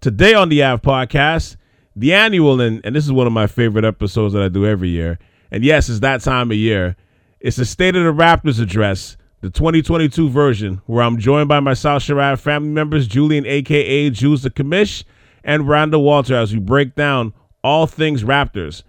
Today on the Av Podcast, the annual, and, and this is one of my favorite episodes that I do every year. And yes, it's that time of year. It's the State of the Raptors address, the 2022 version, where I'm joined by my South Shirav family members, Julian, aka Jules the Commish, and Randall Walter, as we break down all things Raptors.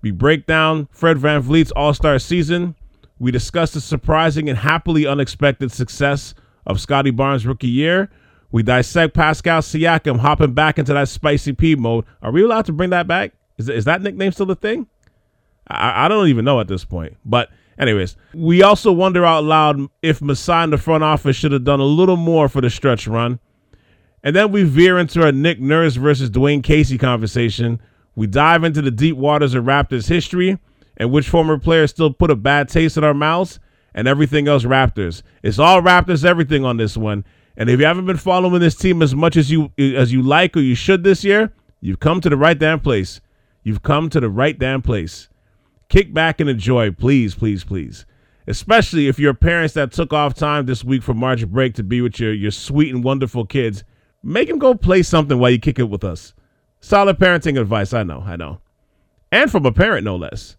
We break down Fred VanVleet's All Star season. We discuss the surprising and happily unexpected success of Scottie Barnes' rookie year. We dissect Pascal Siakam hopping back into that spicy P mode. Are we allowed to bring that back? Is, is that nickname still a thing? I, I don't even know at this point. But, anyways, we also wonder out loud if Masai in the front office should have done a little more for the stretch run. And then we veer into a Nick Nurse versus Dwane Casey conversation. We dive into the deep waters of Raptors history and which former players still put a bad taste in our mouths and everything else Raptors. It's all Raptors, everything on this one. And if you haven't been following this team as much as you as you like or you should this year, you've come to the right damn place. You've come to the right damn place. Kick back and enjoy, please, please, please. Especially if you're parents that took off time this week for March break to be with your, your sweet and wonderful kids. Make them go play something while you kick it with us. Solid parenting advice, I know, I know. And from a parent, no less.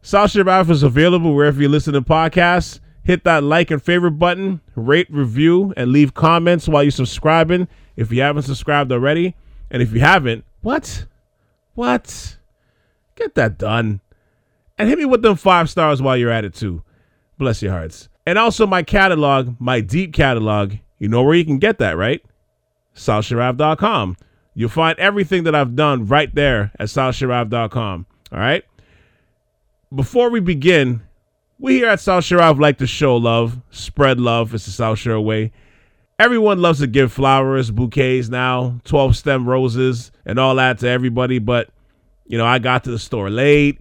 South Shirav is available wherever you listen to podcasts. Hit that like and favorite button, rate, review, and leave comments while you're subscribing if you haven't subscribed already. And if you haven't, what? What? Get that done. And hit me with them five stars while you're at it too. Bless your hearts. And also my catalog, my deep catalog. You know where you can get that, right? SouthShirav.com. You'll find everything that I've done right there at SouthShirav.com. All right. Before we begin, we here at South Shirav like to show love, spread love. It's the South Shore way. Everyone loves to give flowers, bouquets now, 12 stem roses, and all that to everybody. But, you know, I got to the store late,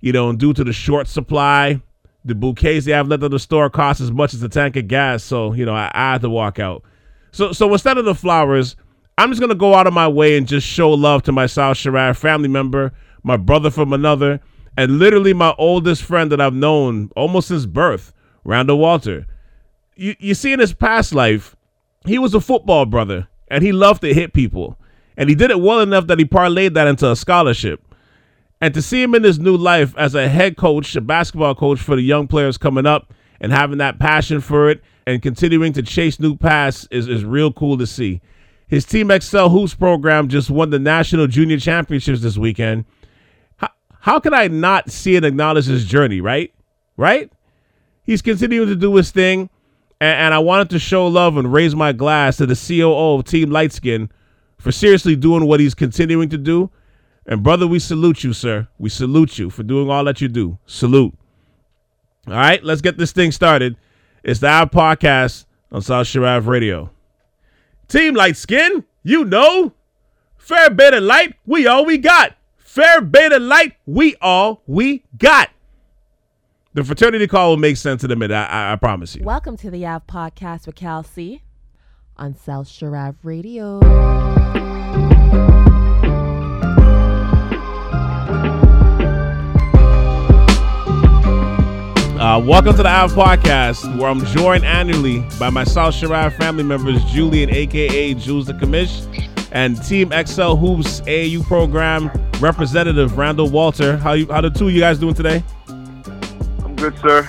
you know, and due to the short supply, the bouquets they have left at the store cost as much as a tank of gas. So, you know, I, I had to walk out. So, so instead of the flowers, I'm just going to go out of my way and just show love to my South Shirav family member, my brother from another and literally my oldest friend that I've known almost since birth, Randall Walter. You you see in his past life, he was a football brother and he loved to hit people. And he did it well enough that he parlayed that into a scholarship. And to see him in his new life as a head coach, a basketball coach for the young players coming up and having that passion for it and continuing to chase new paths is, is real cool to see. His Team Excel Hoops program just won the National Junior Championships this weekend how can I not see and acknowledge his journey, right? Right? He's continuing to do his thing, and, and I wanted to show love and raise my glass to the COO of Team Lightskin for seriously doing what he's continuing to do. And brother, we salute you, sir. We salute you for doing all that you do. Salute. All right, let's get this thing started. It's the Av Podcast on South Shirav Radio. Team Lightskin, you know, fair bit of light, we all we got. Fair beta light, we all we got. The fraternity call will make sense in a minute. I, I, I promise you. Welcome to the Av Podcast with Cal C on South Shirav Radio. Uh, welcome to the Av Podcast, where I'm joined annually by my South Shirav family members, Julian, aka Jules the Commish, and Team XL Hoops AAU program representative Randall Walter. How you? How the two of you guys doing today? I'm good, sir.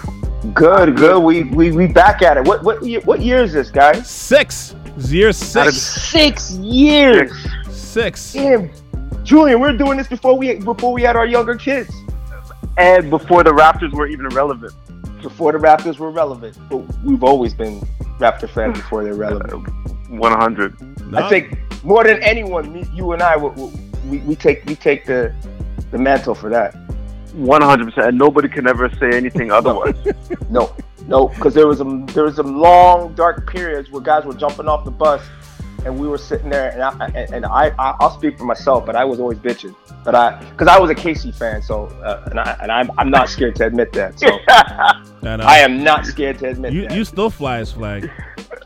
Good, good. We we we back at it. What what year, what year is this, guys? Six. Year six. Six years. Six. Damn, Julian, we're doing this before we before we had our younger kids. And before the Raptors were even relevant. Before the Raptors were relevant, but we've always been Raptor fans before they're relevant. One hundred. I think more than anyone, me, you and I, we, we, we take we take the the mantle for that. One hundred percent, and nobody can ever say anything otherwise. no, no, because there was some there was some long dark periods where guys were jumping off the bus, and we were sitting there, and I and I I'll speak for myself, but I was always bitching, but I because I was a Casey fan, so uh, and I and I'm I'm not scared to admit that. So and, uh, I am not scared to admit you, that. You still fly his flag.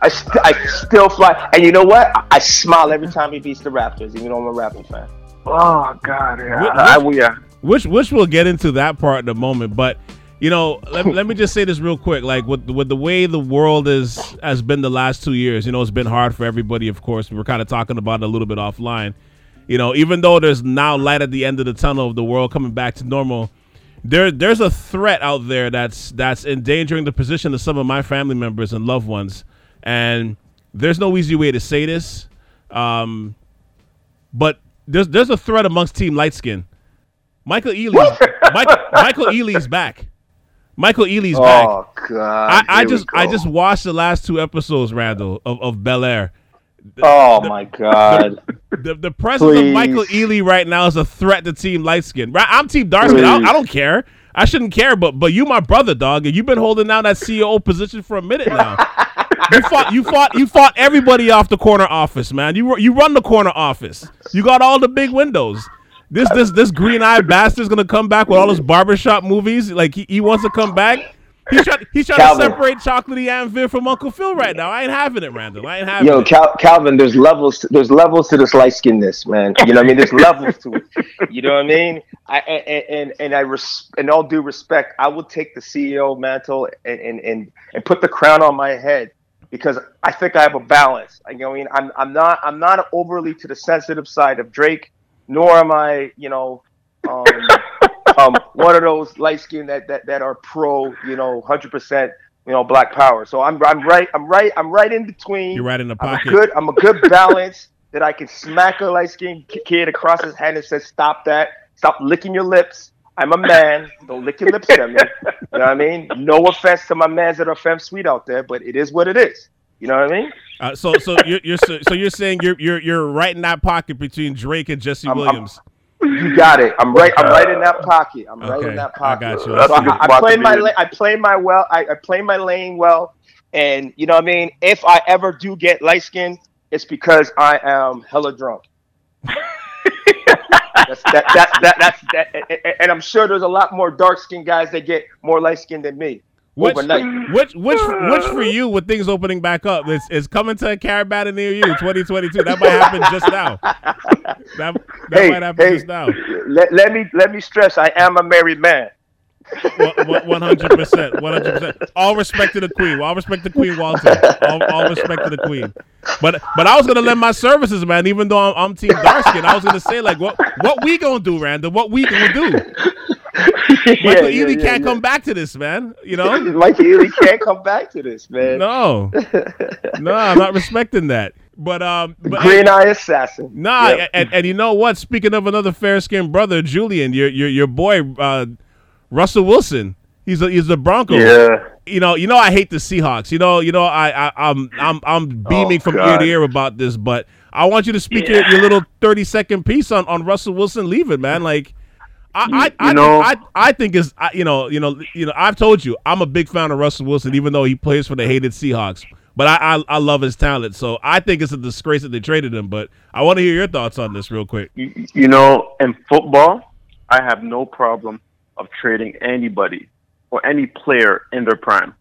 I, st- I still fly, and you know what? I, I smile every time he beats the Raptors, even though I'm a Raptor fan. Oh God, yeah, which, I, yeah. Which which we'll get into that part in a moment, but You know, let, let me just say this real quick. Like with with the way the world is has been the last two years, you know, it's been hard for everybody. Of course, we were kind of talking about it a little bit offline. You know, even though there's now light at the end of the tunnel of the world coming back to normal, there there's a threat out there that's that's endangering the position of some of my family members and loved ones. And there's no easy way to say this, um, but there's there's a threat amongst Team Lightskin. Michael Ealy, Michael, Michael Ealy's back. Michael Ealy's back. Oh God! I, I just I just watched the last two episodes, Randall, of, of Bel Air. Oh my God! The, the presence of Michael Please. Ealy right now is a threat to Team Lightskin. Right, I'm Team Darkskin. I, don't- I don't care. I shouldn't care, but but you my brother, dog, and you've been holding down that CEO position for a minute now. you fought you fought you fought everybody off the corner office, man. You you run the corner office. You got all the big windows. This this this green eyed bastard's gonna come back with all his barbershop movies. Like he, he wants to come back. He's trying he's trying to separate Chocolatey Anvil from Uncle Phil right now. I ain't having it, Randall. I ain't having Yo, it. Cal- Calvin, there's levels. There's levels to this light skinness, man. You know what I mean? There's levels to it. You know what I mean? I and and, and I res- in all due respect, I will take the CEO mantle and and and, and put the crown on my head because I think I have a balance. I know, I mean, I'm I'm not I'm not overly to the sensitive side of Drake, nor am I, you know, um, um, one of those light skin that, that that are pro, you know, hundred percent, you know, black power. So I'm I'm right I'm right I'm right in between. You're right in the I'm pocket. good. I'm a good balance that I can smack a light skinned kid across his head and say, "Stop that! Stop licking your lips." I'm a man. Don't lick your lips at me. You know what I mean? No offense to my mans that are femme sweet out there, but it is what it is. You know what I mean? Uh, so so you're, you're so, so you're saying you're you're you're right in that pocket between Drake and Jesse I'm- I'm- Williams. You got it. I'm right. I'm right in that pocket. I'm right in that I pocket. got you. So That's a good I, I play my la- I play my well. I, I play my lane well, and you know what I mean. If I ever do get light skin, it's because I am hella drunk. that's, that, that, that, that's that, and I'm sure there's a lot more dark skinned guys that get more light skinned than me Which, overnight. which which which for you with things opening back up is, is coming to a caravan near you 2022. That might happen just now. That, that Hey, might happen hey. just now. Let, let me let me stress. I am a married man. One hundred percent, one hundred percent. All respect to the queen. All respect to Queen Walter. All, all respect to the queen. But but I was gonna lend my services, man. Even though I'm, I'm Team Darskin, I was gonna say like, what what we gonna do, Randall? What we gonna do? Michael Ealy can't come back to this, man. You know? Mike Ealy can't come back to this, man. No, no, I'm not respecting that. But um, but, Green Eye Assassin. Nah, Yep. and, and you know what? Speaking of another fair skinned brother, Julian, your your your boy uh, Russell Wilson. He's a he's a Bronco. Yeah. You know, you know I hate the Seahawks. You know, you know I, I I'm I'm I'm oh, beaming Oh, from ear to ear about this, but I want you to speak your, your little thirty second piece on, on Russell Wilson leaving, man. Like I I, I, know- think, I I think is you know you know you know I've told you I'm a big fan of Russell Wilson, even though he plays for the hated Seahawks. But I, I I love his talent, so I think it's a disgrace that they traded him. But I want to hear your thoughts on this real quick. You, you know, in football, I have no problem of trading anybody or any player in their prime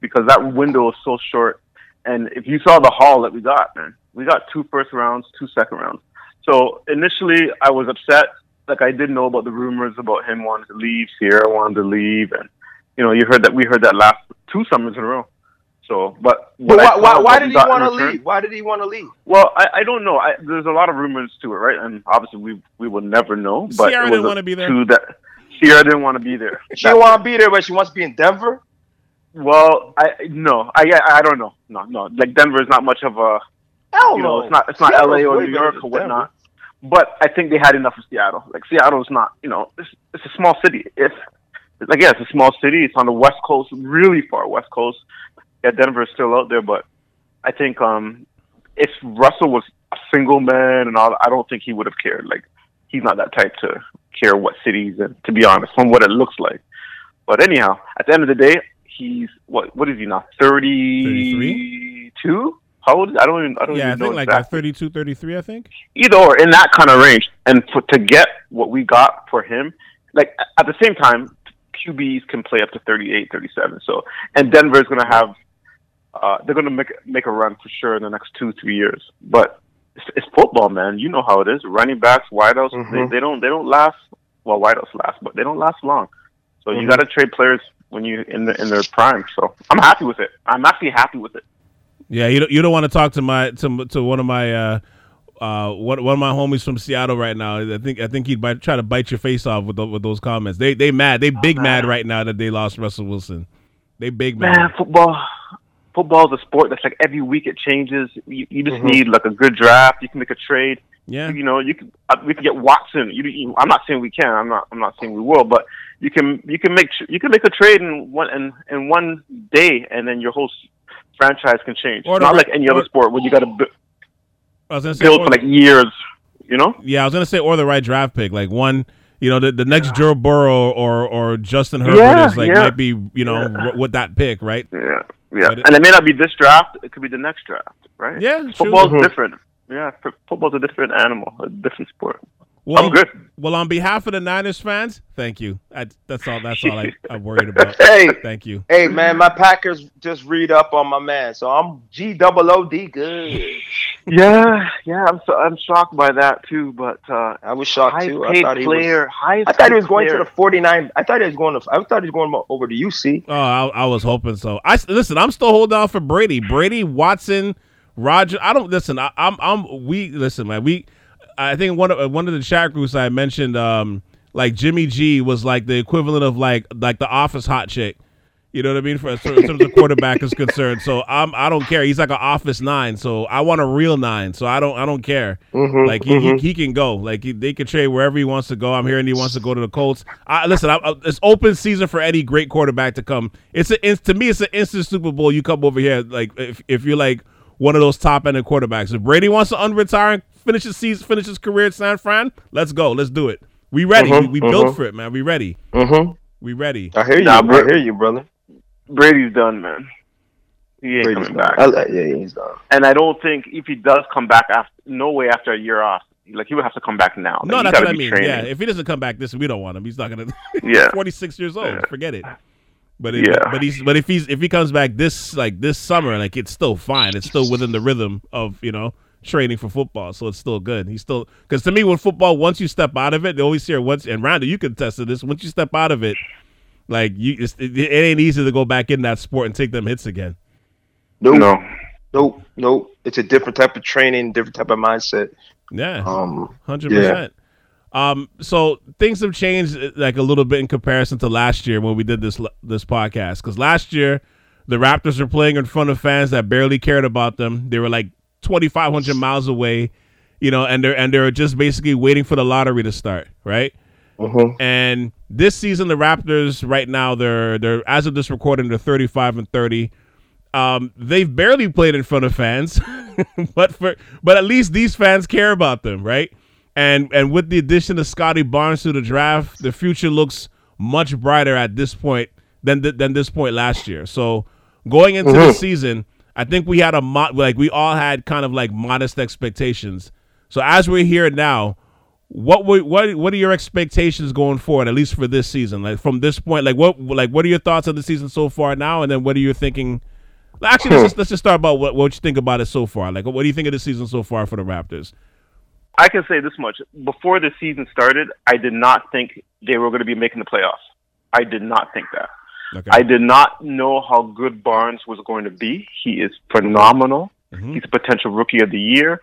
because that window is so short. And if you saw the haul that we got, man, we got two first rounds, two second rounds. So initially, I was upset. Like I didn't know about the rumors about him wanting to leave, Ciara wanted to leave, and you know, you heard that we heard that last two summers in a row. So, but But why, why, why did he want to return- leave? Why did he want to leave? well, I, I don't know. I, there's a lot of rumors to it, right? And obviously, we we will never know. But Ciara it was didn't wanna be there. To that, Ciara didn't want to be there. She don't want to be there, but she wants to be in Denver. Well, I no, I I I don't know. No, no. Like Denver is not much of a Hell you no. know, it's not it's not Seattle's LA or New York or whatnot. But I think they had enough of Seattle. Like Seattle's not, you know, it's it's a small city. It's like yeah, it's a small city. It's on the west coast, really far west coast. Yeah, Denver is still out there, but I think um if Russell was a single man and all, I don't think he would have cared. Like he's not that type to care what cities. And to be honest, from what it looks like. But anyhow, at the end of the day, he's what? What is he now? Thirty-two. How old? Is, I don't even. I don't Yeah, I even know think like exactly. uh, 32, 33, I think. Either or, in that kind of range, and for, to get what we got for him, like at the same time, QBs can play up to 38, 37. So, and Denver's going to have. Uh, they're going to make make a run for sure in the next two, three years. But it's, it's football, man. You know how it is. Running backs, wideouts, Mhm. they, they don't they don't last. Well, wideouts last, but they don't last long. So you Mhm. got to trade players when you in the, in their prime. So I'm happy with it. I'm actually happy with it. Yeah, you don't, you don't want to talk to my to to one of my uh uh one, one of my homies from Seattle right now. I think I think he'd bite, try to bite your face off with the, with those comments. They they mad. They big mad right now that they lost Russell Wilson. They big mad. Man, football football is a sport that's like every week it changes. You, you just Mhm. need like a good draft. You can make a trade. Yeah. You know, you can uh, we can get Watson. You, you, I'm not saying we can. I'm not. I'm not saying we will. But you can you can make you can make a trade in one in, in one day, and then your whole franchise can change. Or not re- like any other sport where you got to bu- gonna say build for like years. You know. yeah, I was gonna say or the right draft pick, like one. You know, the, the next Joe Burrow or or Justin Herbert Yeah, is like yeah. might be you know Yeah. with that pick, right? Yeah. Yeah. It- and it may not be this draft. It could be the next draft. Right. Yeah, true. Football's Mhm. different. Yeah. f- Football's a different animal. A different sport. Well, I'm good. Well, on behalf of the Niners fans, thank you. I, that's all. That's all I, I'm worried about. Hey, Thank you. hey, man, my Packers just read up on my man, so I'm G double O D good. Yeah, yeah, I'm so, I'm shocked by that too. But uh, I was shocked high too. I thought he was. player, high. I thought he was going to the 49. I thought he was going to. I thought he was going over to UC. Oh, I, I was hoping so. I listen. I'm still holding out for Brady. Brady, Watson, Roger. I don't listen. I, I'm I'm we listen, man. We I think one of one of the chat groups I mentioned, um, like Jimmy G was like the equivalent of like like the office hot chick. You know what I mean? For in terms of quarterback is concerned. So I'm I don't care. He's like an office nine. So I want a real nine. So I don't I don't care. Mhm, Like he, mhm. he, he can go. Like he, they can trade wherever he wants to go. I'm hearing he wants to go to the Colts. I, listen, I, I, it's open season for any great quarterback to come. It's a, it's, to me, it's an instant Super Bowl. You come over here, like if, if you're like one of those top end quarterbacks. If Brady wants to unretire and finish his season, finish his career at San Fran, let's go. Let's do it. We ready. Mhm, we we built mhm. for it, man. We ready. Mhm. We ready. I hear you. Nah, I hear you, brother. Brady's done, man. He ain't Brady's coming done. back. I, I- yeah, he's done. and I don't think if he does come back after, no way after a year off. Like he would have to come back now. No, he that's what I mean. training. Yeah, if he doesn't come back this, we don't want him. He's not gonna. Yeah. 46 years old. Yeah. Forget it. But it, Yeah. but he's but if he's if he comes back this like this summer, like it's still fine. It's still within the rhythm of you know training for football, so it's still good. He's still because to me, with football, once you step out of it, they always hear once. And Randall, you can test to this. Once you step out of it, like you, it's, it, it ain't easy to go back in that sport and take them hits again. Nope. No. Nope. Nope. It's a different type of training, different type of mindset. Yeah. Um. Hundred Yeah. percent. Um, so things have changed uh, like a little bit in comparison to last year when we did this this podcast. Because last year, the Raptors were playing in front of fans that barely cared about them. They were like twenty five hundred miles away, you know, and they're and they're just basically waiting for the lottery to start, right? mhm. And this season, the Raptors right now they're they're as of this recording they're thirty five and thirty. Um, they've barely played in front of fans, but for but at least these fans care about them, right? And and with the addition of Scottie Barnes to the draft, the future looks much brighter at this point than th- than this point last year. So going into the Mhm. season, I think we had a mo- like we all had kind of like modest expectations. So as we're here now, what were, what what are your expectations going forward, at least for this season? Like from this point, like what like what are your thoughts on the season so far now, and then what are you thinking? Actually, let's hmm. just, let's just start about what what you think about it so far. Like, what do you think of the season so far for the Raptors? I can say this much: before the season started, I did not think they were going to be making the playoffs. I did not think that. Okay. I did not know how good Barnes was going to be. He is phenomenal. Mhm. He's a potential rookie of the year.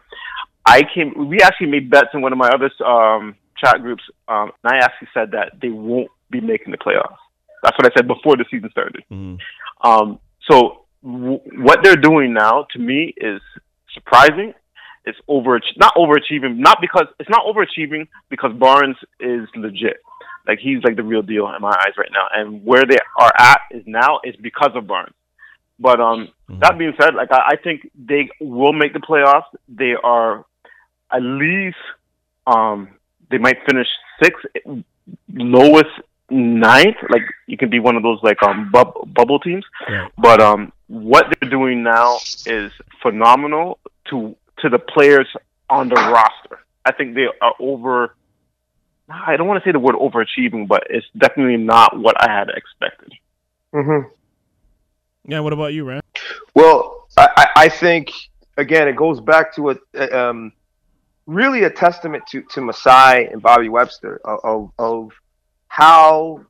I came. We actually made bets in one of my other um, chat groups, um, and I actually said that they won't be making the playoffs. That's what I said before the season started. Mhm. Um, so w- what they're doing now to me is surprising. It's over not overachieving, not because it's not overachieving because Barnes is legit. Like he's like the real deal in my eyes right now. And where they are at is now is because of Barnes. But um Mhm. that being said, like I, I think they will make the playoffs. They are at least um they might finish sixth, lowest ninth. Like you can be one of those like um bub- bubble teams. Right. But um, what they're doing now is phenomenal to to the players on the roster. I think they are over. I don't want to say the word overachieving, but it's definitely not what I had expected. Mhm. Yeah. What about you, Rand? Well, I, I, I think again it goes back to a um, really a testament to to Masai and Bobby Webster of of, of how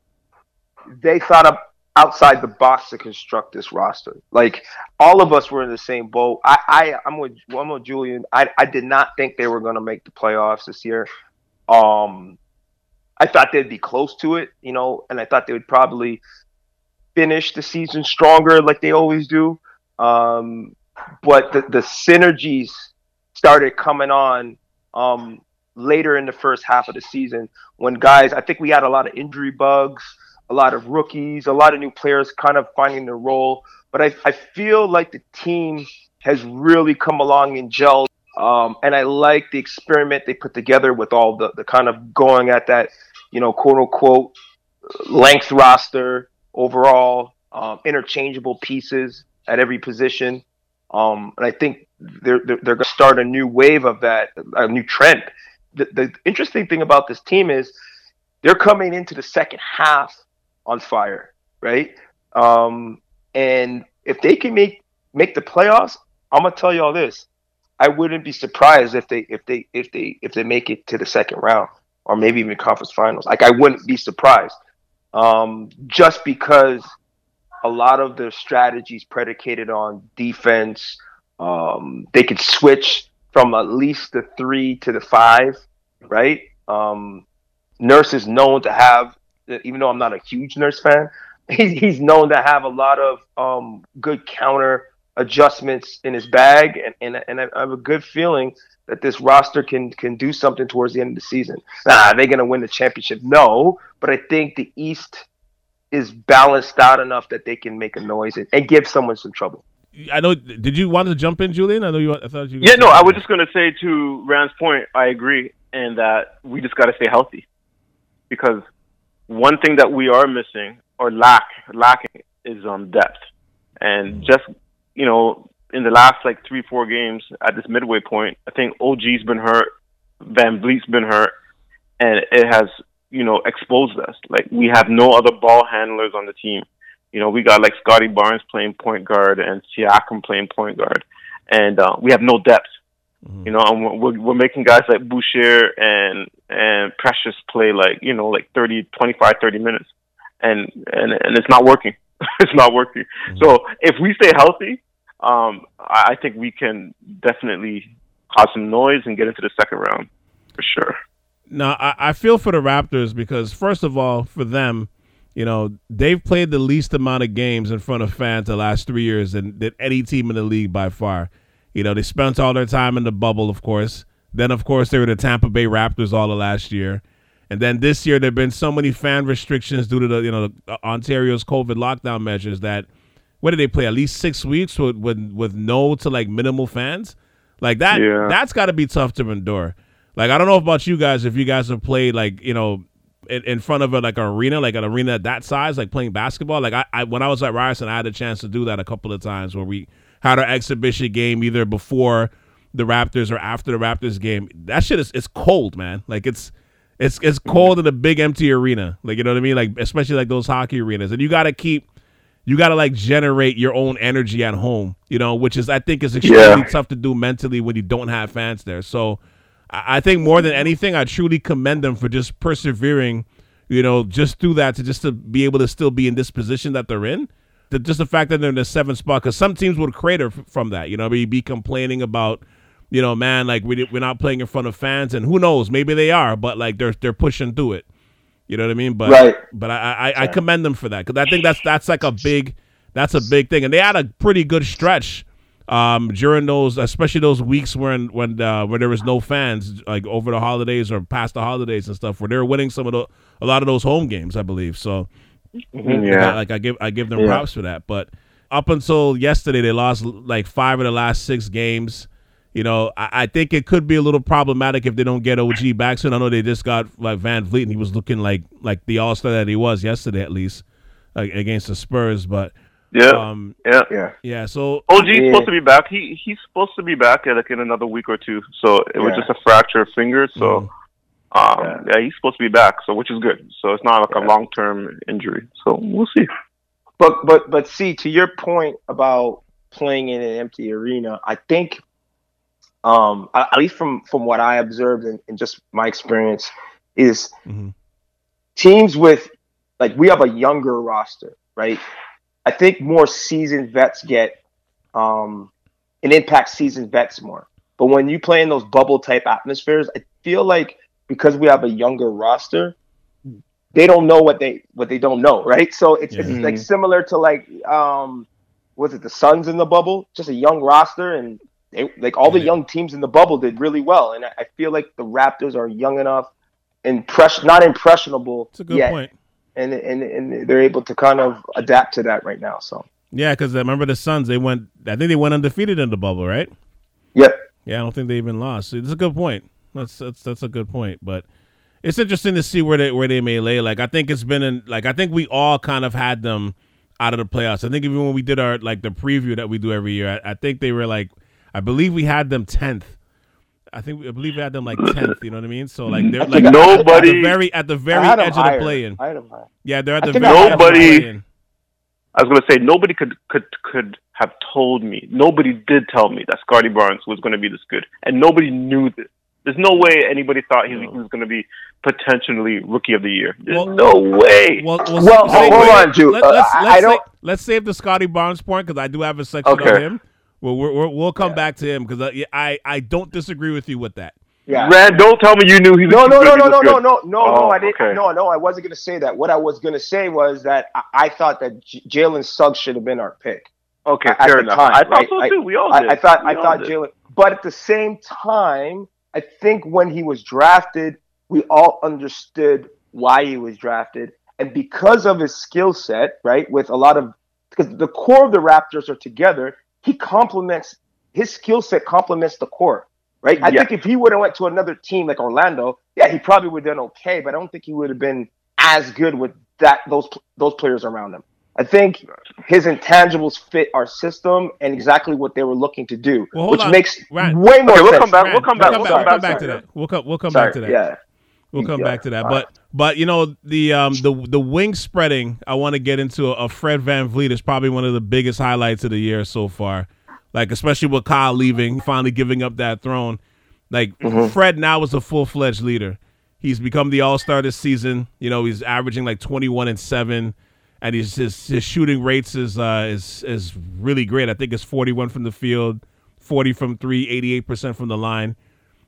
they thought of outside the box to construct this roster. Like all of us were in the same boat. I, I I'm with I'm with Julian. I, I did not think they were going to make the playoffs this year. Um, I thought they'd be close to it, you know, and I thought they would probably finish the season stronger like they always do. Um, but the, the synergies started coming on um, later in the first half of the season when guys, I think we had a lot of injury bugs, a lot of rookies, a lot of new players kind of finding their role. But I, I feel like the team has really come along and gelled. Um, and I like the experiment they put together with all the, the kind of going at that, you know, quote unquote length roster overall, um, interchangeable pieces at every position. Um, and I think they're, they're, they're going to start a new wave of that, a new trend. The, the interesting thing about this team is they're coming into the second half on fire, right? Um, and if they can make make the playoffs, I'm gonna tell you all this. I wouldn't be surprised if they if they if they if they make it to the second round or maybe even conference finals. Like I wouldn't be surprised, um, just because a lot of their strategies predicated on defense. Um, they could switch from at least the three to the five, right? Um, Nurse is known to have, even though I'm not a huge Nurse fan, he's, known to have a lot of um, good counter adjustments in his bag, and, and, and I have a good feeling that this roster can can do something towards the end of the season. Nah, are they going to win the championship? No, but I think the East is balanced out enough that they can make a noise and, and give someone some trouble. I know. Did you want to jump in, Julian? I know you. I thought you. Yeah, no. I was just going to say to Rand's point. I agree, and that we just got to stay healthy, because one thing that we are missing or lack lacking is um depth, and just you know in the last like three four games at this midway point, I think OG's been hurt, VanVleet's been hurt, and it has you know, exposed us. Like we have no other ball handlers on the team. You know, we got like Scottie Barnes playing point guard and Siakam playing point guard, and uh, we have no depth. Mm-hmm. You know, and we're, we're making guys like Boucher and and Precious play like you know like 30, 25, 30 minutes, and and and it's not working. it's not working. Mm-hmm. So if we stay healthy, um, I think we can definitely cause some noise and get into the second round for sure. Now, I, I feel for the Raptors because, first of all, for them, you know, they've played the least amount of games in front of fans the last three years than, than any team in the league by far. You know, they spent all their time in the bubble, of course. Then, of course, they were the Tampa Bay Raptors all of last year. And then this year, there have been so many fan restrictions due to the, you know, Ontario's COVID lockdown measures that, what did they play? At least six weeks with, with, with no to like minimal fans? Like that, yeah. that's got to be tough to endure. Like I don't know about you guys if you guys have played like you know in, in front of a, like an arena, like an arena that size, like playing basketball. Like I, I when I was at Ryerson, I had a chance to do that a couple of times where we had our exhibition game either before the Raptors or after the Raptors game. That shit is it's cold, man. Like it's it's it's cold in a big empty arena. Like you know what I mean? Like especially like those hockey arenas. And you gotta keep you gotta like generate your own energy at home, you know, which is I think is extremely yeah. tough to do mentally when you don't have fans there. So I think more than anything, I truly commend them for just persevering, you know, just through that to just to be able to still be in this position that they're in. The, just the fact that they're in the seventh spot, because some teams would crater from that, you know, be, be complaining about, you know, man, like we, we're not playing in front of fans, and who knows, maybe they are, but like they're they're pushing through it. You know what I mean? But right. but I I, I commend them for that because I think that's that's like a big that's a big thing, and they had a pretty good stretch um, during those, especially those weeks when when uh, when there was no fans, like over the holidays or past the holidays and stuff, where they were winning some of the a lot of those home games, I believe. So mm-hmm. yeah, like I give I give them yeah. props for that. But up until yesterday, they lost like five of the last six games. You know, I, I think it could be a little problematic if they don't get OG back soon. I know they just got like VanVleet, and he was looking like like the All Star that he was yesterday, at least like, against the Spurs, but. Yeah. Um, yeah. Yeah. Yeah. So OG's yeah. supposed to be back. He he's supposed to be back like in another week or two. So it yeah. was just a fracture of fingers. So mm. um, yeah. yeah. he's supposed to be back. So which is good. So it's not like a long term injury. So we'll see. But but but see to your point about playing in an empty arena, I think um at least from from what I observed and, and just my experience is mm-hmm. teams with like we have a younger roster right? I think more seasoned vets get um, an impact seasoned vets more. But when you play in those bubble type atmospheres, I feel like because we have a younger roster, they don't know what they what they don't know, right? So it's, Yeah. it's like similar to like um was it the Suns in the bubble? Just a young roster and they like all the young teams in the bubble did really well. And I, I feel like the Raptors are young enough impress not impressionable It's a good yet. point. And, and and they're able to kind of adapt to that right now. So Yeah, because I uh, remember the Suns. They went. I think they went undefeated in the bubble, right? Yep. Yeah, I don't think they even lost. So it's a good point. That's that's that's a good point. But it's interesting to see where they where they may lay. Like I think it's been in like I think we all kind of had them out of the playoffs. I think even when we did our like the preview that we do every year, I, I think they were like I believe we had them tenth. I think I believe we had them like tenth. You know what I mean? So like they're like think I- at the Nobody- very at the very had 'em edge of the higher. play in. I had 'em higher. Yeah, they're at the very I edge of the Nobody- play-in. I was gonna say nobody could could could have told me. Nobody did tell me that Scottie Barnes was gonna be this good, and nobody knew this. There's no way anybody thought he was, he was gonna be potentially rookie of the year. There's Well- no way. Well, well, Well, say- hold on, Drew. Let, Uh, us I- let's, I sa- don't- let's save the Scottie Barnes point because I do have a section on him. Well, we're, we're, we'll come back to him because I, I I don't disagree with you with that. Yeah. Rand, don't tell me you knew he was No, no, no, gonna no, no, no, no, no, no. Oh, I didn't. okay. No, no, I wasn't going to say that. What I was going to say was that I, I thought that J- Jalen Suggs should have been our pick. Okay, at fair the enough. time, I thought so too. We all did. I, I thought We I thought. Jalen, but at the same time, I think when he was drafted, we all understood why he was drafted, and because of his skill set, right? With a lot of because the core of the Raptors are together, he complements his skill set complements the core, right? I Yeah. think if he would have went to another team like Orlando, yeah, he probably would have done okay, but I don't think he would have been as good with that those those players around him. I think his intangibles fit our system and exactly what they were looking to do, Well, which on. makes Ryan. way more Okay, we'll sense. come back. Rand, We'll come back. We'll We'll come, come back, back. to that. We'll come. We'll come Sorry, back to that. yeah. We'll come Yeah, back to that. all But but you know the um the the wing spreading. I want to get into a, Fred VanVleet is probably one of the biggest highlights of the year so far. Like especially with Kyle leaving, finally giving up that throne. Like Mm-hmm. Fred now is a full fledged leader. He's become the All Star this season. You know he's averaging like twenty one and seven, and he's his his shooting rates is uh is is really great. I think it's forty one from the field, forty from three, 88 percent from the line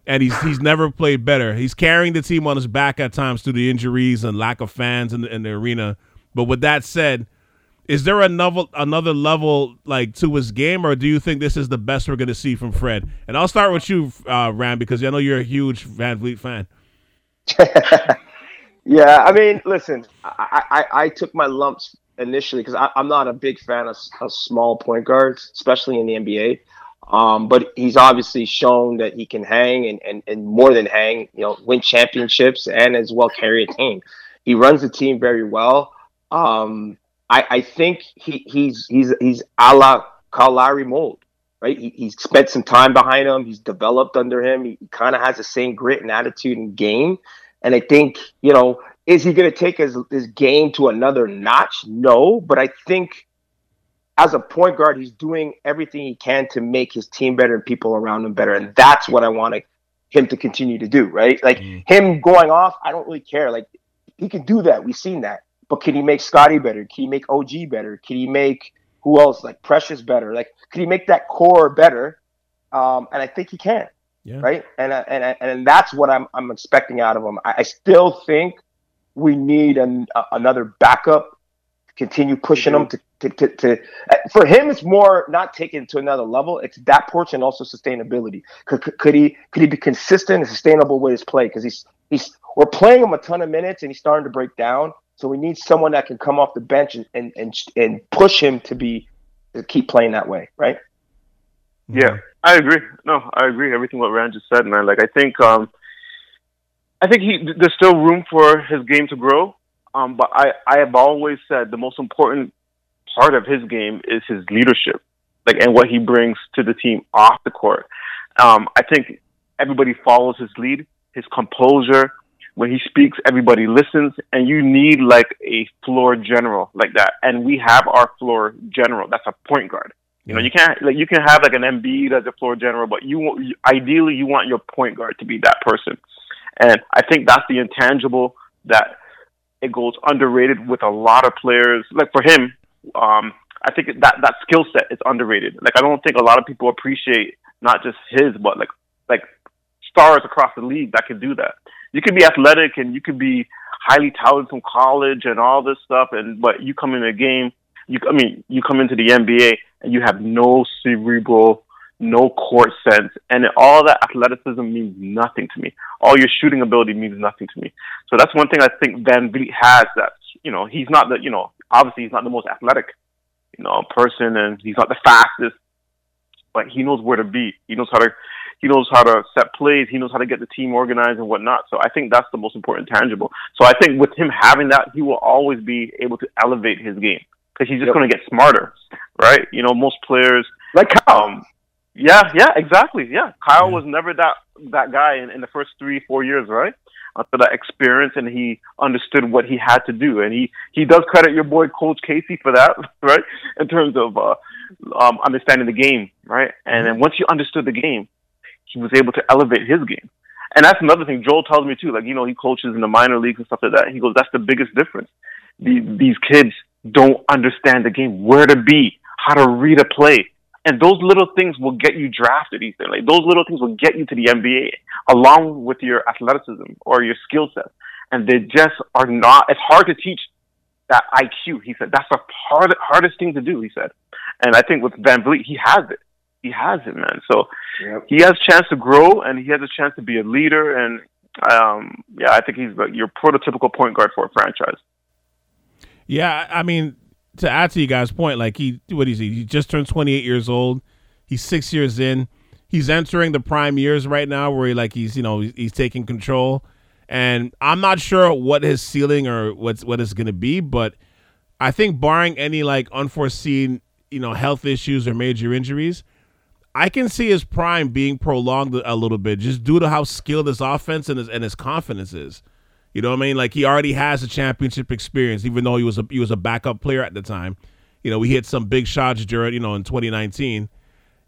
and he's he's never played better. He's carrying the team on his back at times through the injuries and lack of fans in the, in the arena. But with that said, is there another another level like to his game, or do you think this is the best we're going to see from Fred? And I'll start with you, uh, Ram, because I know you're a huge VanVleet fan. Yeah, I mean, listen, I I, I took my lumps initially because I'm not a big fan of, of small point guards, especially in the NBA. Um, but he's obviously shown that he can hang and, and, and more than hang, you know, win championships and as well carry a team. He runs the team very well. Um, I, I think he, he's he's he's a la Lowry mold, right? He, he's spent some time behind him. He's developed under him. He kind of has the same grit and attitude and game. And I think, you know, is he going to take his, his game to another notch? No, but I think as a point guard, he's doing everything he can to make his team better and people around him better. And that's what I want him to continue to do, right? Like Mm. him going off, I don't really care. Like he can do that. We've seen that. But can he make Scottie better? Can he make OG better? Can he make who else like Precious better? Like can he make that core better? Um, and I think he can Yeah. right? And uh, and and that's what I'm I'm expecting out of him. I, I still think we need an, a, another backup. Continue pushing him to to, to to uh, for him. It's more not taking it to another level. It's that portion also sustainability. Could, could, could he could he be consistent and sustainable with his play? Because he's he's we're playing him a ton of minutes and he's starting to break down. So we need someone that can come off the bench and and and, and push him to be to keep playing that way, right? Yeah, I agree. No, I agree. Everything what Rand just said, man. Like I think, um, I think he there's still room for his game to grow. Um, but I I have always said the most important part of his game is his leadership, like and what he brings to the team off the court. Um, I think everybody follows his lead, his composure. When he speaks, everybody listens, and you need like a floor general like that. And we have our floor general. That's a point guard. You know, you can't like you can have like an Embiid as a floor general, but you ideally you want your point guard to be that person, and I think that's the intangible that it goes underrated with a lot of players. Like for him, um, I think that that skill set is underrated. Like I don't think a lot of people appreciate not just his, but like like stars across the league that can do that. You can be athletic and you can be highly touted from college and all this stuff, and but you come in a game, you I mean you come into the NBA and you have no cerebral, no court sense, and all that athleticism means nothing to me. All your shooting ability means nothing to me. So that's one thing I think VanVleet has that you know he's not the you know obviously he's not the most athletic you know person and he's not the fastest, but he knows where to be. He knows how to he knows how to set plays. He knows how to get the team organized and whatnot. So I think that's the most important tangible. So I think with him having that, he will always be able to elevate his game because he's just Yep. going to get smarter, right? You know, most players, Like um, yeah, yeah, exactly, yeah. Kyle Yeah. was never that that guy in, in the first three, four years, right? After that experience, and he understood what he had to do, and he he does credit your boy Coach Casey for that, right? In terms of uh, um, understanding the game, right? And then once you understood the game, he was able to elevate his game. And that's another thing Joel tells me too. Like you know, he coaches in the minor leagues and stuff like that. He goes, "That's the biggest difference. These these kids don't understand the game, where to be, how to read a play, and those little things will get you drafted. Ethan, like those little things will get you to the NBA, along with your athleticism or your skill set. And they just are not. It's hard to teach that IQ. He said that's the hard, hardest thing to do. He said, and I think with VanVleet, he has it. He has it, man. So Yep. he has a chance to grow and he has a chance to be a leader and um yeah i think he's like your prototypical point guard for a franchise Yeah, I I mean, to add to you guys' point, like he, what is he? He just turned 28 years old. He's six years in. He's entering the prime years right now, where he like he's you know he's, he's taking control. And I'm not sure what his ceiling or what's what going to be, but I think barring any like unforeseen you know health issues or major injuries, I can see his prime being prolonged a little bit just due to how skilled his offense and his and his confidence is. You know what I mean? Like he already has a championship experience, even though he was a he was a backup player at the time. You know, we hit some big shots during you know in 2019.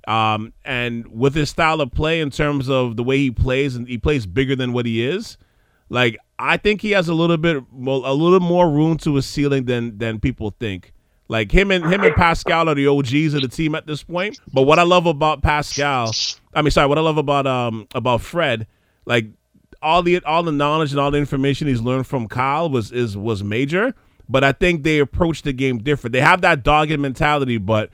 Um, and with his style of play, in terms of the way he plays, and he plays bigger than what he is. Like I think he has a little bit, mo- a little more room to his ceiling than than people think. Like him and him and Pascal are the OGs of the team at this point. But what I love about Pascal, I mean, sorry, what I love about um about Fred, like all the all the knowledge and all the information he's learned from Kyle was is was major. But I think they approach the game different. They have that dogged mentality, but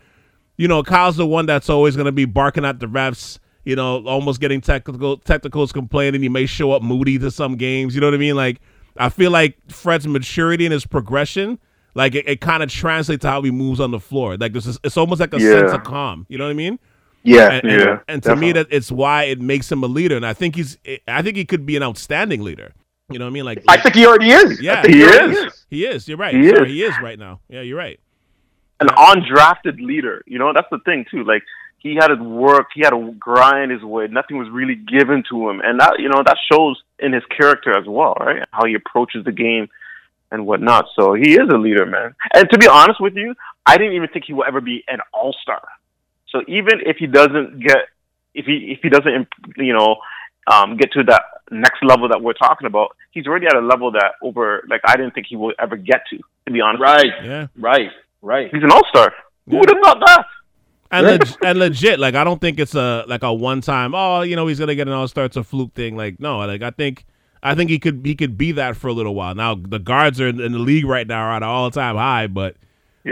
you know, Kyle's the one that's always going to be barking at the refs. You know, almost getting technical technicals complaining. He may show up moody to some games. You know what I mean? Like I feel like Fred's maturity and his progression, like it, it kind of translates to how he moves on the floor. Like this is, it's almost like a Yeah. sense of calm. You know what I mean? Yeah. and, and- Yeah, and to me, that it's why it makes him a leader. And I think he's, I think he could be an outstanding leader. You know what I mean? Like, I think he already is. Yeah. Think He already is. he is. You're right. He Sorry, is. he is right now. Yeah, you're right. an undrafted leader you know that's the thing too like he had to work he had to grind his way nothing was really given to him and that you know that shows in his character as well right how he approaches the game and whatnot so he is a leader man and to be honest with you i didn't even think he would ever be an all-star so even if he doesn't get if he if he doesn't you know um, get to that next level that we're talking about, he's already at a level that over like I didn't think he would ever get to. To be honest, Right. Yeah. Right. Right. He's an all star. Yeah. Who would have thought that? And, leg- and legit, like I don't think it's a like a one time. Oh, you know, he's gonna get an all star. It's a fluke thing. Like no, like I think I think he could he could be that for a little while. Now the guards are in, in the league right now are at an all time high, but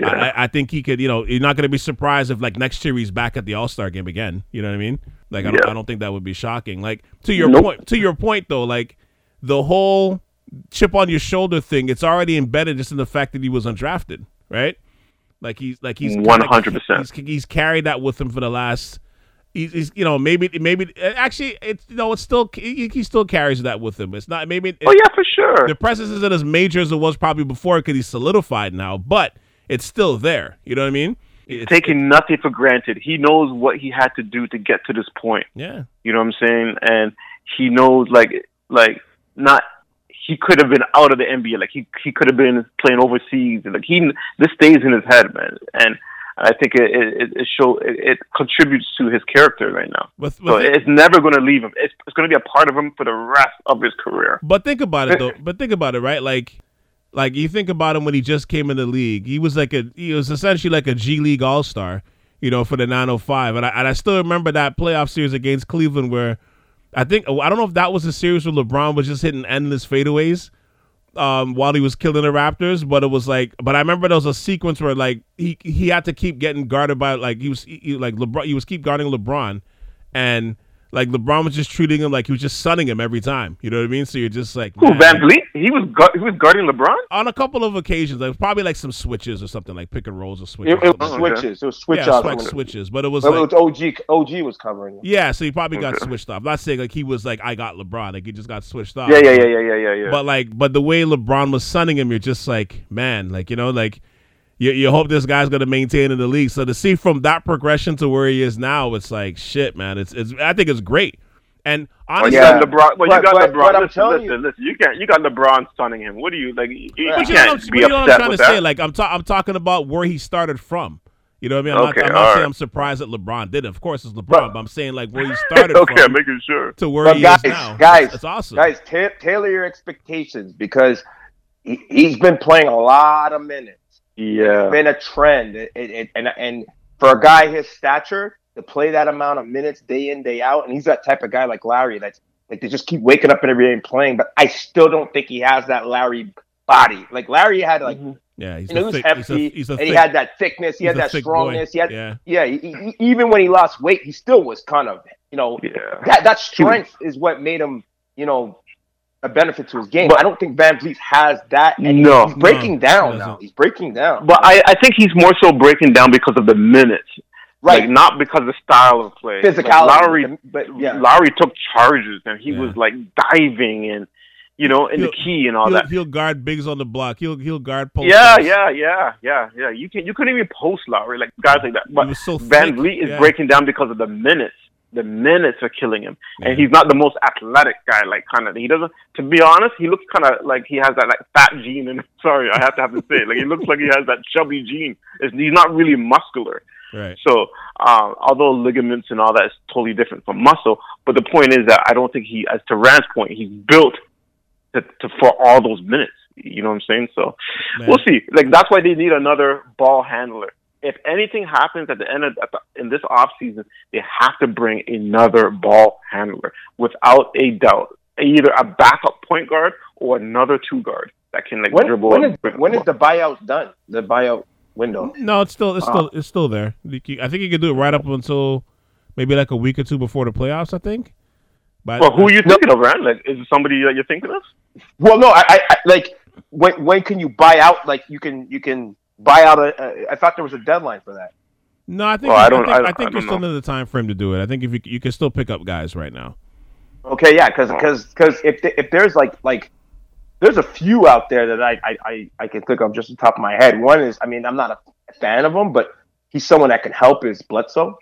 Yeah. I, I- think he could. You know, you're not gonna be surprised if like next year he's back at the all star game again. You know what I mean? Like I don't, Yeah. I don't think that would be shocking. Like to your Nope. point, to your point though, like the whole chip on your shoulder thing, it's already embedded just in the fact that he was undrafted, right? Like he's like he's 100%. He's, he's carried that with him for the last. He's, he's you know maybe maybe uh, actually it's you know it's still he, he still carries that with him. It's not maybe Oh yeah, for sure. the presence isn't as major as it was probably before because he's solidified now, but it's still there. You know what I mean? It's, Taking nothing for granted. He knows what he had to do to get to this point. yeah, You know what I'm saying? And he knows like like not he could have been out of the NBA. Like he he could have been playing overseas. Like he this stays in his head, man. And I think it it, it show it, it contributes to his character right now. with, with So it- it's never going to leave him. It's, it's going to be a part of him for the rest of his career. But think about it though. But think about it, right? Like, Like you think about him when he just came in the league, he was like a he was essentially like a G League All Star, you know, for the 905. And I and I still remember that playoff series against Cleveland where I think I don't know if that was a series where LeBron was just hitting endless fadeaways um, while he was killing the Raptors, but it was like, but I remember there was a sequence where like he he had to keep getting guarded by like he was he, like LeBron, he was keep guarding LeBron, and like LeBron was just treating him like he was just sunning him every time. You know what I mean? So you're just like Who. VanVleet? He was gu- he was guarding LeBron. on a couple of occasions, like probably like some switches or something like pick and rolls or switches. It, it was like okay. switches. It was switch that. yeah, outs. switch, when- switches, but it was but like it was OG. OG was covering. him. yeah, so he probably got Okay. switched off. I'm not saying like he was like I got LeBron, like he just got switched off. Yeah, yeah, yeah, yeah, yeah, yeah, yeah. But like, but the way LeBron was sunning him, you're just like, man, like you know, like you you hope this guy's gonna maintain in the league. So to see from that progression to where he is now, it's like shit, man. It's it's I think it's great. And Well, honestly, you Yeah. LeBron. Well, But- you got but- LeBron. but I'm listen, listen, you- listen. You can't. You got LeBron stunning him. What do you like? You, you but you can't know, what I'm, be but you know what I'm upset trying to with say. Like I'm ta- I'm talking about where he started from. You know what I mean? I'm Okay, not, I'm not all saying right. I'm surprised that LeBron did it. Of course, it's LeBron, But- but, I'm saying like where he started okay, from making sure. to where But he guys, is now. guys, it's awesome. Guys, ta- tailor your expectations because he, he's been playing a lot of minutes. Yeah. It's been a trend, it, it, and and for a guy his stature to play that amount of minutes day in day out, and he's that type of guy like Larry that's like they just keep waking up and every day and playing. But I still don't think he has that Larry body. Like Larry had like mm-hmm. yeah, he's you know, a he was thick, he's a, hefty, he's a and thick, he had that thickness, he had that thick strongness, boy. he had yeah. yeah. He, he- even when he lost weight, he still was kind of you know Yeah. that that strength is what made him, you know, a benefit to his game. But- I don't think VanVleet has that. And No. he's breaking No, down he now. He's breaking down. But I, I think he's more so breaking down because of the minutes, right, like not because of the style of play. physicality. Like, Lowry, but yeah, Lowry took charges and he Yeah. was like diving and you know in the He'll- key and all He'll, that. he'll guard bigs on the block. He'll he'll guard post. Yeah, ups. yeah, yeah, yeah, yeah. You can you couldn't even post Lowry like guys like that. But was so Van. Vliet is yeah. breaking down because of the minutes. The minutes are killing him, and he's not the most athletic guy. Like kind of, he doesn't. To be honest, he looks kind of like he has that like fat gene. And sorry, I have to have to say, it. like he looks like he has that chubby gene. It's, he's not really muscular. Right. So, um, although ligaments and all that is totally different from muscle, but the point is that I don't think he, as to Rand's point, he's built to, to for all those minutes. You know what I'm saying? So Man. we'll see. Like that's why they need another ball handler. If anything happens at the end of at the, in this off season, they have to bring another ball handler without a doubt. Either a backup point guard or another two guard that can like when, dribble. when and is bring the buyout done? The buyout window. No, it's still it's Uh, still it's still there. I think you can do it right up until maybe like a week or two before the playoffs. I think. But. Well, who are you thinking of, Rand? Like, is it somebody that you're thinking of? Well, no, I, I, I like when when can you buy out? Like you can you can buy out a. a I thought there was a deadline for that. No, I think Well, I I, don't- think, I I, don't- think I you're don't still know. in the time frame to do it. I think if you you can still pick up guys right now. Okay, yeah, because because because if the, if there's like like there's a few out there that I, I I I can think of just the top of my head. One is, I mean, I'm not a fan of him, but he's someone that can help. Is Bledsoe?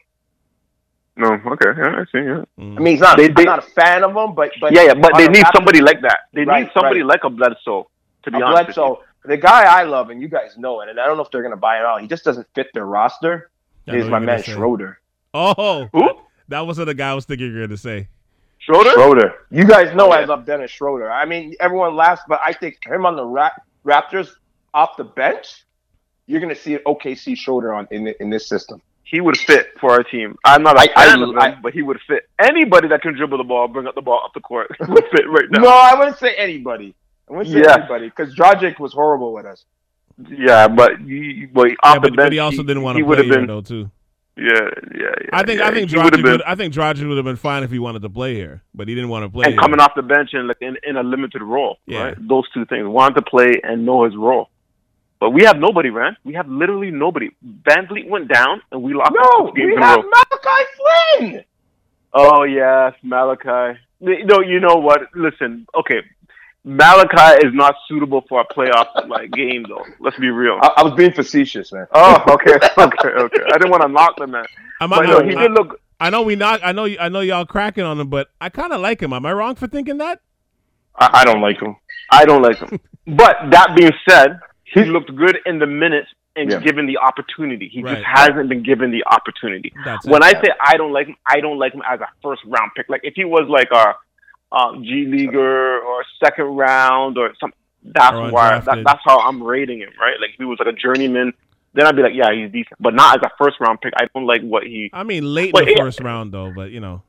No. Okay. Yeah, I see. Yeah. Mm. I mean, he's not. They- I'm they- not a fan of him, but but Yeah, yeah, but they need somebody like that. They Right, need somebody right. like a Bledsoe. To be a honest, with you. Bledsoe. The guy I love, and you guys know it, and I don't know if they're gonna buy it out. He just doesn't fit their roster. I Is my you're man say. Schroeder? Oh, Who? that wasn't the guy I was thinking you were going to say. Schroeder. Schroeder. You guys know Oh, I yeah. love Dennis Schroeder. I mean, everyone laughs, but I think him on the Ra- Raptors off the bench, you're gonna see an OKC Schroeder on in in this system. He would fit for our team. I'm not a I- I- fan of him, I- but he would fit. Anybody that can dribble the ball, bring up the ball up the court, would fit right now. No, I wouldn't say anybody. I wouldn't say Yeah. anybody because Dragic was horrible with us. Yeah, but he, but Yeah, off the but, bench, but he also didn't want he to would play have here been. though too. Yeah, yeah, yeah. I think yeah, I think he would Dragic have been. would I think Dragic would have been fine if he wanted to play here, but he didn't want to play. and here. coming off the bench and like in, in a limited role, Yeah. right? Those two things: wanted to play and know his role. But we have nobody, Rand. We have literally nobody. VanVleet went down, and we lost No, we have row. Malachi Flynn. Oh yes, Malachi. No, you know what? Listen, okay, Malachi is not suitable for a playoff like game, though. Let's be real. I, I was being facetious, man. Oh, okay, okay, okay. I didn't want to knock the man, I'm, but I, no, he I- did look. I know we not. I know. I know y'all cracking on him, but I kind of like him. Am I wrong for thinking that? I, I don't like him. I don't like him. But that being said, he looked good in the minutes and Yeah. given the opportunity. He Right. just hasn't been given the opportunity. That's When it. I say I don't like him, I don't like him as a first round pick. Like if he was like a um, G leaguer or second round or some, that's Or why that, that's how I'm rating him, right? Like if he was like a journeyman, then I'd be like, yeah, he's decent, but not as a first round pick. I don't like what he. I mean, late in the yeah. first round though, but you know,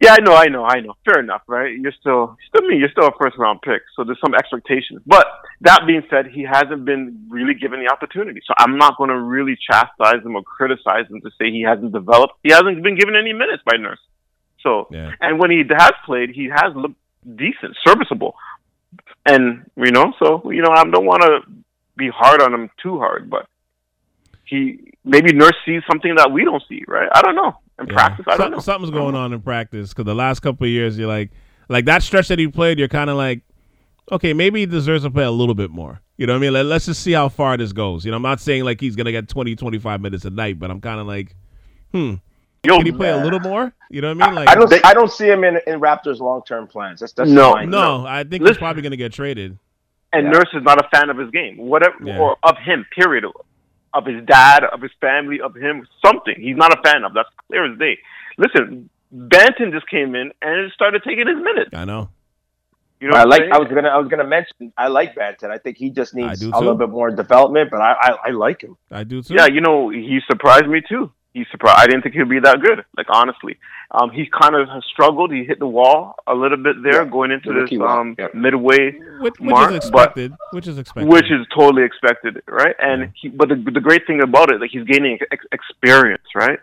Yeah, I know, I know, I know. Fair enough, right? You're still still me. You're still a first round pick, so there's some expectations. But that being said, he hasn't been really given the opportunity, so I'm not going to really chastise him or criticize him to say he hasn't developed. He hasn't been given any minutes by Nurse. So yeah. and when he has played, he has looked decent, serviceable. And you know, so you know, I don't want to be hard on him too hard, but he maybe Nurse sees something that we don't see, right? I don't know. In Yeah. practice, I don't know. Something's going on in practice because the last couple of years, you're like, like that stretch that he played, you're kind of like, okay, maybe he deserves to play a little bit more. You know what I mean? Let, let's just see how far this goes. You know, I'm not saying like he's gonna get 20, 25 minutes a night, but I'm kind of like, hmm, Yo, can he play a little more? You know what I mean? Like, I don't. I don't see him in, in Raptors' long term plans. That's that's No, fine. no, I think he's probably gonna get traded. and Yeah. Nurse is not a fan of his game, whatever, Yeah. or of him. Period. Of his dad, of his family, of him, something he's not a fan of. That's clear as day. Listen, Banton just came in and started taking his minutes. I know. You know, I like. saying? I was gonna. I was gonna mention. I like Banton. I think he just needs a little bit more development, but I, I, I like him. I do too. Yeah, you know, he surprised me too. He surprised. I didn't think he'd be that good. Like honestly, um, he kind of has struggled. He hit the wall a little bit there Yeah, going into this um yeah. midway, which, which Mark, is but- expected. Which is expected. which is totally expected, right? And Yeah. he, but the the great thing about it, like he's gaining ex- experience, right?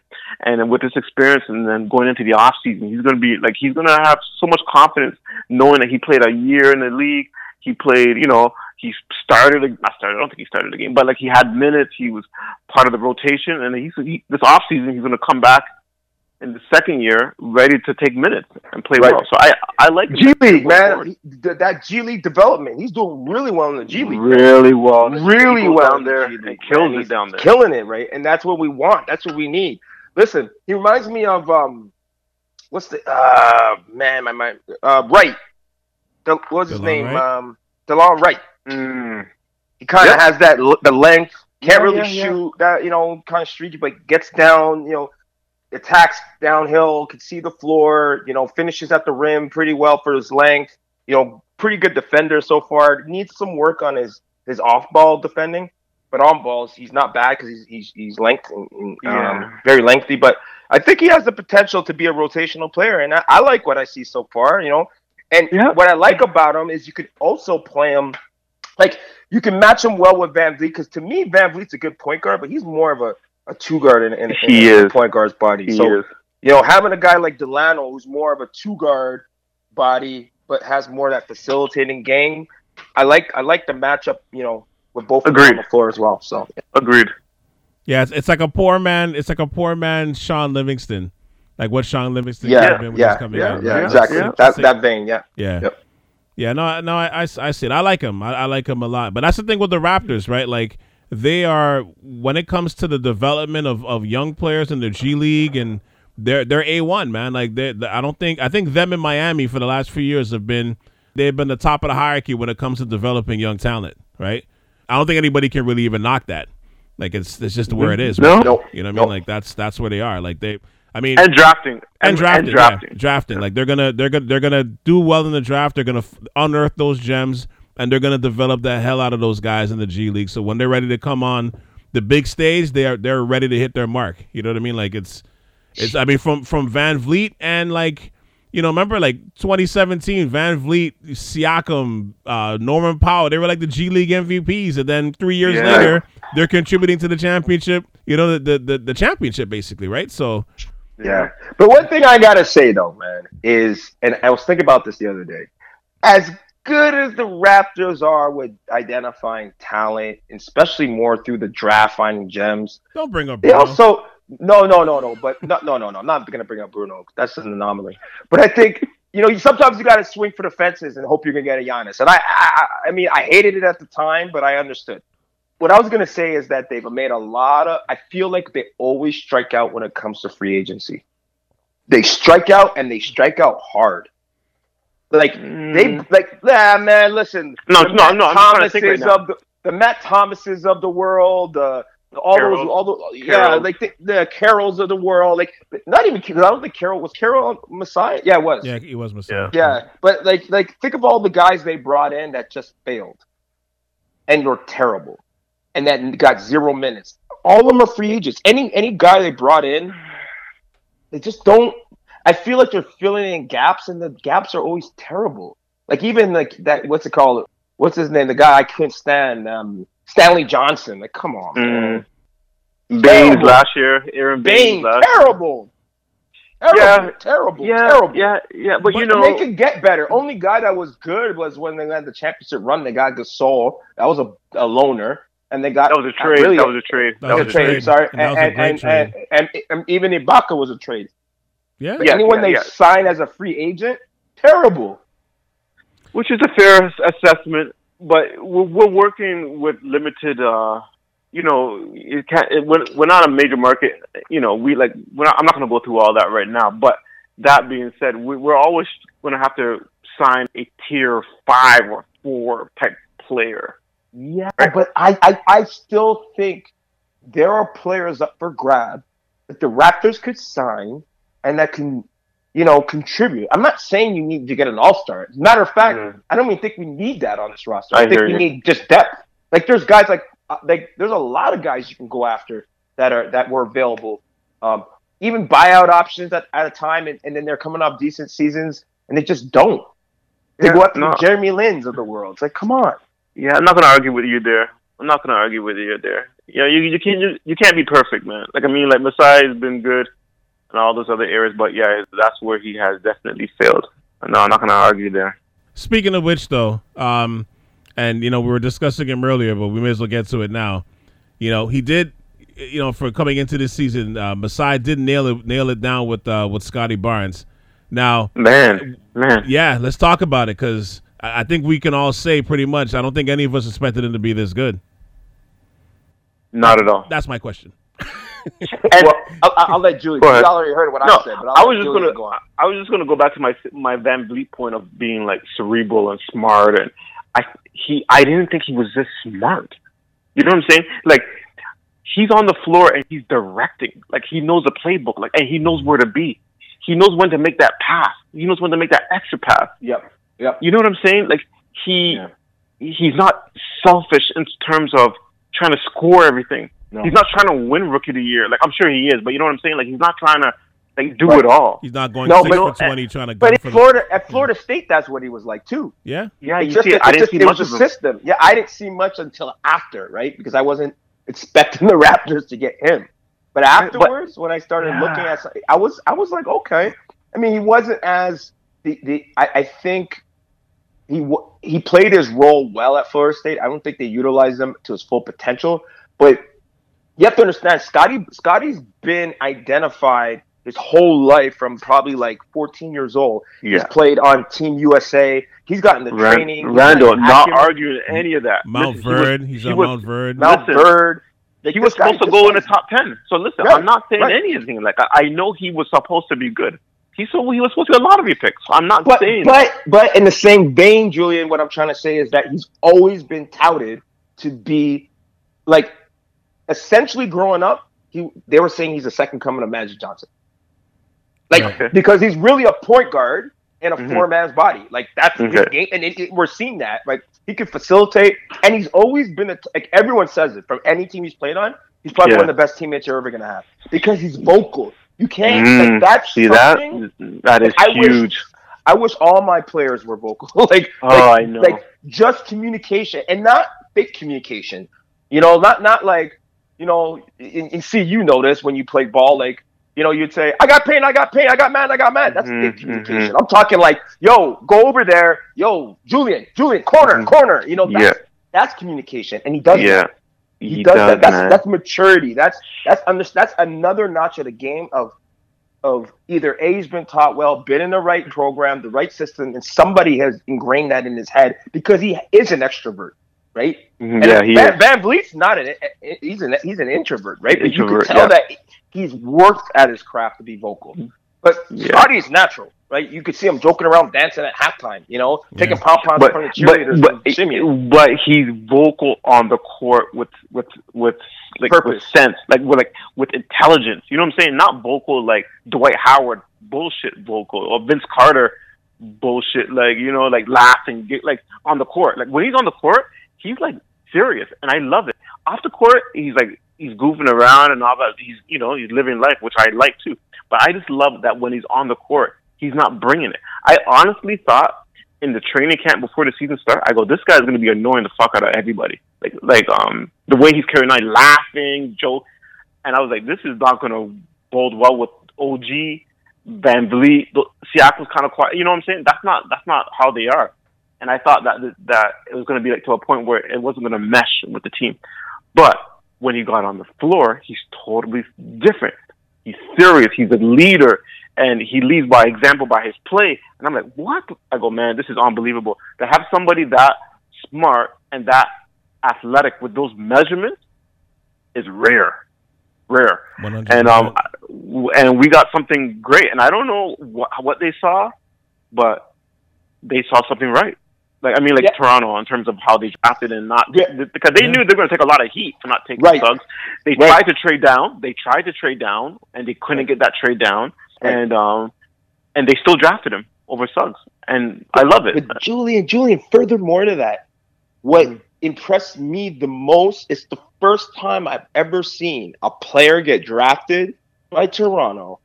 And with this experience, and then going into the off season, he's gonna be like he's gonna have so much confidence knowing that he played a year in the league. He played, you know, he started, not started. I don't think he started the game, but like he had minutes. He was part of the rotation, and he's he, this off season he's gonna come back in the second year ready to take minutes and play Right. well. So I I like G League, man. He- that G League development. He's doing really well in the G League. really well, really well down in the there G and League, kills it down there. killing it, right? And that's what we want. That's what we need. Listen, he reminds me of um, what's the uh man, my mind, uh, Wright. The, what was his Delon name? Wright? Um, Delon Wright. Mm. He kind of Yeah. has that l- the length. Can't Yeah, really yeah, yeah. shoot. That you know, kind of streaky, but gets down. You know, attacks downhill. Can see the floor. You know, finishes at the rim pretty well for his length. You know, pretty good defender so far. Needs some work on his his off ball defending, but on balls he's not bad because he's he's he's length and, and, Yeah. um, very lengthy. But I think he has the potential to be a rotational player, and I, I like what I see so far. You know, and Yeah. what I like about him is you could also play him like you can match him well with VanVleet because to me VanVleet's a good point guard, but he's more of a, a two guard in, in, in He a point guard's body. He so is. you know, having a guy like Delano who's more of a two guard body but has more of that facilitating game, I like I like the matchup. You know, with both of them on the floor as well. So Agreed. Yeah, it's, it's like a poor man. It's like a poor man, Shaun Livingston, like what Shaun Livingston yeah, could have been when he was yeah, coming yeah, out. yeah, right? exactly. Same- That same- that vein, yeah. Yeah. Yep. Yeah, no, no, I, I, I see it. I like him. I, I like him a lot. But that's the thing with the Raptors, right? Like they are when it comes to the development of, of young players in the G League and they're they're a one man. Like they, I don't think I think them in Miami for the last few years have been they've been the top of the hierarchy when it comes to developing young talent, right? I don't think anybody can really even knock that. Like it's it's just where it is. No. You know what I mean? Like that's that's where they are. Like they I mean And drafting. and drafting, And drafting. yeah, drafting. Like they're gonna they're gonna they're gonna do well in the draft. They're gonna f- unearth those gems, and they're gonna develop the hell out of those guys in the G League. So when they're ready to come on the big stage, they are they're ready to hit their mark. You know what I mean? Like it's it's I mean from from Van Vleet and like you know remember like 2017 Van Vleet, Siakam, uh, Norman Powell. They were like the G League MVPs, and then three years Yeah. later they're contributing to the championship. You know the the the, the championship basically, right? So. Yeah. But one thing I gotta say though, man, is and I was thinking about this the other day. As good as the Raptors are with identifying talent, especially more through the draft finding gems, Don't bring up Bruno. they also no no no no, but no no no no, I'm not gonna bring up Bruno. That's an anomaly. But I think you know, sometimes you gotta swing for the fences and hope you're gonna get a Giannis. And I I, I mean I hated it at the time, but I understood. What I was gonna say is that they've made a lot of. I feel like they always strike out when it comes to free agency. They strike out and they strike out hard. Like they Mm. like, yeah, man. Listen, No, the no, Matt no, I'm trying to think right Thomases now. of the, the Matt Thomases of the world, uh, all Carroll. those, all the, yeah, Carroll. like the, the Carrolls of the world. Like not even. I don't think Carroll was Carroll Masai. Yeah, it was. Yeah, he was Masai. Yeah, but like like think of all the guys they brought in that just failed. and you're terrible, and then got zero minutes. All of them are free agents. Any any guy they brought in, they just don't. I feel like they're filling in gaps, and the gaps are always terrible. Like even like that. What's it called? What's his name? The guy I couldn't stand. Um, Stanley Johnson. Like, come on, man. Mm. Baynes last year, Aron Baynes, Baynes, terrible. Terrible, Yeah. terrible, Yeah, terrible. yeah, yeah. But, you know, they could get better. Only guy that was good was when they had the championship run. They got Gasol. That was a, a loner, and they got that was a trade. Really, that was a trade. That That was was a a trade. trade. Sorry, And and and, and, trade. and, and, and even Ibaka was a trade. Yeah. But Yeah, anyone yeah, they yeah. signed as a free agent, terrible. which is a fair assessment. But we're, we're working with limited. uh You know, it can't. It, we're, we're not a major market. You know, we like. We're not, I'm not going to go through all that right now. But that being said, we, we're always going to have to sign a tier five or four type player. Yeah, but I, I, I still think there are players up for grab that the Raptors could sign and that can, you know, contribute. I'm not saying you need to get an All Star. Matter of fact, Mhm. I don't even think we need that on this roster. I I, think we you. need just depth. Like there's guys like uh, like there's a lot of guys you can go after that are that were available. Um, even buyout options at, at a time, and, and then they're coming off decent seasons, and they just don't. They Yeah, go after no. Jeremy Lins of the world. It's like, come on. Yeah, I'm not going to argue with you there. I'm not going to argue with you there. Yeah, you you can't you, you can't be perfect, man. Like I mean, like Masai has been good and all those other areas, but yeah, that's where he has definitely failed. No, I'm not going to argue there. Speaking of which, though, um, and you know we were discussing him earlier, but we may as well get to it now. You know, he did. You know, for coming into this season, uh, Masai did nail it nail it down with uh, with Scottie Barnes. Now, Man, man. yeah, let's talk about it because I I think we can all say pretty much. I don't think any of us expected him to be this good. Not at all. That's my question. And Well, I'll, I'll let Julie. Go You ahead. already heard what No, I said, but I'll I let was just Julian gonna, go. I was just gonna go back to my my VanVleet point of being like cerebral and smart, and I he, I didn't think he was this smart. You know what I'm saying? Like he's on the floor and he's directing. Like he knows the playbook, like and he knows where to be. He knows when to make that pass. He knows when to make that extra pass. Yep. Yep. You know what I'm saying? Like he Yeah. he's not selfish in terms of trying to score everything. No. He's not trying to win rookie of the year. Like I'm sure he is, but you know what I'm saying? Like he's not trying to like do But- it all. He's not going No, six but- for twenty, trying to go But for at the Florida, at Florida State, that's what he was like too. yeah. Yeah, It's you just, see, it's I didn't just- see it much was of a him. system. Yeah, I didn't see much until after, right? Because I wasn't expecting the Raptors to get him. But afterwards, when I started Yeah. looking at, I was, I was like, okay. I mean, he wasn't as the the. I, I think he he played his role well at Florida State. I don't think they utilized him to his full potential, but you have to understand, Scottie Scottie's been identified his whole life from probably like 14 years old. He's played on Team USA. He's gotten the Ran- training. he's Randall, not acumen. arguing any of that. Mount Listen, he was- Verd. He's he on was- Montverde. Mount Listen, Bird. Like, He this was guy- supposed to go in the top ten. So listen, Right, I'm not saying right. anything. Like I, I know he was supposed to be good. He so he was supposed to be a lottery pick. So I'm not But, saying. but but in the same vein, Julian, what I'm trying to say is that he's always been touted to be like essentially growing up. He they were saying he's a second coming of Magic Johnson, like Okay. because he's really a point guard in a Mhm. four man's body. Like that's his game, and it, it- we're seeing that. Like he can facilitate, and he's always been a t- like everyone says it from any team he's played on. He's probably Yeah. one of the best teammates you're ever gonna have because he's vocal. You can't Mm, like that's see something- that? That is I wish- huge. I wish all my players were vocal. like, Oh, like, I know. like just communication and not fake communication. You know, not not like you know. And, see, you know this when you play ball, like you know, you'd say, "I got pain, I got pain, I got mad, I got mad." That's Mhm, fake communication. mhm. I'm talking like, "Yo, go over there, yo, Julian, Julian, corner, Mhm. corner." You know, that's, Yeah. that's communication, and he does. yeah, that. He, does, that. That's man. that's maturity. That's that's under, that's another notch of the game of of either A, he's been taught well, been in the right program, the right system, and somebody has ingrained that in his head because he is an extrovert, right? Mhm, And yeah, he Van, is. VanVleet's not an he's an he's an introvert, right? But you can tell yeah. that he's worked at his craft to be vocal. But Yeah. Scottie's natural, right? You could see him joking around, dancing at halftime, you know, taking Yeah. pom poms in front of cheerleaders, but, and shimmying. but he's vocal on the court with with with like with Purpose. sense, like with like with intelligence. You know what I'm saying? Not vocal like Dwight Howard bullshit vocal or Vince Carter bullshit like you know like laughing get like on the court. Like when he's on the court, he's like serious, and I love it. Off the court, he's like he's goofing around and all that. He's you know he's living life, which I like too. But I just love that when he's on the court, he's not bringing it. I honestly thought in the training camp before the season started, I go, this guy's going to be annoying the fuck out of everybody. Like like um the way he's carrying on, laughing, joke, and I was like, this is not going to bode well with OG. VanVleet, Siakam's kind of quiet. You know what I'm saying? That's not that's not how they are. And I thought that that it was going to be like to a point where it wasn't going to mesh with the team. But when he got on the floor, he's totally different. He's serious. He's a leader, and he leads by example by his play. And I'm like, what? I go, man, this is unbelievable. To have somebody that smart and that athletic with those measurements is rare, rare. 100%. And um, and we got something great. And I don't know what what they saw, but they saw something right. Like I mean, like Yeah. Toronto in terms of how they drafted and not Yeah. because they Yeah. knew they were going to take a lot of heat for not taking Right. Suggs. They Right. tried to trade down. They tried to trade down, and they couldn't get that trade down. Right. And um, and they still drafted him over Suggs, and I love it. But Julian, Julian, furthermore to that, what Mhm. impressed me the most is the first time I've ever seen a player get drafted by Toronto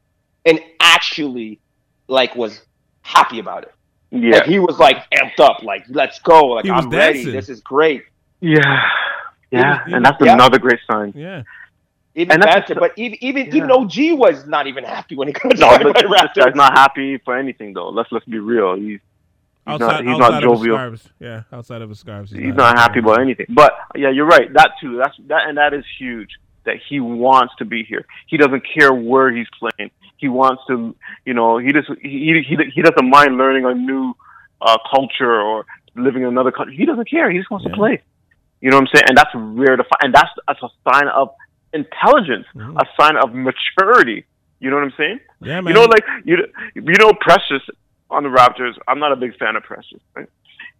and actually like was happy about it. Yeah, Like he was like amped up, like let's go, like He I'm ready. dancing. This is great. yeah, yeah, He was- and that's yeah. another great sign. yeah. Even And better, but even even Yeah. even OG was not even happy when he got No, drafted but by this Raptors. guy's not happy for anything though. Let's let's be real. He's He's not- Outside, he's not outside of jovial. scarves. Yeah, outside of his scarves. he's not happy about anything. But yeah, you're right. That too. That's that, and that is huge. That he wants to be here. He doesn't care where he's playing. He wants to, you know, he just he he he doesn't mind learning a new uh, culture or living in another country. He doesn't care. He just wants Yeah. to play. You know what I'm saying? And that's rare to find. And that's that's a sign of intelligence, Mhm. a sign of maturity. You know what I'm saying? Yeah, man. You know, like you, you know, Precious on the Raptors. I'm not a big fan of Precious, right?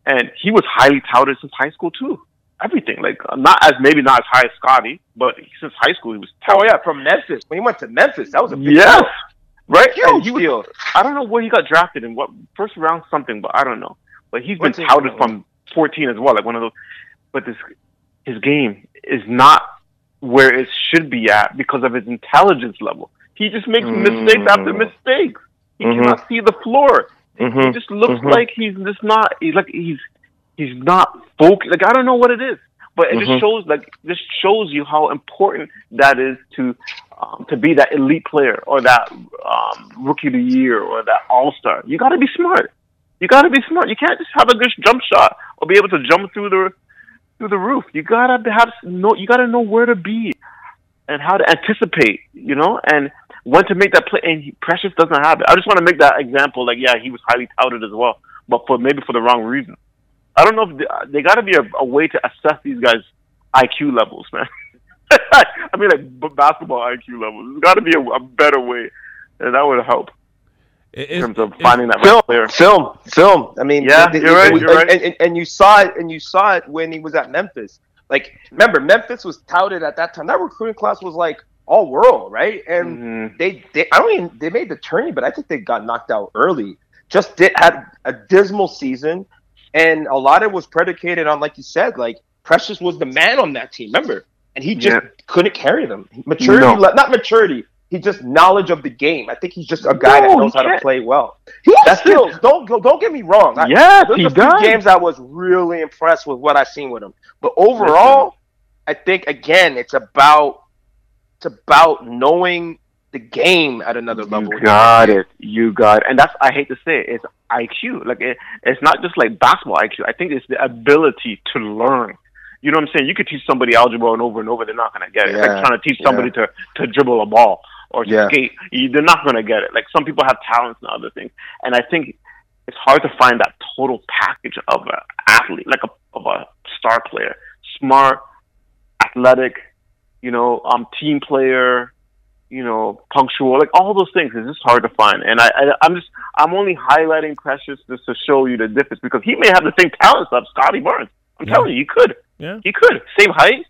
and he was highly touted since high school too. Everything, like not as maybe not as high as Scottie, but since high school he was Oh yeah, from Memphis. When he went to Memphis, that was a big yes, deal. right. Huge he was- deal. I don't know where he got drafted in what first round something, but I don't know. But he's been touted from 14 as well, like one of those. But this his game is not where it should be at because of his intelligence level. He just makes mistakes after Mm. mistakes. He Mhm. cannot see the floor. He Mm-hmm. just looks Mhm. like he's just not. He's like he's he's not focused. Like I don't know what it is, but it Mhm. just shows like this shows you how important that is to um, to be that elite player or that um, rookie of the year or that all star. You got to be smart. You got to be smart. You can't just have a good jump shot or be able to jump through the through the roof. You gotta have know. You gotta know where to be and how to anticipate. You know and when to make that play. And he, Precious doesn't have it. I just want to make that example. Like yeah, he was highly touted as well, but for maybe for the wrong reason. I don't know if they, they got to be a, a way to assess these guys' IQ levels, man. I mean, like b- basketball IQ levels. There's got to be a, a better way, and that would help It- in terms of it's- finding that film, right player. film, film. I mean, Yeah, th- th- you're right, and- you're right. And, and, and you saw it, and you saw it when he was at Memphis. Like, remember, Memphis was touted at that time. That recruiting class was like all world, right? And Mhm. they, they, I don't even, they made the tourney, but I think they got knocked out early. Just did had a dismal season, and a lot of it was predicated on, like you said, like Precious was the man on that team. Remember, and he just Yeah. couldn't carry them. Maturity, No. not maturity. He just knowledge of the game. I think he's just a guy No, that knows how to play well. He it. skills. Don't. Don't get me wrong. There's he does. games I was really impressed with what I seen with him. But overall, I think again, it's about it's about knowing the game at another level. You got it. You got it. And that's I hate to say it, it's IQ. Like it, it's not just like basketball IQ. I think it's the ability to learn. You know what I'm saying? You could teach somebody algebra and over and over, they're not gonna get it. It's like trying to teach somebody to, to dribble a ball or to Yeah. skate. You, they're not gonna get it. Like some people have talents and other things. And I think it's hard to find that total package of an athlete, like a of a star player. Smart, athletic, you know, um team player, you know, punctual, like all those things is just hard to find. And I, I I'm just I'm only highlighting Precious just to show you the difference because he may have the same talents of Scottie Barnes. I'm Yeah. telling you, he could. Yeah. He could. Same height.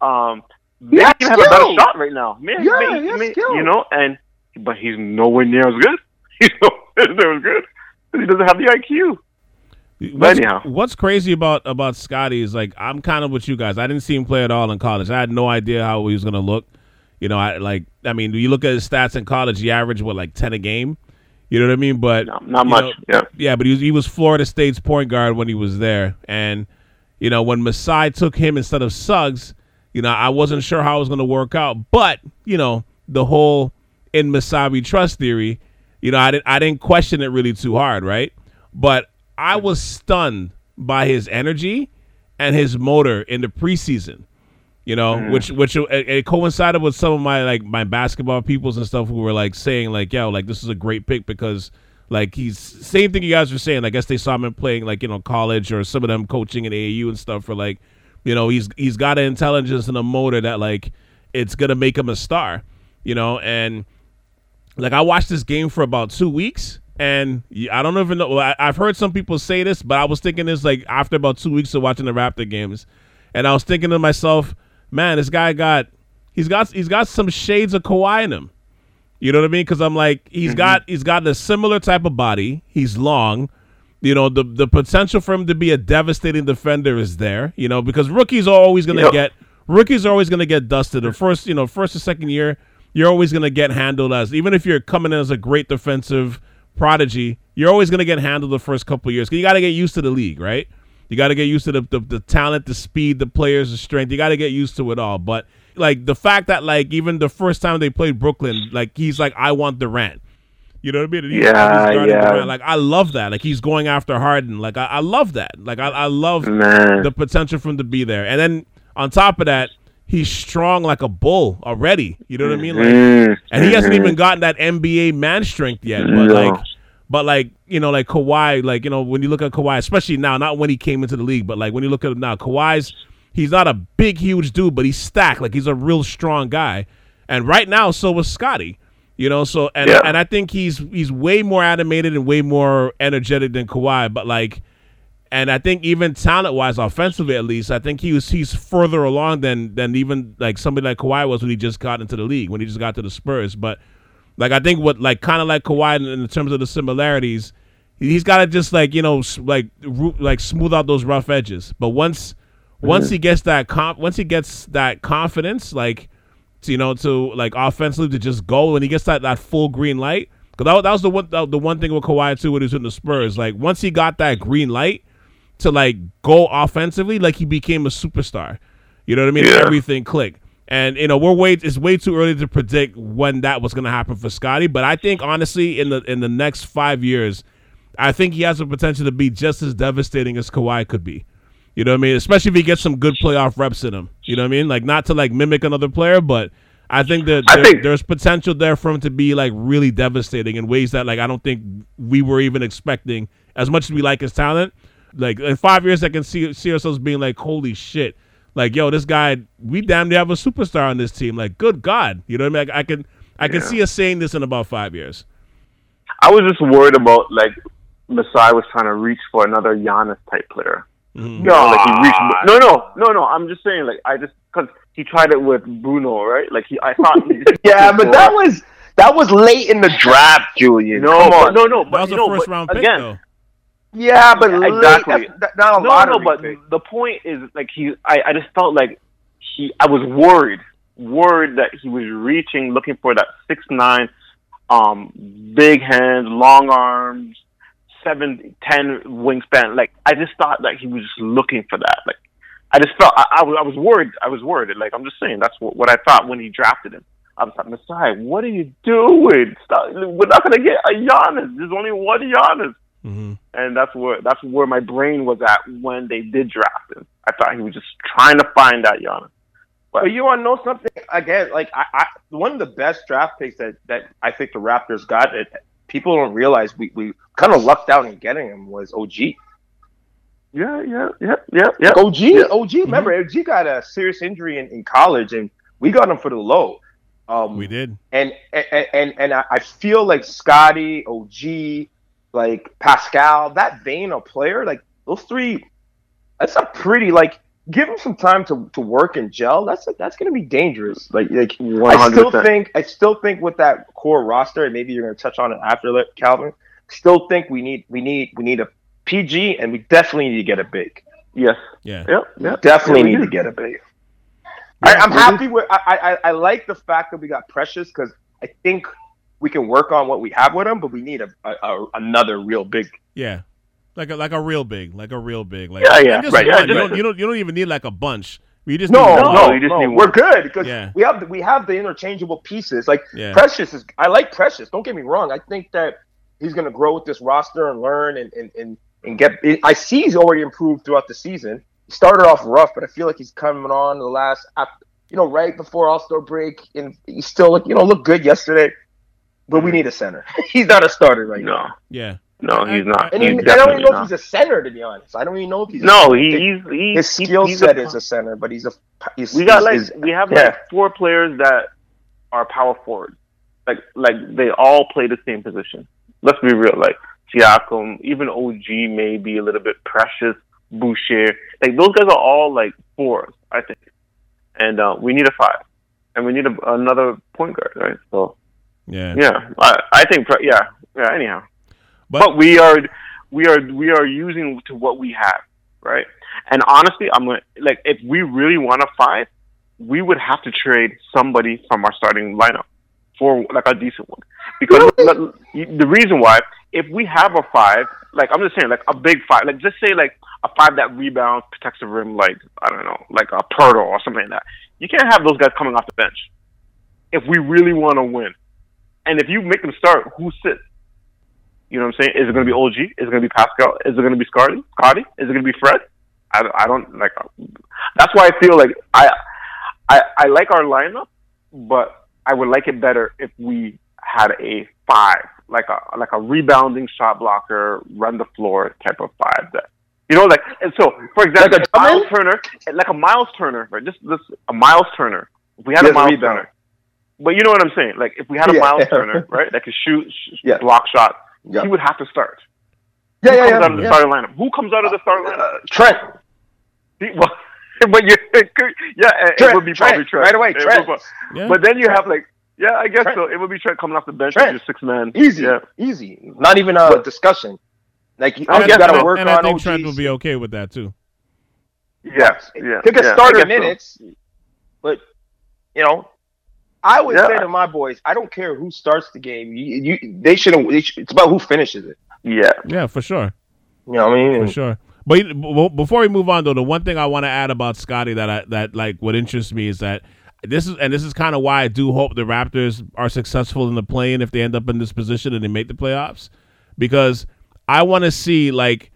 Um He may has have a better shot right now. Man, Yeah, may, he has may- you know, and but he's nowhere near as good. He's nowhere near as good. 'cause He doesn't have the IQ. What's, anyhow. what's crazy about about Scottie is like I'm kind of with you guys. I didn't see him play at all in college. I had no idea how he was gonna look. You know, I like. I mean, you look at his stats in college. He averaged what like ten a game. You know what I mean? But No, not much. know, yeah. yeah, but he was, he was Florida State's point guard when he was there, and you know when Masai took him instead of Suggs, you know I wasn't sure how it was going to work out, but you know the whole in Masai we trust theory, you know I didn't I didn't question it really too hard, right? But I was stunned by his energy and his motor in the preseason. You know, mm. which which it, it coincided with some of my like my basketball peoples and stuff who were like saying like, "Yo, like this is a great pick because like he's same thing you guys were saying. I guess they saw him playing like you know college or some of them coaching in AAU and stuff for like, you know, he's he's got an intelligence and a motor that like it's gonna make him a star. You know, and like I watched this game for about two weeks, and I don't even know. Well, I, I've heard some people say this, but I was thinking this like after about two weeks of watching the Raptor games, and I was thinking to myself, man, this guy got he's got he's got some shades of Kawhi in him. You know what I mean? Because I'm like, he's mm-hmm. got he's got a similar type of body. He's long. You know, the the potential for him to be a devastating defender is there. You know, because rookies are always going to Yep. get rookies are always going to get dusted. The first, you know, first or second year, you're always going to get handled as even if you're coming in as a great defensive prodigy, you're always going to get handled the first couple of years. 'Cause you got to get used to the league, right? You got to get used to the, the the talent, the speed, the players, the strength. You got to get used to it all. But like the fact that like even the first time they played Brooklyn, like he's like, I want Durant. You know what I mean? He's- Yeah, he's yeah. Durant. Like I love that. Like he's going after Harden. Like I, I love that. Like I, I love Man. the potential for him to be there. And then on top of that, he's strong like a bull already. You know what I mean? Like, Mm, and he hasn't mhm. even gotten that NBA man strength yet. But No. like, but like you know, like Kawhi, like you know, when you look at Kawhi, especially now, not when he came into the league, but like when you look at him now, Kawhi's he's not a big, huge dude, but he's stacked. Like he's a real strong guy. And right now, so was Scottie. You know, so and Yeah. and I think he's he's way more animated and way more energetic than Kawhi. But like, and I think even talent wise, offensively at least, I think he was he's further along than than even like somebody like Kawhi was when he just got into the league when he just got to the Spurs. But like I think what like kind of like Kawhi in, in terms of the similarities, he's got to just like you know like ru- like smooth out those rough edges. But once once he gets that comp, once he gets that confidence, like to, you know to like offensively to just go and he gets that that full green light. Because that, that was the one the one thing with Kawhi too when he was in the Spurs. Like once he got that green light to like go offensively, like he became a superstar. You know what I mean? Yeah. Everything clicked. And you know we're way it's way too early to predict when that was going to happen for Scottie. But I think honestly, in the in the next five years, I think he has the potential to be just as devastating as Kawhi could be. You know what I mean? Especially if he gets some good playoff reps in him. You know what I mean? Like not to like mimic another player, but I think that I there- think- there's potential there for him to be like really devastating in ways that like I don't think we were even expecting. As much as we like his talent, like in five years, I can see see ourselves being like, holy shit, like yo, this guy, we damn near have a superstar on this team. Like, good God, you know what I mean? Like, I can I can Yeah. see us saying this in about five years. I was just worried about like Masai was trying to reach for another Giannis type player. Mhm. You know, like he reached. No, no, no, no. I'm just saying, like I just because he tried it with Bruno, right? Like he, I thought. He Yeah, but that was that was late in the draft, Julian. no, Come but, on. no, no. That But was you a know, first but round pick again, though. Yeah, but Yeah, exactly. that's, that's not a no, no, but pick. the point is like he. I, I just felt like he. I was worried, worried that he was reaching, looking for that six nine, um, big hands, long arms, seven ten wingspan. Like I just thought that he was just looking for that. Like I just felt I, I was I was worried. I was worried. Like I'm just saying that's what, what I thought when he drafted him. I was like, Masai, what are you doing? Stop. We're not gonna get a Giannis. There's only one Giannis hmm and that's where that's where my brain was at when they did draft him. I thought he was just trying to find that Giannis. But you want to know something? Again, like I, I, one of the best draft picks that, that I think the Raptors got, it, people don't realize we, we kind of lucked out in getting him was OG. Yeah, yeah, yeah, yeah, yeah. OG, Yeah. OG. Remember, OG got a serious injury in, in college, and we got him for the low. Um, We did. and and and, and I I feel like Scottie, OG, like Pascal, that vein of player, like those three, that's a pretty like give them some time to, to work and gel. That's that's gonna be dangerous. Like like I still think I still think with that core roster, and maybe you're gonna touch on it after that, Calvin. Still think we need we need we need a PG, and we definitely need to get a big. Yes. Yeah. Yep. Yep. Definitely Yeah, need do. to get a big. I, I'm happy with. I, I I like the fact that we got Precious because I think we can work on what we have with him, but we need a, a, a another real big. Yeah. Like a like a real big, like a real big, like Yeah, yeah, just right, yeah, one. you don't you don't you don't even need like a bunch. You just No, need no, no, you just no, need we're good because Yeah. we have the, we have the interchangeable pieces. Like Yeah. Precious is. I like Precious. Don't get me wrong. I think that he's going to grow with this roster and learn and and and, and get. I see he's already improved throughout the season. He started off rough, but I feel like he's coming on the last. after- You know, right before All Star break, and he still look. You know, looked good yesterday. But we need a center. he's not a starter right No. now. Yeah. No, he's not. And He's he, I don't even know not. if he's a center, to be honest. I don't even know if he's. No, a, he, he's he's his he's- skill he's set a, is a center, but he's a. He's, We got like he's- we have yeah. like four players that are power forwards. Like like they all play the same position. Let's be real. Like Siakam, even OG may be a little bit precious. Boucher, like those guys are all like fours, I think. And uh, we need a five, and we need a, another point guard, right? So Yeah. yeah, I, I think yeah, yeah. Anyhow, But- but, we are we are we are using to what we have, right? And honestly, I'm gonna like if we really want a five, we would have to trade somebody from our starting lineup for like a decent one. Because the, the reason why, if we have a five, like I'm just saying, like a big five, like just say like a five that rebounds, protects the rim, like I don't know, like a Poeltl or something like that. You can't have those guys coming off the bench if we really want to win. And if you make them start, who sits? You know what I'm saying? Is it going to be OG? Is it going to be Pascal? Is it going to be Scottie? Scottie? Is it going to be Fred? I, I don't like. That's why I feel like I, I I like our lineup, but I would like it better if we had a five, like a like a rebounding shot blocker, run the floor type of five. That you know, like and so for example, Like a Miles Turner, like a Miles Turner, right? Just this a Miles Turner. If we had He a has a Miles. Turner, but you know what I'm saying? Like if we had a Yeah. Miles Turner, right, that could shoot, sh- Yeah. block shots, Yeah. he would have to start. yeah, Who yeah, comes yeah, out of the yeah. starting lineup? Who comes out of the starting lineup? Uh, Trent. See, Well, but you, it could, yeah, it, Trent, it would be probably Trent, Trent right away, It Trent. would- Yeah. But then you have like, yeah, I guess Trent. so. It would be Trent coming off the bench Trent. with your six man. Easy, Yeah. easy. Not even a But- discussion. Like you, I you guess got to so. work and on I think OGs. Trent will be okay with that too. Yeah, yeah. He'll get yeah, starter guess so. minutes, but you know, I would Yeah. say to my boys, I don't care who starts the game. You, you they shouldn't. They should, it's about who finishes it. Yeah. Yeah, for sure. You know what I mean? For sure. But before we move on, though, the one thing I want to add about Scottie that I, that like what interests me is that this is and this is kind of why I do hope the Raptors are successful in the play-in if they end up in this position and they make the playoffs, because I want to see like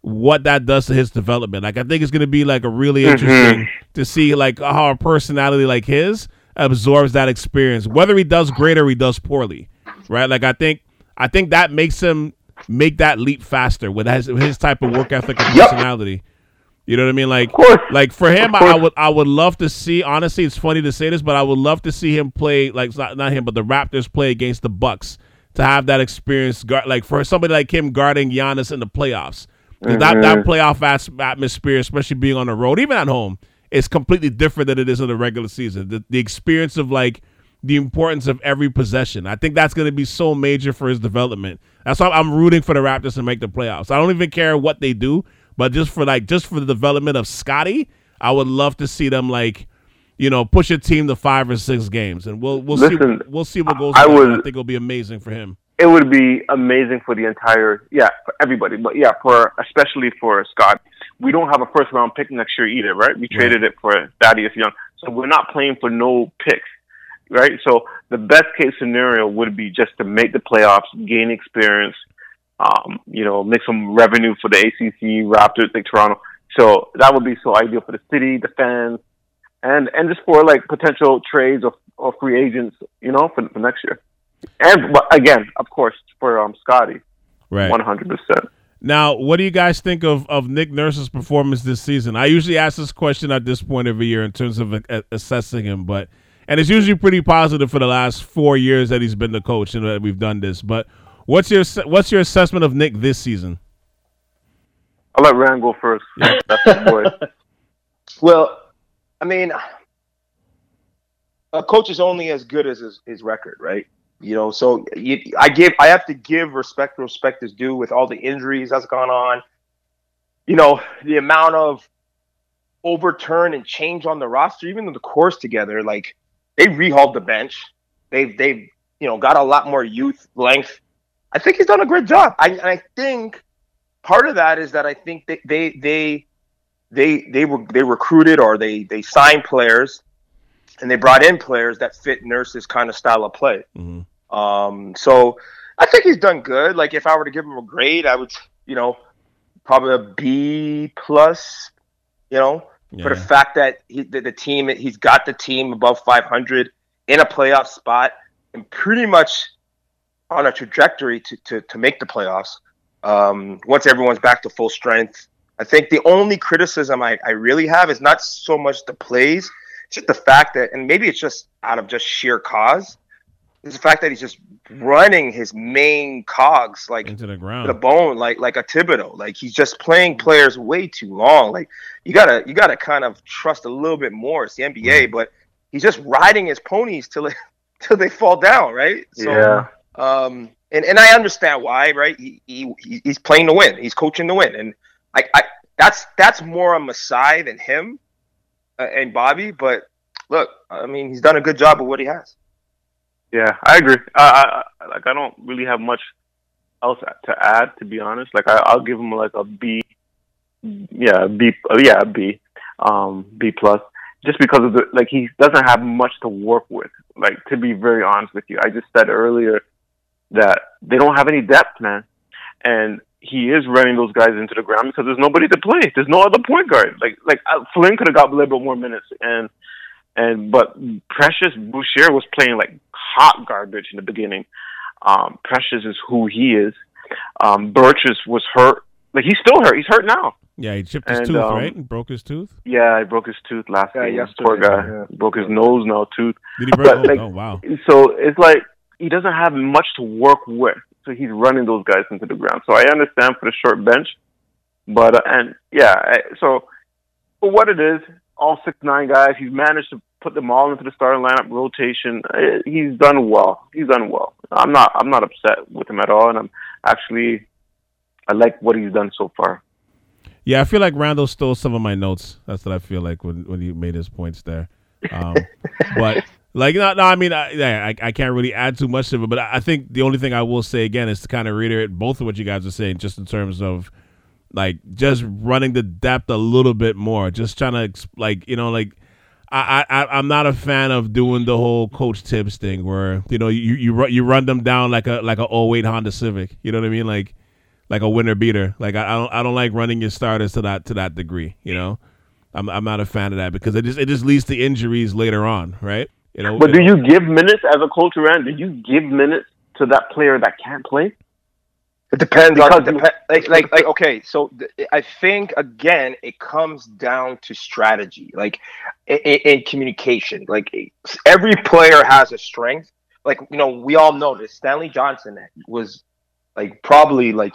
what that does to his development. Like I think it's going to be like a really mm-hmm. interesting to see like how a personality like his absorbs that experience, whether he does great or he does poorly, right? Like I think I think that makes him make that leap faster with his, his type of work ethic and Yep. personality. You know what I mean? Like, like for him, I, I would I would love to see. Honestly, it's funny to say this, but I would love to see him play like not, not him, but the Raptors play against the Bucks to have that experience. Guard, like for somebody like him guarding Giannis in the playoffs, 'Cause that that playoff atmosphere, especially being on the road, even at home, is completely different than it is in the regular season. The, the experience of like the importance of every possession. I think that's going to be so major for his development. That's why I'm rooting for the Raptors to make the playoffs. I don't even care what they do, but just for like just for the development of Scottie, I would love to see them like, you know, push a team to five or six games, and we'll we'll Listen, see we'll see what goes. I on. was- I think it'll be amazing for him. It would be amazing for the entire, yeah, for everybody. But yeah, for especially for Scott, we don't have a first round pick next year either, right? We traded it for Thaddeus Young, so we're not playing for no picks, right? So the best case scenario would be just to make the playoffs, gain experience, um, you know, make some revenue for the ACC, Raptors, like Toronto. So that would be so ideal for the city, the fans, and and just for like potential trades or, or free agents, you know, for, for next year. And but again, of course, for um Scottie, Right. one hundred percent. Now, what do you guys think of, of Nick Nurse's performance this season? I usually ask this question at this point every year in terms of a, assessing him, but and it's usually pretty positive for the last four years that he's been the coach and that we've done this. But what's your what's your assessment of Nick this season? I'll let Rand go first. That's. Well, I mean, a coach is only as good as his, his record, right? You know, so you, I give, I have to give respect respect is due with all the injuries that's gone on. you know, the amount of overturn and change on the roster, even the course together, like they rehauled the bench. They've they've you know got a lot more youth length. I think he's done a great job. I I think part of that is that I think they they they they they were they recruited or they they signed players and they brought in players that fit Nurse's kind of style of play. Mm-hmm. Um, so I think he's done good. Like if I were to give him a grade, I would you know probably a B plus. You know, for the fact that he, the, the team he's got the team above 500 in a playoff spot and pretty much on a trajectory to to, to make the playoffs um, once everyone's back to full strength. I think the only criticism I, I really have is not so much the plays, just the fact that, and maybe it's just out of just sheer cause, is the fact that he's just running his main cogs like into the to ground. the bone, like like a Thibodeau. Like he's just playing players way too long. Like you gotta you gotta kind of trust a little bit more. It's the NBA, but he's just riding his ponies till it, till they fall down, right? So yeah. um and, and I understand why, right? He, he he- he's playing to win. He's coaching to win, and I, I that's that's more on Masai than him and Bobby. But look, I mean, he's done a good job with what he has. Yeah, I agree. I, I like I don't really have much else to add, to be honest. Like I, I'll give him like a B. Yeah, B. uh, Yeah, B, Um, B plus. Just because of the like he doesn't have much to work with. Like to be very honest with you, I just said earlier that they don't have any depth, man, and he is running those guys into the ground because there's nobody to play. There's no other point guard. Like like uh, Flynn could have got a little bit more minutes, and and but Precious Boucher was playing like hot garbage in the beginning. Um, Precious is who he is. Um, Burgess was hurt. Like he's still hurt. He's hurt now. Yeah, he chipped his And, tooth, um, right? And broke his tooth. Yeah, he broke his tooth last Yeah, game. yesterday, Poor guy yeah. broke his nose now tooth. Did he break? but, oh, like- oh, wow. So it's like he doesn't have much to work with. So he's running those guys into the ground. So I understand for the short bench, but uh, and yeah, I- so for what it is, all six nine guys, he's managed to put them all into the starting lineup rotation. Uh, He's done well. He's done well. I'm not I'm not upset with him at all, and I'm actually I like what he's done so far. Yeah, I feel like Randall stole some of my notes. That's what I feel like when when he made his points there. Um, but like, no, no, I mean, I, I, I can't really add too much to it. But I I think the only thing I will say again is to kind of reiterate both of what you guys are saying, just in terms of like just running the depth a little bit more, just trying to like you know like. I, I I'm not a fan of doing the whole coach tips thing where you know you you run, you run them down like a like a 08 Honda Civic. You know what I mean? Like like a winner beater. Like I, I don't I don't like running your starters to that to that degree. You know, I'm I'm not a fan of that because it just it just leads to injuries later on, right? You know, But do you give minutes as a coach around? Do you give minutes to that player that can't play? It depends Because it you- depe- like like like okay. So th- I think again, it comes down to strategy, like in, in communication. Like every player has a strength. Like you know, we all know this. Stanley Johnson was like probably like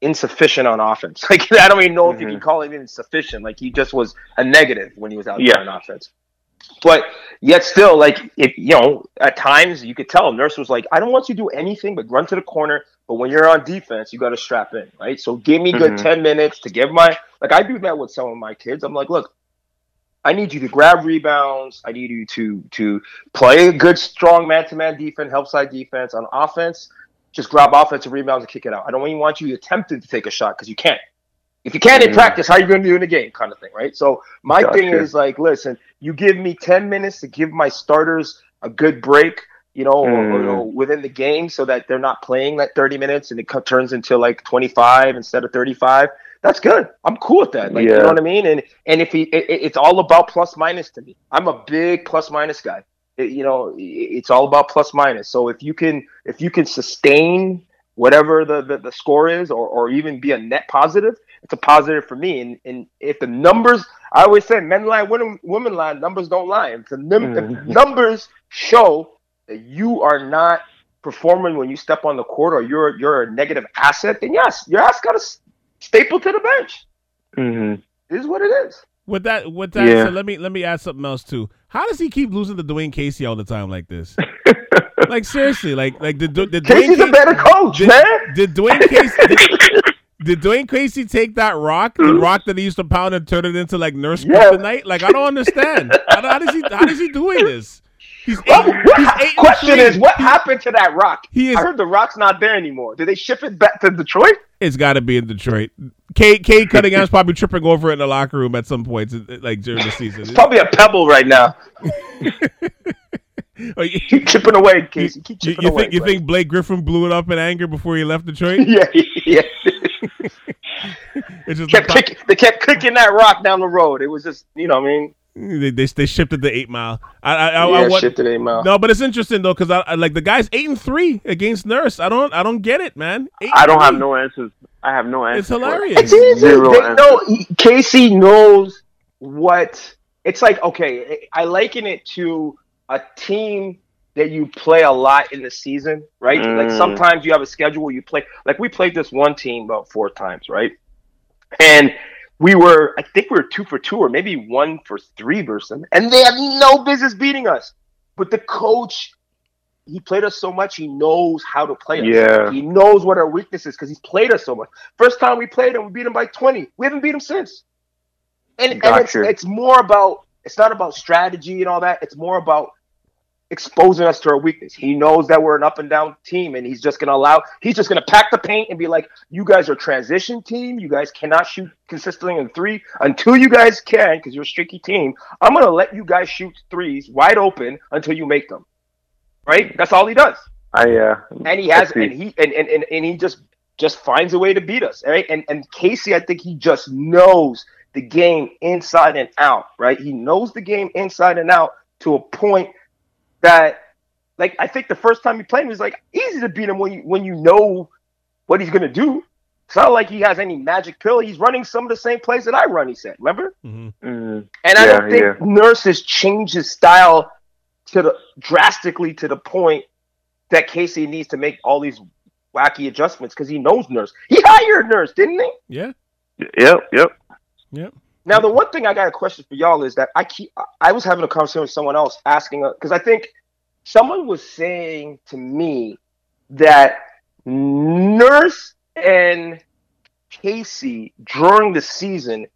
insufficient on offense. Like I don't even know if you can mm-hmm. call it insufficient. Like he just was a negative when he was out Yeah. there on offense. But yet still, like if you know, at times you could tell Nurse was like, I don't want you to do anything but run to the corner. But when you're on defense, you got to strap in, right? So give me good Mhm. ten minutes to give my like I do that with some of my kids. I'm like, look, I need you to grab rebounds. I need you to to play a good, strong man-to-man defense, help side defense on offense. Just grab offensive rebounds and kick it out. I don't even want you attempting to take a shot because you can't. If you can't in Mhm. practice, how are you going to do in the game? Kind of thing, right? So my thing is like, listen, you give me ten minutes to give my starters a good break, you know, or, or, you know, within the game, so that they're not playing that thirty minutes and it co- turns into like twenty-five instead of thirty-five. That's good. I'm cool with that. Like, you know what I mean? And and if he, it, it- it's all about plus minus to me. I'm a big plus minus guy. It- you know, it- it's all about plus minus. So if you can, if you can sustain whatever the, the, the score is, or, or even be a net positive, it's a positive for me. And, and if the numbers, I always say, men lie, women, women lie, numbers don't lie. If the num- if Mhm. numbers show that you are not performing when you step on the court, or you're you're a negative asset, then yes, your ass got to staple to the bench. hmm It is what it is. with that with that Yeah. so let me let me add something else too. How does he keep losing to Dwane Casey all the time like this? like seriously, like like did, did Dwane Casey's a better coach, did, man. did Dwane Casey did, Did Dwane Casey take that rock, the mm-hmm. rock that he used to pound and turn it into like nurse Yeah. kryptonite? Like I don't understand. how, how does he? How is he doing this? He's oh, eight. What, he's eight question is, what He- happened to that rock? He is- I heard the rock's not there anymore. Did they ship it back to Detroit? It's got to be in Detroit. K. K. Cunningham's probably tripping over it in the locker room at some points, like during the season. It's probably a pebble right now. You, Keep chipping away, Casey. Keep you- chipping you away. think you buddy. think Blake Griffin blew it up in anger before he left Detroit? Yeah, yeah. It's just kept the pro- kick, they kept kicking that rock down the road. It was just, you know, what I mean, they, they they shipped it to eight mile. I I, I, yeah, I want, shifted a mile. no, but it's interesting though because I, I like the guy's eight and three against Nurse. I don't I don't get it, man. Eight I don't have no answers. I have no answers. It's hilarious. It's easy. Zero They answer. know Casey knows what it's like. Okay, I liken it to a team that you play a lot in the season, right? Like Mm. sometimes you have a schedule you play. Like we played this one team about four times, right? And we were, I think we were two for two, or maybe one for three versus them, and they have no business beating us. But the coach, he played us so much, he knows how to play us. Yeah. He knows what our weakness is because he's played us so much. First time we played him, we beat him by 20. We haven't beat him since. And, and it's, it's more about, it's not about strategy and all that. It's more about exposing us to our weakness. He knows that we're an up and down team, and he's just going to allow, he's just going to pack the paint and be like, you guys are transition team. You guys cannot shoot consistently in three until you guys can because you're a streaky team. I'm going to let you guys shoot threes wide open until you make them. Right? That's all he does I uh, and he has and he and, and, and, and he just just finds a way to beat us right and and casey i think he just knows the game inside and out right he knows the game inside and out to a point that like i think the first time he played him, it was like easy to beat him when you when you know what he's going to do it's not like he has any magic pill he's running some of the same plays that i run he said remember Mhm. mm, and I Yeah, don't think yeah. Nurse has changed his style to the drastically to the point that Casey needs to make all these wacky adjustments because he knows Nurse. He hired Nurse, didn't he? Yeah. yep, yep. Yep. Now the one thing I got a question for y'all is that I keep I was having a conversation with someone else asking uh, because I think someone was saying to me that Nurse and Casey during the season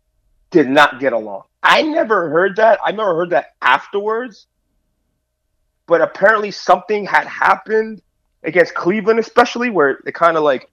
did not get along. I never heard that. I never heard that afterwards. But apparently something had happened against Cleveland, especially where they kind of like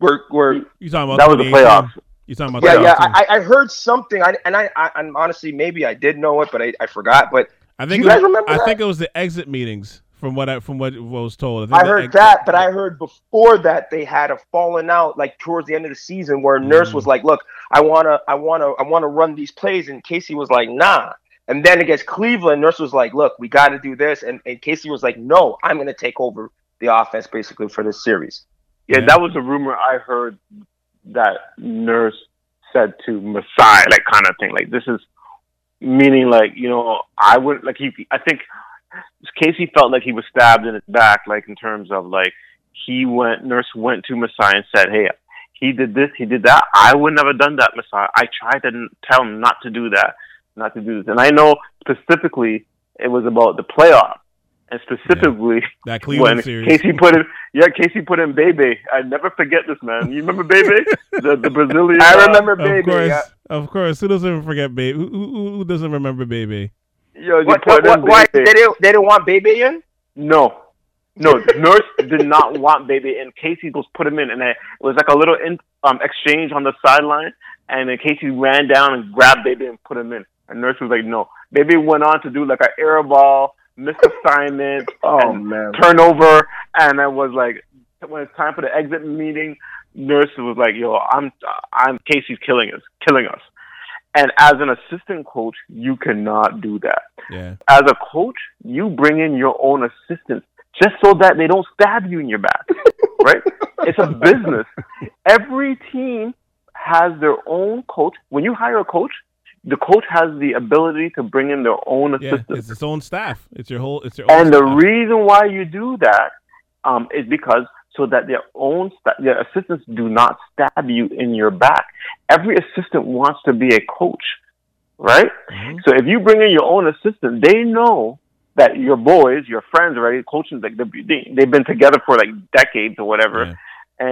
were were You talking about That was the playoffs. You talking about yeah, yeah. I, I heard something, I, and I, I, and honestly, maybe I did know it, but I, I forgot. But I think you guys was- remember I that? think it was the exit meetings from what I from what was told. think I heard ex- that, but I heard before that they had a falling out, like towards the end of the season, where Nurse Mm. was like, "Look, I wanna, I wanna, I wanna run these plays," and Casey was like, "Nah." And then against Cleveland, Nurse was like, "Look, we got to do this," and, and Casey was like, "No, I'm gonna take over the offense basically for this series." Yeah, Yeah. that was a rumor I heard that Nurse said to Masai, like kind of thing. Like this is meaning like you know I would like he. I think Casey felt like he was stabbed in his back, like in terms of like he went. Nurse went to Masai and said, "Hey, he did this, he did that. I would never done that, Masai. I tried to tell him not to do that, not to do this." And I know specifically it was about the playoff, and specifically that Cleveland when series. Casey put in, yeah, Casey put in Bebe. I never forget this man. You remember Bebe, the the Brazilian? I uh, remember of baby. course, yeah. of course. Who doesn't forget Baby? Who, who, who doesn't remember Baby? Yo, you What, put what, in what, why they didn't they didn't want Baby in? No, no. Nurse did not want Bebe, and Casey goes put him in, and it was like a little in, um exchange on the sideline, and then Casey ran down and grabbed Bebe and put him in. And Nurse was like, no. Bebe went on to do like an air ball, missed assignment, Oh and man. turnover, and I was like, when it's time for the exit meeting, nurse was like, "Yo, I'm, I'm Casey's killing us, killing us." And as an assistant coach, you cannot do that. Yeah, As a coach, you bring in your own assistants just so that they don't stab you in your back, right? It's a business. Every team has their own coach. When you hire a coach, the coach has the ability to bring in their own yeah. assistants. It's its own staff. It's your whole. It's your own. And the reason why you do that um, is because so that their own sta- their assistants do not stab you in your back. Every assistant wants to be a coach, right? Mhm. So if you bring in your own assistant, they know that your boys, your friends, already coaching like they- they they've been together for like decades or whatever, Yeah.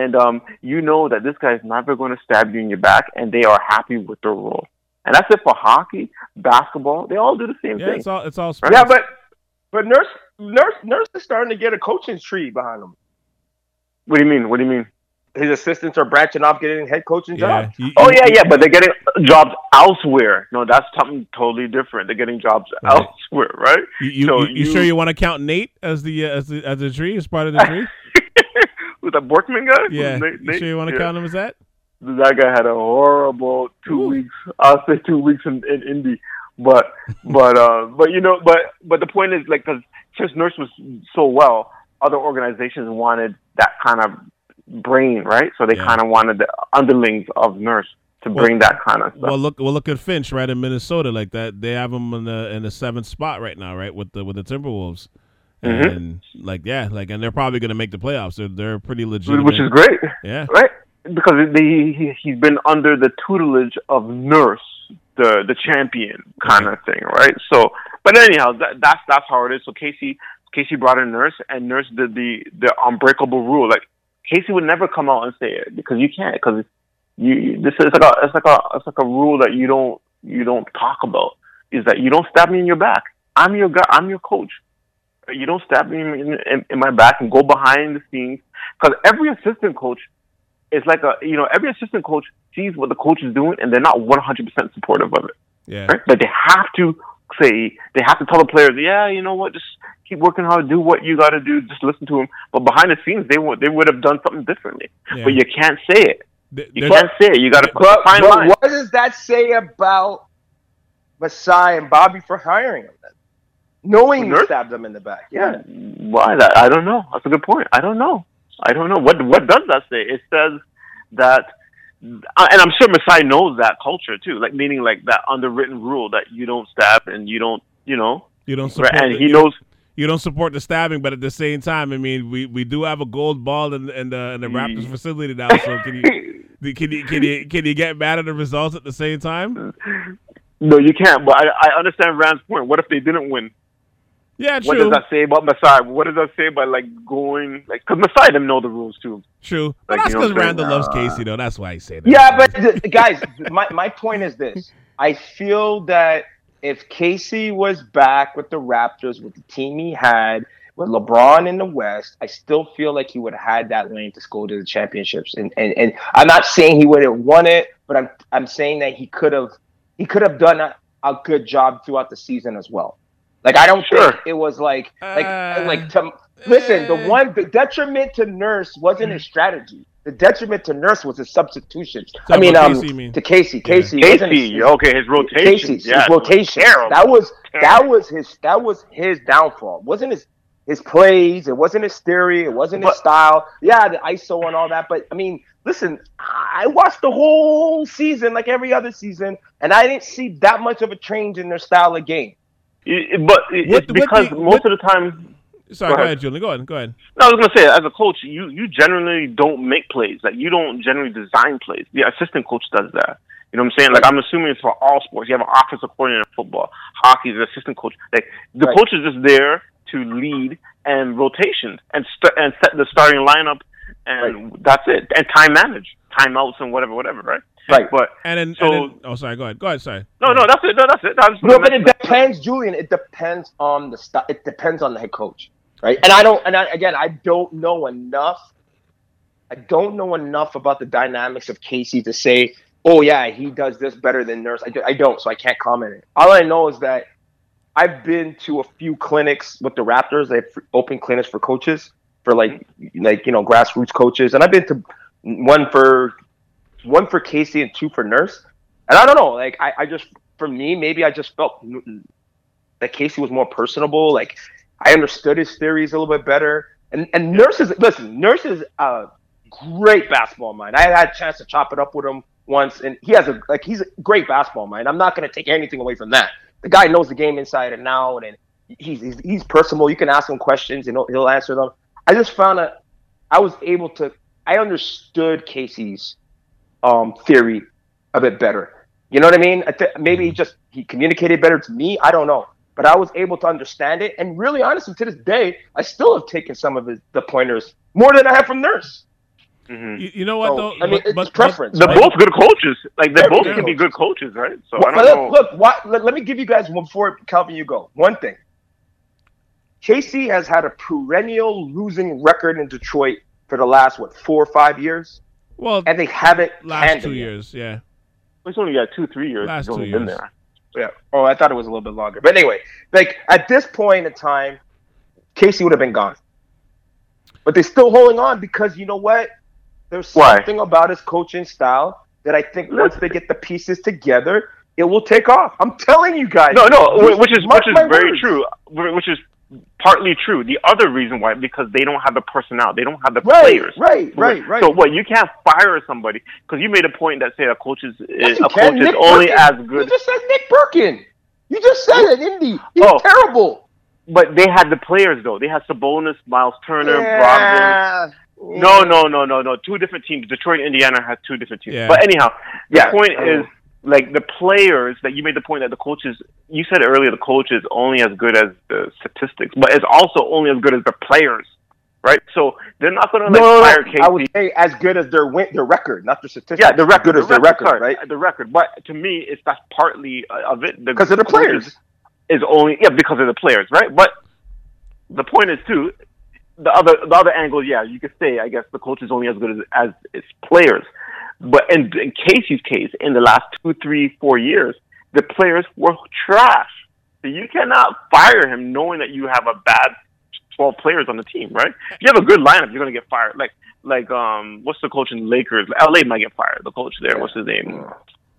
and um, you know that this guy is never going to stab you in your back, and they are happy with their role. And that's it for hockey, basketball. They all do the same Yeah, thing. it's all it's all sports. Yeah, but but nurse nurse nurse is starting to get a coaching tree behind him. What do you mean? What do you mean? His assistants are branching off, getting head coaching yeah. jobs. you- Oh yeah, yeah, but they're getting jobs elsewhere. No, that's something totally different. They're getting jobs Right. elsewhere, right? You, you, So you, you you- sure you want to count Nate as the uh, as the as the tree as part of the tree? With that Bjorkgren guy? yeah. Nate- you Nate? sure you want to Yeah. count him as that? That guy had a horrible two Ooh. weeks. I'll say two weeks in, in Indy, but but uh, but you know, but but the point is like because since Nurse was so well, other organizations wanted that kind of brain, right? So they Yeah. kind of wanted the underlings of Nurse to Well- bring that kind of stuff. Well, look, well, look at Finch, right in Minnesota, like that. They have him in the in the seventh spot right now, right with the with the Timberwolves, Mhm. and like yeah, like and they're probably going to make the playoffs. They're they're pretty legit, which is great, yeah, right? Because they, he he's been under the tutelage of Nurse, the the champion kind of thing, right? So, but anyhow, that, that's that's how it is. So Casey Casey brought in Nurse, and Nurse did the the unbreakable rule. Like Casey would never come out and say it because you can't because you- this is like a it's like a it's like a rule that you don't you don't talk about is that you don't stab me in your back. I'm your guy. I'm your coach. You don't stab me in, in, in my back and go behind the scenes because every assistant coach is like a you know every assistant coach sees what the coach is doing and they're not 100% supportive of it. Yeah, right? But they have to say they have to tell the players yeah you know what? Just keep working hard. Do what you got to do. Just listen to them but behind the scenes they would they would have done something differently. Yeah. but you can't say it. They- you can't say it. You got to put a fine but line. what does that say about Masai and Bobby for hiring him then? Knowing he Nurse? stabbed them in the back. Yeah. why? That i don't know. That's a good point. I don't know i don't know what what does that say it says that uh, and I'm sure Masai knows that culture too, like meaning like that underwritten rule that you don't stab and you don't, you know, you don't support. right? and the- he you, knows you don't support the stabbing, but at the same time, I mean, we, we do have a gold ball in, in the in the Raptors Mm. facility now. So can you can you can you can you get mad at the results at the same time? No, you can't. But I, I understand Rand's point. What if they didn't win? Yeah, What does that say about Masai? What does that say about like going like? Because Masai didn't know the rules too. true. But Like, that's you know because what I'm saying? Randall loves Casey, though. That's why I say that. Yeah, but guys, my, my point is this. I feel that if Casey was back with the Raptors with the team he had, with LeBron in the West, I still feel like he would have had that lane to go to the championships. And, and and I'm not saying he would have won it, but I'm I'm saying that he could have he could have done a, a good job throughout the season as well. Like I don't Sure. think it was like like Uh, like to listen. The uh. one the detriment to Nurse wasn't his strategy. The detriment to Nurse was his substitutions. I mean, um, Casey, mean? to Casey, Casey, it wasn't his- Casey, okay, his rotation. Casey's yeah, his rotation. Terrible. That was that was his that was his downfall. It wasn't his his plays. It wasn't his theory. It wasn't his But- style. Yeah, the ISO and all that. But I mean, listen, I watched the whole season like every other season, and I didn't see that much of a change in their style of game. It- but it- What- it's because most what- of the time, Sorry, Go go ahead. ahead, Julian. Go ahead. Go ahead. no, I was gonna say, as a coach, you you generally don't make plays. Like you don't generally design plays. The assistant coach does that. You know what I'm saying? Like I'm assuming it's for all sports. You have an offensive coordinator in football, hockey, the assistant coach. Like the Right. coach is just there to lead and rotations and st- and set the starting lineup, and that's it. And time manage, timeouts and whatever, whatever. Right? Right. But And then, So- and then oh, sorry. Go ahead. Go ahead. Sorry. no, no, that's it. No, that's it. I was No, but it depends, Julian. It depends on the stuff. It depends on the head coach, right? And I don't. And I, again, I don't know enough. I don't know enough about the dynamics of Casey to say, "Oh yeah, he does this better than Nurse." I, do, I don't, so I can't comment. It. All I know is that I've been to a few clinics with the Raptors. They have open clinics for coaches, for like like you know grassroots coaches, and I've been to one for one for Casey and two for Nurse. And I don't know, like I, I just for me, maybe I just felt that Casey was more personable. Like I understood his theories a little bit better. And and Nurse is listen, Nurse is a great basketball mind. I had a chance to chop it up with him once, and he has a like he's a great basketball mind. I'm not going to take anything away from that. The guy knows the game inside and out, and he's he's, he's personable. You can ask him questions, and he'll, he'll answer them. I just found that I was able to. I understood Casey's um, theory a bit better. You know what I mean? I th- maybe he just he communicated better to me. I don't know, but I was able to understand it. And really, honestly, to this day, I still have taken some of his, the pointers more than I have from Nurse. You, you know what So, though? I mean, But- it's but- but- preference. They're right? both good coaches. Like they both They're can be good good coaches, right? So Well, I don't look, know. look what, let, let me give you guys one before Calvin, you go. One thing. Casey has had a perennial losing record in Detroit for the last what four or five years, Well, and they haven't last two it. years, yeah. It's only got two, three years. Last He's only two been years. there. Yeah. Oh, I thought it was a little bit longer. But anyway, like at this point in time, Casey would have been gone. But they're still holding on because you know what? There's Why? something about his coaching style that I think once they get the pieces together, it will take off. I'm telling you guys. No, no, which is mark which is very words. true. Which is partly true. The other reason why because they don't have the personnel, they don't have the Right, players. right, right, right. So what? You can't fire somebody because you made a point that say a coach is Yes, is- you a can. coach is Nick only Bjorkgren. as good. You good. just said Nick Bjorkgren. You just said it, Indy. He's Oh. terrible. But they had the players though. They had Sabonis, Myles Turner, Brogdon. Yeah. No, no, no, no, no. Two different teams. Detroit, Indiana has two different teams. Yeah. But anyhow, the Yeah. point I is know. Like the players that you made the point that the coaches. You said earlier the coach is only as good as the statistics, but it's also only as good as the players, right? So they're not going to No, like no, no, fire I would say as good as their win, their record, not their statistics. yeah, the record, as the their record, sorry, right? The record, but to me, it's that's partly uh, of it Because of the players. is only yeah because of the players, right? But the point is too, the other the other angle, yeah, you could say I guess the coach is only as good as as its players, but in, in Casey's case, in the last two, three, four years, the players were trash. So you cannot fire him knowing that you have a bad twelve players on the team, right? If you have a good lineup, you're gonna get fired. Like like um, what's the coach in Lakers? LA might get fired. The coach there, what's his name?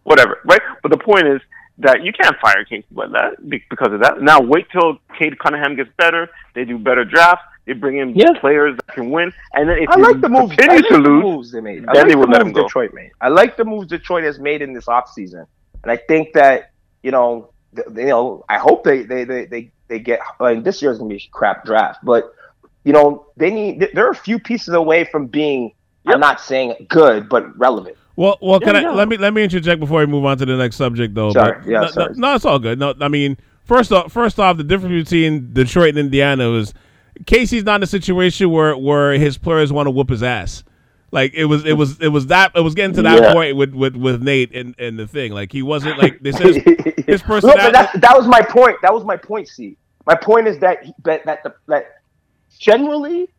Whatever, right? But the point is that you can't fire Casey like that because of that. Now wait till Cade Cunningham gets better. They do better drafts. They bring in Yeah. players that can win, and then if I you like the moves. I continue like to the lose, moves they made. I then like they the let moves him go. Detroit made. I like the moves Detroit has made in this offseason. and I think that you know, th- you know, I hope they they they they, they get. I mean, this year's gonna be a crap draft, but you know, they need. They're a few pieces away from being. Yep. I'm not saying good, but relevant. Well, well, can Yeah, I no. let me let me interject before we move on to the next subject, though. Sorry, but yeah, no, sorry. No, no, it's all good. No, I mean, first off, first off, the difference between Detroit and Indiana is Casey's not in a situation where where his players want to whoop his ass. Like it was, it was, it was that it was getting to that Yeah. point with with with Nate and and the thing. Like he wasn't like this is his Look, but personality. that, that was my point. That was my point. See, my point is that that that, the, that generally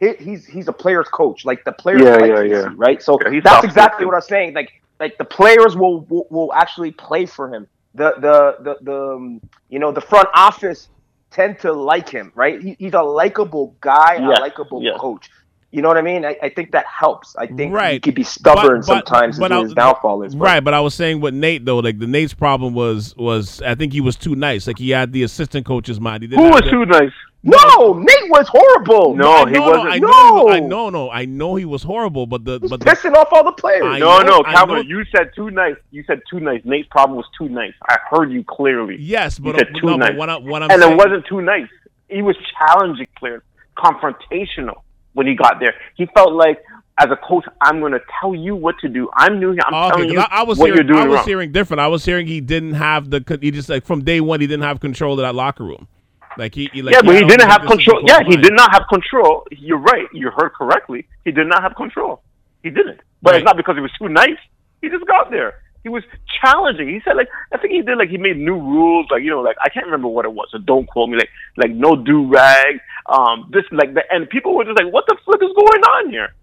he, he's he's a player's coach. Like the players, Yeah, like yeah, Casey, yeah. right? So Yeah, that's soft-spoken. exactly what I'm saying. Like like the players will will, will actually play for him. The the the the um, you know the front office tend to like him, right? He, he's a likable guy, Yes, a likable yes. coach. You know what I mean? I, I think that helps. I think right. he could be stubborn But- but- sometimes. but is I- his downfall is. but- Right, but I was saying with Nate though, like the Nate's problem was was I think he was too nice. Like he had the assistant coach's mind. He didn't who was too nice? No, Nate was horrible. No, I he know, wasn't. I know, I No. know, no, I know he was horrible, but the He's but the, pissing off all the players. I No, know- no, Calvin, you said too nice. You said too nice. Nate's problem was too nice. I heard you clearly. yes, but, said but too no, but nice. what, I, what I'm and saying, it wasn't too nice. He was challenging players, confrontational when he got there. He felt like, as a coach, I'm going to tell you what to do. I'm new here. I'm oh, Okay, telling 'cause you I, I was what hearing, you're doing I was wrong. hearing different. I was hearing he didn't have the he just like from day one he didn't have control of that locker room. Like he, he like yeah, but he didn't have control. Yeah, he did not have control. You're right. You heard correctly. He did not have control. He didn't. But Right. it's not because he was too nice. He just got there. He was challenging. He said like I think he did like he made new rules like you know like I can't remember what it was so don't quote me like like no do rag um this like that and people were just like what the fuck is going on here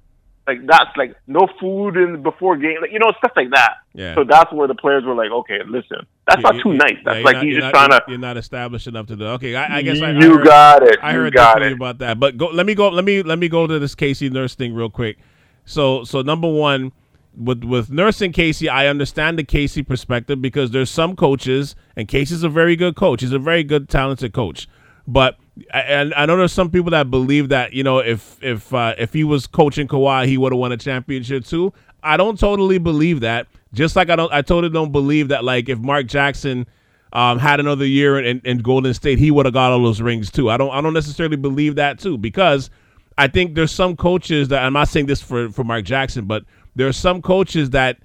like that's like no food in before game like you know stuff like that Yeah. so that's where the players were like okay listen that's You- not too nice that's you're like not- he's just not- trying to You're not established enough to do. Okay, I, I guess I, I you heard- got it I you heard got it about that. But go, let me go. Let me let me go to this Casey Nurse thing real quick. So so number one, with with Nurse and Casey, I understand the Casey perspective because there's some coaches, and Casey's a very good coach. He's a very good, talented coach. But and I know there's some people that believe that you know if if uh, if he was coaching Kawhi, he would have won a championship too. I don't totally believe that. Just like I don't, I totally don't believe that. Like if Mark Jackson um, had another year in, in Golden State, he would have got all those rings too. I don't I don't necessarily believe that too because I think there's some coaches that I'm not saying this for for Mark Jackson, but there are some coaches that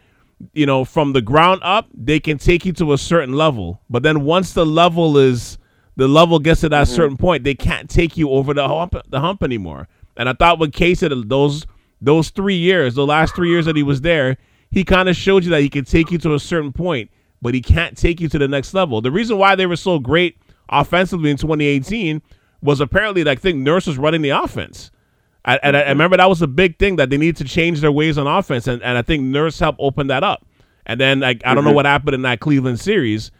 you know from the ground up they can take you to a certain level, but then once the level is the level gets to that mm-hmm. certain point, they can't take you over the hump the hump anymore. And I thought with Casey, those those three years, the last three years that he was there, he kind of showed you that he could take you to a certain point, but he can't take you to the next level. The reason why they were so great offensively in 2018 was apparently, like, I think Nurse was running the offense. I, and I, I remember that was a big thing that they need to change their ways on offense, and, and I think Nurse helped open that up. And then like I don't know mm-hmm. what happened in that Cleveland series,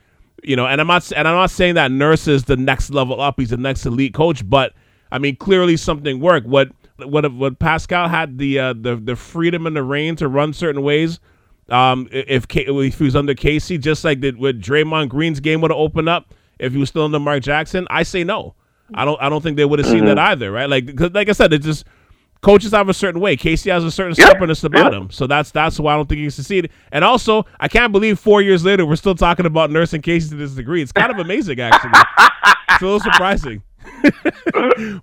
you know. And I'm not and I'm not saying that Nurse is the next level up. He's the next elite coach, but I mean clearly something worked. What what what Pascal had the uh, the the freedom and the reign to run certain ways. Um, if K- if he was under Casey, just like the, with Draymond Green's game would have opened up, if he was still under Mark Jackson, I say no. I don't I don't think they would have seen that either, right? Like 'cause like I said, it just coaches have a certain way. Casey has a certain Yeah, stubbornness about yeah. him, so that's that's why I don't think he succeeded. And also, I can't believe four years later we're still talking about nursing Casey to this degree. It's kind of amazing, actually. it's a little surprising.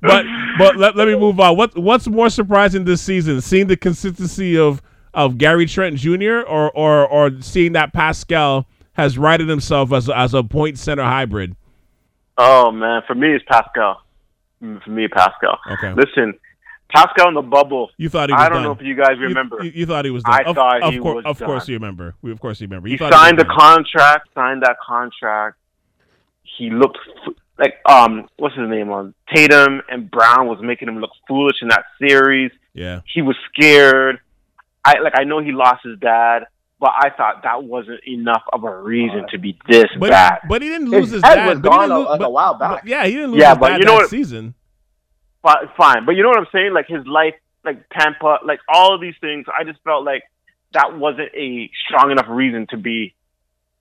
but but let, let me move on. What what's more surprising this season? Seeing the consistency of of Gary Trent Jr. or or or seeing that Pascal has righted himself as a, as a point center hybrid. Oh man, for me it's Pascal. Mm, For me, Pascal. Okay. Listen, Pascal in the bubble. You thought he was I don't done. know if you guys remember. You, you thought he was done. I of, thought of he cour- was Of course you remember. We of course you remember. You he thought he was signed the contract. Signed that contract. He looked f- like um, what's his name on Tatum and Brown was making him look foolish in that series. Yeah. He was scared. I like. I know he lost his dad, but I thought that wasn't enough of a reason to be this But bad. but he didn't lose his, head dad. was but he gone didn't a- lose, like a while back. but yeah, he didn't lose Yeah, his but dad you know that what- season. But fine. But you know what I'm saying? Like his life, like Tampa, like all of these things. I just felt like that wasn't a strong enough reason to be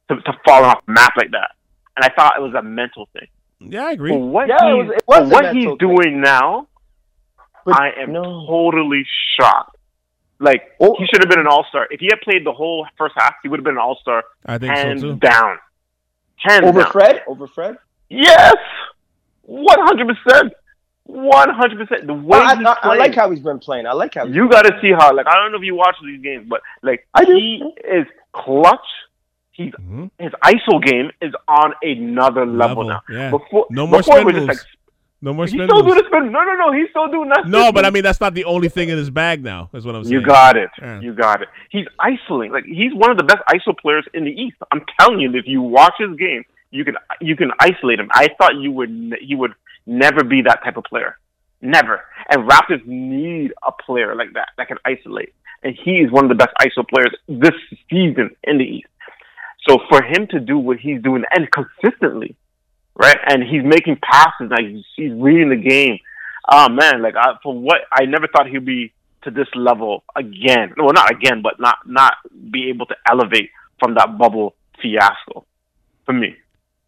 to, to fall off the map like that. And I thought it was a mental thing. Yeah, I agree. For what Yeah, it he's, was- it was for what mental he's thing. doing now, But I am no. totally shocked. Like Oh. he should have been an all star. If he had played the whole first half, he would have been an all star, I think hands so too. down. Hands Over down. Fred? Over Fred? Yes, one hundred percent, one hundred percent. The way I, he's I, I playing. like how he's been playing. I like how he's You got to see how. Like I don't know if you watch these games, but like I do. he is clutch. He's Mhm. his ISO game is on another level, Level, now. yeah. Before No more before it spin was just moves. like No more he spin still do moves. the spin. No, no, no. He's still doing that. No, but I mean that's not the only thing in his bag now. Is what I'm saying. you got it. Yeah. You got it. He's isolating. Like he's one of the best ISO players in the East. I'm telling you, if you watch his game, you can you can isolate him. I thought you would n- he would never be that type of player. Never. And Raptors need a player like that that can isolate. And he is one of the best ISO players this season in the East. So for him to do what he's doing and consistently, right? And he's making passes, like he's, reading the game. Oh man, like I, for what I never thought he'd be to this level again. Well, not again, but not not be able to elevate from that bubble fiasco for me.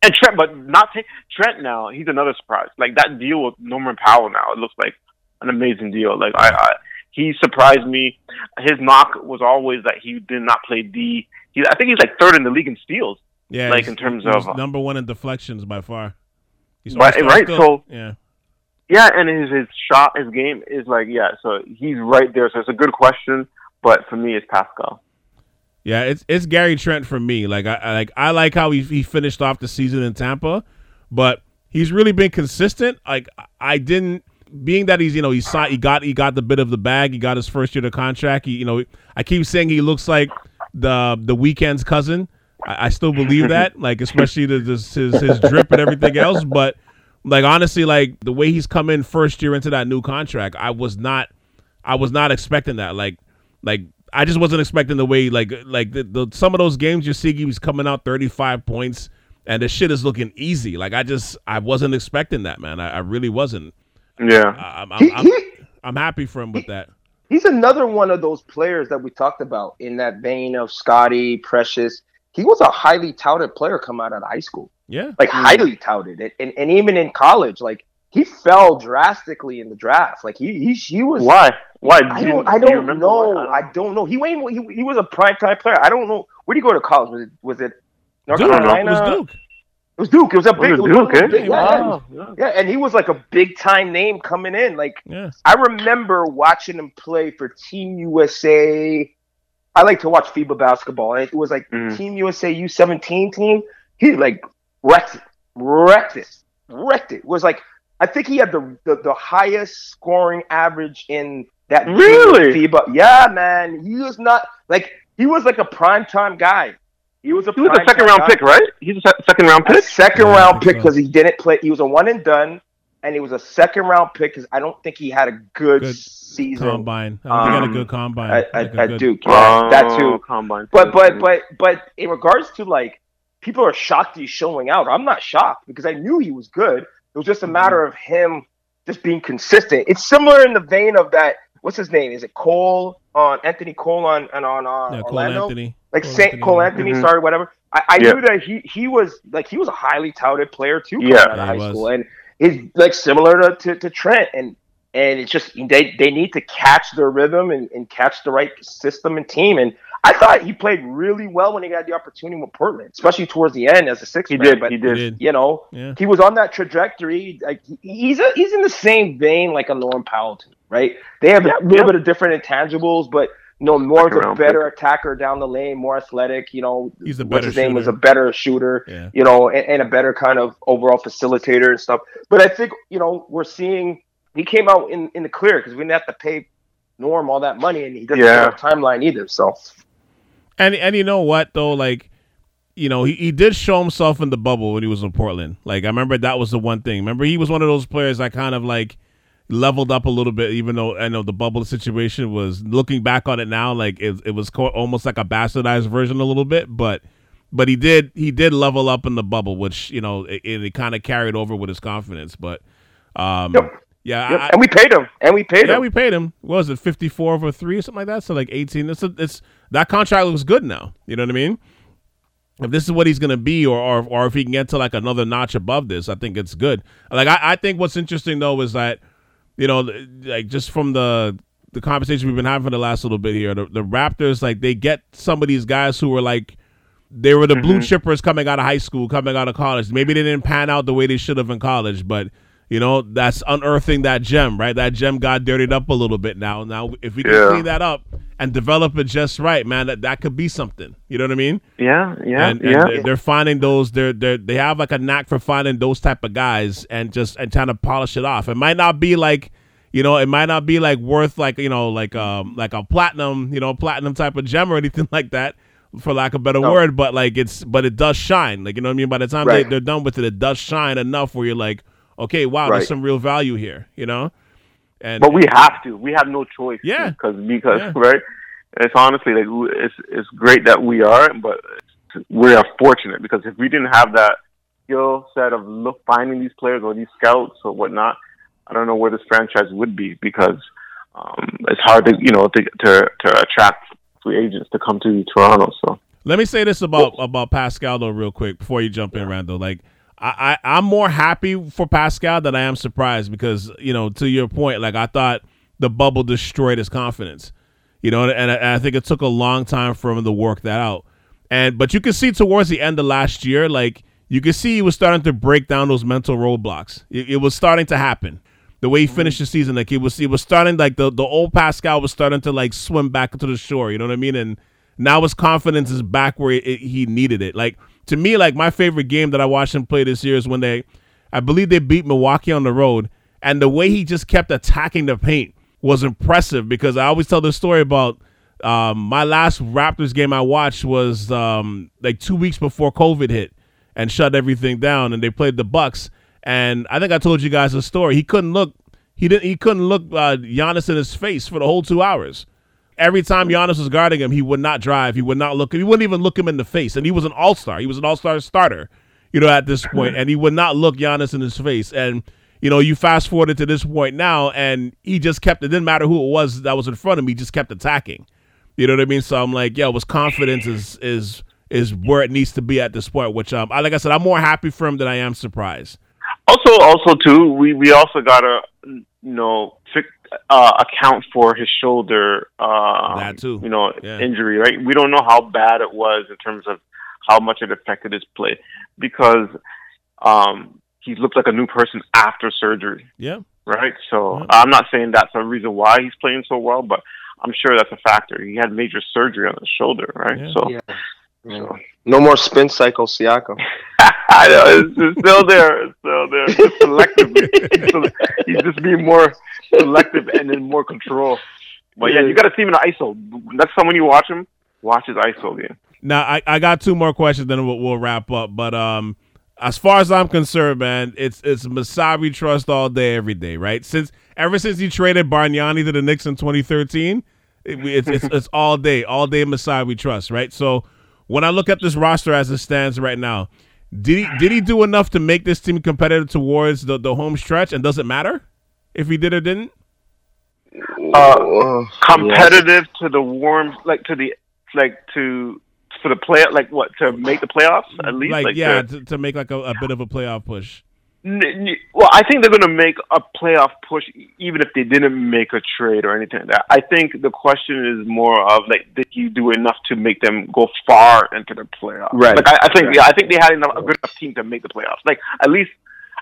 And Trent, but not take Trent now. He's another surprise. Like that deal with Norman Powell now, it looks like an amazing deal. Like I, I he surprised me. His knock was always that he did not play D. He, I think he's like third in the league in steals. Yeah, like, in terms of- uh, number one in deflections by far. He's But- still- right, still- so- yeah, Yeah, and his his shot, his game is like yeah. So he's right there. So it's a good question, but for me, it's Pascal. Yeah. It's it's Gary Trent for me. Like I, I like I like how he he finished off the season in Tampa, but he's really been consistent. Like I didn't. Being that he's you know he saw he got he got the bit of the bag he got his first year of contract he you know I keep saying he looks like the the Weeknd's cousin I, I still believe that like especially the, this, his his drip and everything else but like honestly like the way he's come in first year into that new contract I was not I was not expecting that like like I just wasn't expecting the way like like the, the some of those games you see he was coming out 35 points and the shit is looking easy like I just I wasn't expecting that man I, I really wasn't Yeah, I- I'm, I'm, He- I'm, he- I'm happy for him with that. he's another one of those players that we talked about in that vein of Scottie, Precious. He was a highly touted player come out of high school, Yeah. like Mm. highly touted, and, and and even in college, like he fell drastically in the draft. Like he he he was. why? Why? I Do you- don't. I do you don't know. why? I don't know. He went. He, he was a prime time player. I don't know. Where did he go to college? Was it was it North Duke. Carolina? It was Duke. It was Duke. It was a big. It was Duke? Eh? big- yeah, Wow. yeah, and he was like a big time name coming in. Like Yeah. I remember watching him play for Team USA. I like to watch FIBA basketball, and it was like Mhm. Team USA U17 team. He like wrecked it, wrecked it, wrecked it. It was like I think he had the, the the highest scoring average in That team Really? with FIBA. Yeah, man. He was not like he was like a prime time guy. He was a He was a second round guy. pick, right? He's a second round A pick. second round pick because he didn't play. He was a one and done, and he was a second round pick because I don't think he had a good, Good season Combine. I think he had a Um, good combine. at, Like at, a at good- Duke. Yeah, that too. Combine. But but but but in regards to like people are shocked he's showing out. I'm not shocked because I knew he was good. It was just a matter of him just being consistent. It's similar in the vein of that. What's his name? Is it Cole on Anthony Cole on and on uh, Yeah, Cole Orlando? Anthony. Like Cole Saint Anthony, Cole yeah. Anthony. Mhm. Sorry, whatever. I, I Yeah. knew that he he was like he was a highly touted player too coming Yeah. out of Yeah, high he was. school, and he's like similar to, to, to Trent, and and it's just they they need to catch their rhythm and, and catch the right system and team. And I thought he played really well when he got the opportunity with Portland, especially towards the end as a six he man. did. But He He did. did. you know, Yeah. he was on that trajectory. Like he's a, he's in the same vein like a Norm Powell, too, right? They have a little Yeah. bit of different intangibles, but no, Norm's Second a round better attacker down the lane, more athletic. You know, He's a better his name was a better shooter. Yeah. You know, and, and a better kind of overall facilitator and stuff. But I think you know we're seeing he came out in in the clear because we didn't have to pay Norm all that money, and he doesn't Yeah. have a timeline either. So And and you know what though, like, you know, he, he did show himself in the bubble when he was in Portland. Like I remember that was the one thing. Remember he was one of those players that kind of like leveled up a little bit, even though I know the bubble situation was looking back on it now, like it, it was co- almost like a bastardized version a little bit, but but he did he did level up in the bubble, which you know it, it kind of carried over with his confidence. But um, Yep. yeah, Yep, I, and we paid him, and we paid yeah, him. Yeah, we paid him. What was it fifty four over three or something like that? So like eighteen. It's a, it's that contract looks good now. You know what I mean? If this is what he's gonna be, or or or if he can get to like another notch above this, I think it's good. Like I, I think what's interesting though is that you know like just from the the conversation we've been having for the last little bit here, the, the Raptors like they get some of these guys who were like they were the blue mm-hmm. chippers coming out of high school, coming out of college. Maybe they didn't pan out the way they should have in college, but you know that's unearthing that gem, right? That gem got dirtied up a little bit now. Now, if we can Yeah. clean that up and develop it just right, man, that that could be something. You know what I mean? Yeah. Yeah. and, and yeah. they're, they're finding those. They're they they have like a knack for finding those type of guys and just and trying to polish it off. It might not be like. You know, it might not be like worth like you know like um like a platinum you know platinum type of gem or anything like that, for lack of a better No. word. But like it's but it does shine. Like you know what I mean. By the time Right. they, they're done with it, it does shine enough where you're like, okay, wow, Right. there's some real value here. You know, and But we have to. We have no choice. Yeah. Because because Yeah. right. It's honestly like it's it's great that we are, but we are fortunate because if we didn't have that skill set of look finding these players or these scouts or whatnot, I don't know where this franchise would be because um, it's hard to you know to to to attract free agents to come to Toronto. So Let me say this about about Pascal though, real quick, before you jump in, Randall. Like, I, I I'm more happy for Pascal than I am surprised because you know, to your point, like I thought the bubble destroyed his confidence. You know, and, I- and I think it took a long time for him to work that out. And but you can see towards the end of last year, like you can see he was starting to break down those mental roadblocks. It, it was starting to happen. The way he mm-hmm. finished the season, like he was, he was starting like the the old Pascal was starting to like swim back to the shore. You know what I mean? And now his confidence is back where it, he needed it. Like to me, like my favorite game that I watched him play this year is when they, I believe they beat Milwaukee on the road, and the way he just kept attacking the paint was impressive. Because I always tell the story about um, my last Raptors game I watched was um, like two weeks before COVID hit and shut everything down, and they played the Bucks. And I think I told you guys a story. He couldn't look. He didn't. He couldn't look uh, Giannis in his face for the whole two hours every time Giannis was guarding him, he would not drive. He would not look. He wouldn't even look him in the face. And he was an all star. He was an all star starter, you know, at this point. And he would not look Giannis in his face. And you know, you fast forwarded to this point now, and he just kept. It didn't matter who it was that was in front of him. He just kept attacking. You know what I mean? So I'm like, yo, his confidence is is is where it needs to be at this point. Which um, I like I said, I'm more happy for him than I am surprised. also also too, we we also gotta you know uh, account for his shoulder. Um, That too. You know Yeah. injury, right? We don't know how bad it was in terms of how much it affected his play because um, he looked like a new person after surgery. Yeah. right? So Yeah. I'm not saying that's a reason why he's playing so well, but I'm sure that's a factor. He had major surgery on his shoulder, right? Yeah. So Yeah. So. No more spin cycle, Siakam. I know it's, it's still there. It's still there. Just selectively. He's just being more selective and in more control. But yeah, you got to see him in the ISO. Next time when you watch him, watch his ISO game. Now I, I got two more questions, then we'll, we'll wrap up. But um, as far as I'm concerned, man, it's it's Masai trust all day, every day, right? Since ever since he traded Bargnani to the Knicks in 2013, it, it's, it's it's all day, all day Masai we trust, right? So when I look at this roster as it stands right now, did he did he do enough to make this team competitive towards the, the home stretch? And does it matter if he did or didn't? Uh, competitive to the warm, like to the like to for the play, like what to make the playoffs at least. Like, Like, yeah, to- to, to make like a, a bit of a playoff push. N- n- Well, I think they're going to make a playoff push, even if they didn't make a trade or anything like that. I think the question is more of like, did you do enough to make them go far into the playoffs? Right. Like, I, I think, Right. yeah, I think they had enough, a good enough team to make the playoffs. Like, at least,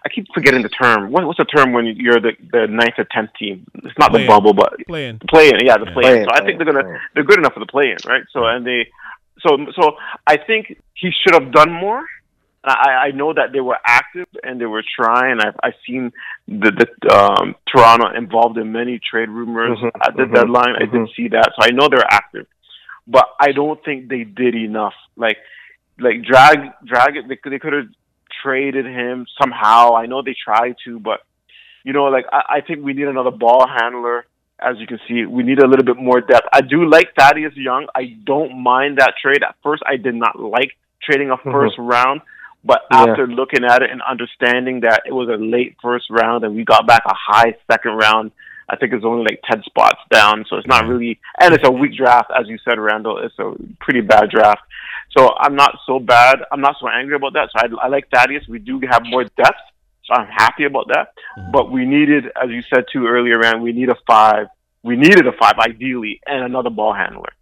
I keep forgetting the term. What, what's the term when you're the the ninth or tenth team? It's not Play-in. the bubble, but Playing. play in, yeah, the Yeah. play in. Play-in, So I think they're gonna play-in. they're good enough for the play in, right? So and they so so I think he should have done more. I, I know that they were active and they were trying. I've I've seen the, the um, Toronto involved in many trade rumors Mhm, at the mhm, deadline. I did mhm. see that, so I know they're active, but I don't think they did enough. Like like drag drag it. They, could- they could have traded him somehow. I know they tried to, but you know, like I, I think we need another ball handler. As you can see, we need a little bit more depth. I do like Thaddeus Young. I don't mind that trade. At first, I did not like trading a 1st round, but Yeah. after looking at it and understanding that it was a late first round and we got back a high second round, I think it's only like ten spots down. So it's not really, and it's a weak draft, as you said, Randall. It's a pretty bad draft. So I'm not so bad. I'm not so angry about that. So I, I like Thaddeus. We do have more depth. So I'm happy about that. Mhm. But we needed, as you said too earlier, Rand, we need a five. We needed a five ideally and another ball handler.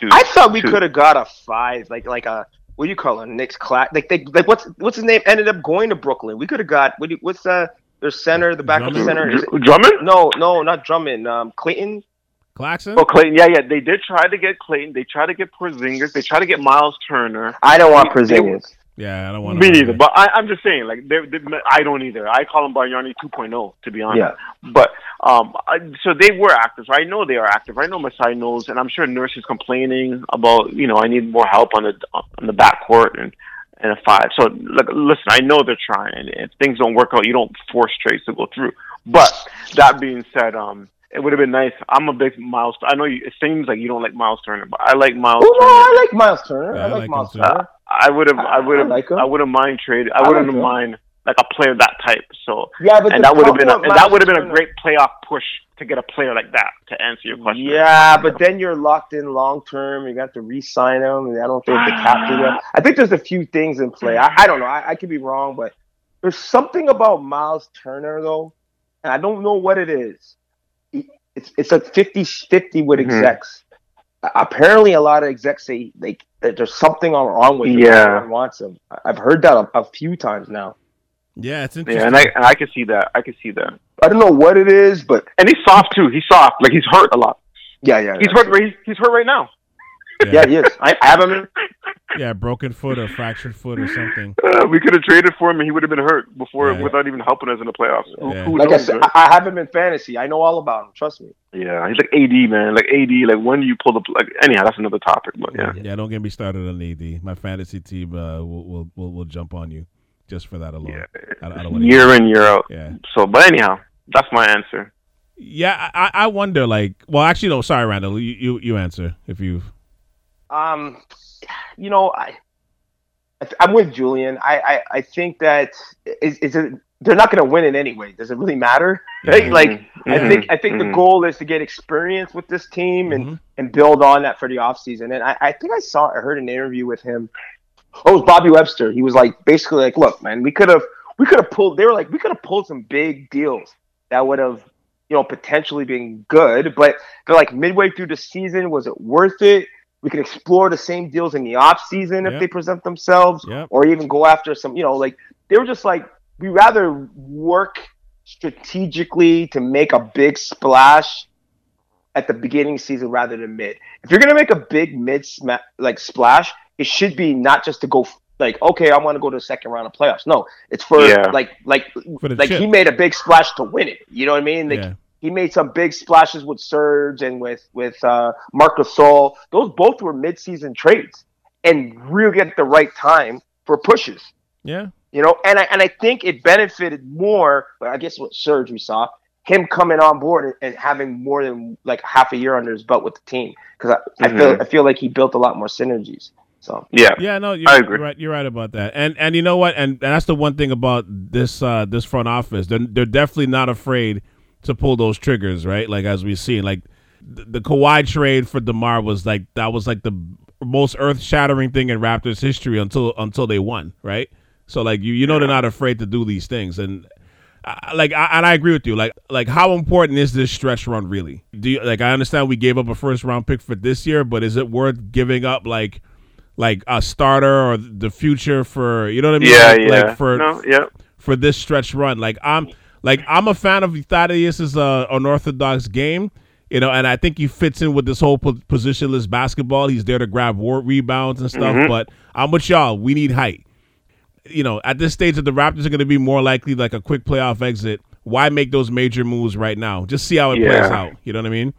to- I thought we could have got a five, like like a what do you call it, Knicks class? Like they like what's what's his name? Ended up going to Brooklyn. We could have got what do you, what's uh their center, the backup Drummond? center. Is it, Drummond? no, no, not Drummond. Um, Clayton. Claxton? Oh, Clayton. Yeah, yeah. They did try to get Clayton. They tried to get Porzingis. They tried to get Myles Turner. I don't want They- they- Porzingis. Yeah, I don't want to. Me neither. But I, I'm just saying, like, they, they, I don't either. I call him Bargnani 2.0, to be honest. Yeah. But um, I, so they were active. So I know they are active. I know Masai knows, and I'm sure Nurse is complaining about, you know, I need more help on the on the backcourt and and a five. So look, listen, I know they're trying. If things don't work out, you don't force trades to go through. But that being said, um, it would have been nice. I'm a big Myles. I know you, it seems like you don't like Myles Turner, but I like Myles Oh Turner. I like Myles Turner. Yeah, I I like, like Myles him too. Turner. I would have. I would I have. like. I wouldn't mind trade. I I wouldn't like mind like a player that type. So Yeah, but and that would have been a, and that would have been a great playoff push to get a player like that. To answer your question. Yeah, but then you're locked in long term. You got to re-sign him, and I don't think the cap that. I think there's a few things in play. I, I don't know. I, I could be wrong, but there's something about Myles Turner though, and I don't know what it is. It's it's a 50-50 with Mhm. execs. A- Apparently, a lot of execs say like that there's something wrong with him. Yeah. Wants him. I- I've heard that a, a few times now. Yeah, it's interesting. Yeah, and I and I can see that. I can see that. I don't know what it is, but And he's soft too. He's soft. Like he's hurt a lot. yeah, yeah, He's yeah. hurt. He's, he's hurt right now. Yeah, he is. I, I have him. In, yeah, broken foot or fractured foot or something. Uh, we could have traded for him, and he would have been hurt before Yeah. without even helping us in the playoffs. Who- Yeah. Who, like I knows? said, right? I, I have him in fantasy. I know all about him. Trust me. yeah, he's like AD man. Like AD. Like when you pull the like. Anyhow, that's another topic. But yeah. Yeah, don't get me started on AD. My fantasy team uh, will, will will will jump on you just for that alone. Yeah. I, I don't Year in year out. Yeah, So, but anyhow, that's my answer. yeah. I, I wonder, like, well, actually, no. Sorry, Randall. You you, you answer if you. Um, you know, I, I- I'm with Julian. I, I, I think that is, is it, they're not going to win it anyway. Does it really matter? Yeah. Like, Mhm. I think, I think the Mhm. goal is to get experience with this team and, Mhm. and build on that for the offseason. And I, I think I saw, I heard an interview with him. Oh, it was Bobby Webster. He was like, basically like, look, man, we could have, we could have pulled, they were like, we could have pulled some big deals that would have, you know, potentially been good. But they're like midway through the season, was it worth it? We could explore the same deals in the off season if Yep. they present themselves, Yep. or even go after some, you know, like they were just like, we rather work strategically to make a big splash at the beginning season rather than mid. If you're gonna make a big mid sma- like splash, it should be not just to go f- like okay, I want to go to the second round of playoffs. No, it's for Yeah. like like For like chip. he made a big splash to win it. You know what I mean? Like Yeah. He made some big splashes with Serge and with with uh, Marcus Gasol. Those both were midseason trades, and really at the right time for pushes. Yeah. You know, and I and I think it benefited more. But I guess what Serge we saw him coming on board and, and having more than like half a year under his belt with the team because I, I feel Mhm. I feel like he built a lot more synergies. So Yeah. Yeah, no, you're, I agree. you're right. You're right about that. And and you know what? And, and that's the one thing about this uh this front office. They're they're definitely not afraid to pull those triggers, right? Like as we've seen, like the, the Kawhi trade for Demar was like that was like the most earth shattering thing in Raptors history until until they won, right? So like you you know they're not afraid to do these things and. I- Like I, and I agree with you. Like like how important is this stretch run really? Do you like I understand we gave up a first round pick for this year, but is it worth giving up like like a starter or the future for you know what I mean? Yeah, like, yeah. like for no, yeah. for this stretch run. Like I'm like I'm a fan of Thaddeus' uh, unorthodox game, you know, and I think he fits in with this whole po- positionless basketball. He's there to grab war rebounds and stuff. Mhm. But I'm with y'all. We need height. You know, at this stage, if the Raptors are going to be more likely like a quick playoff exit, why make those major moves right now? Just see how it plays out. You know what I mean?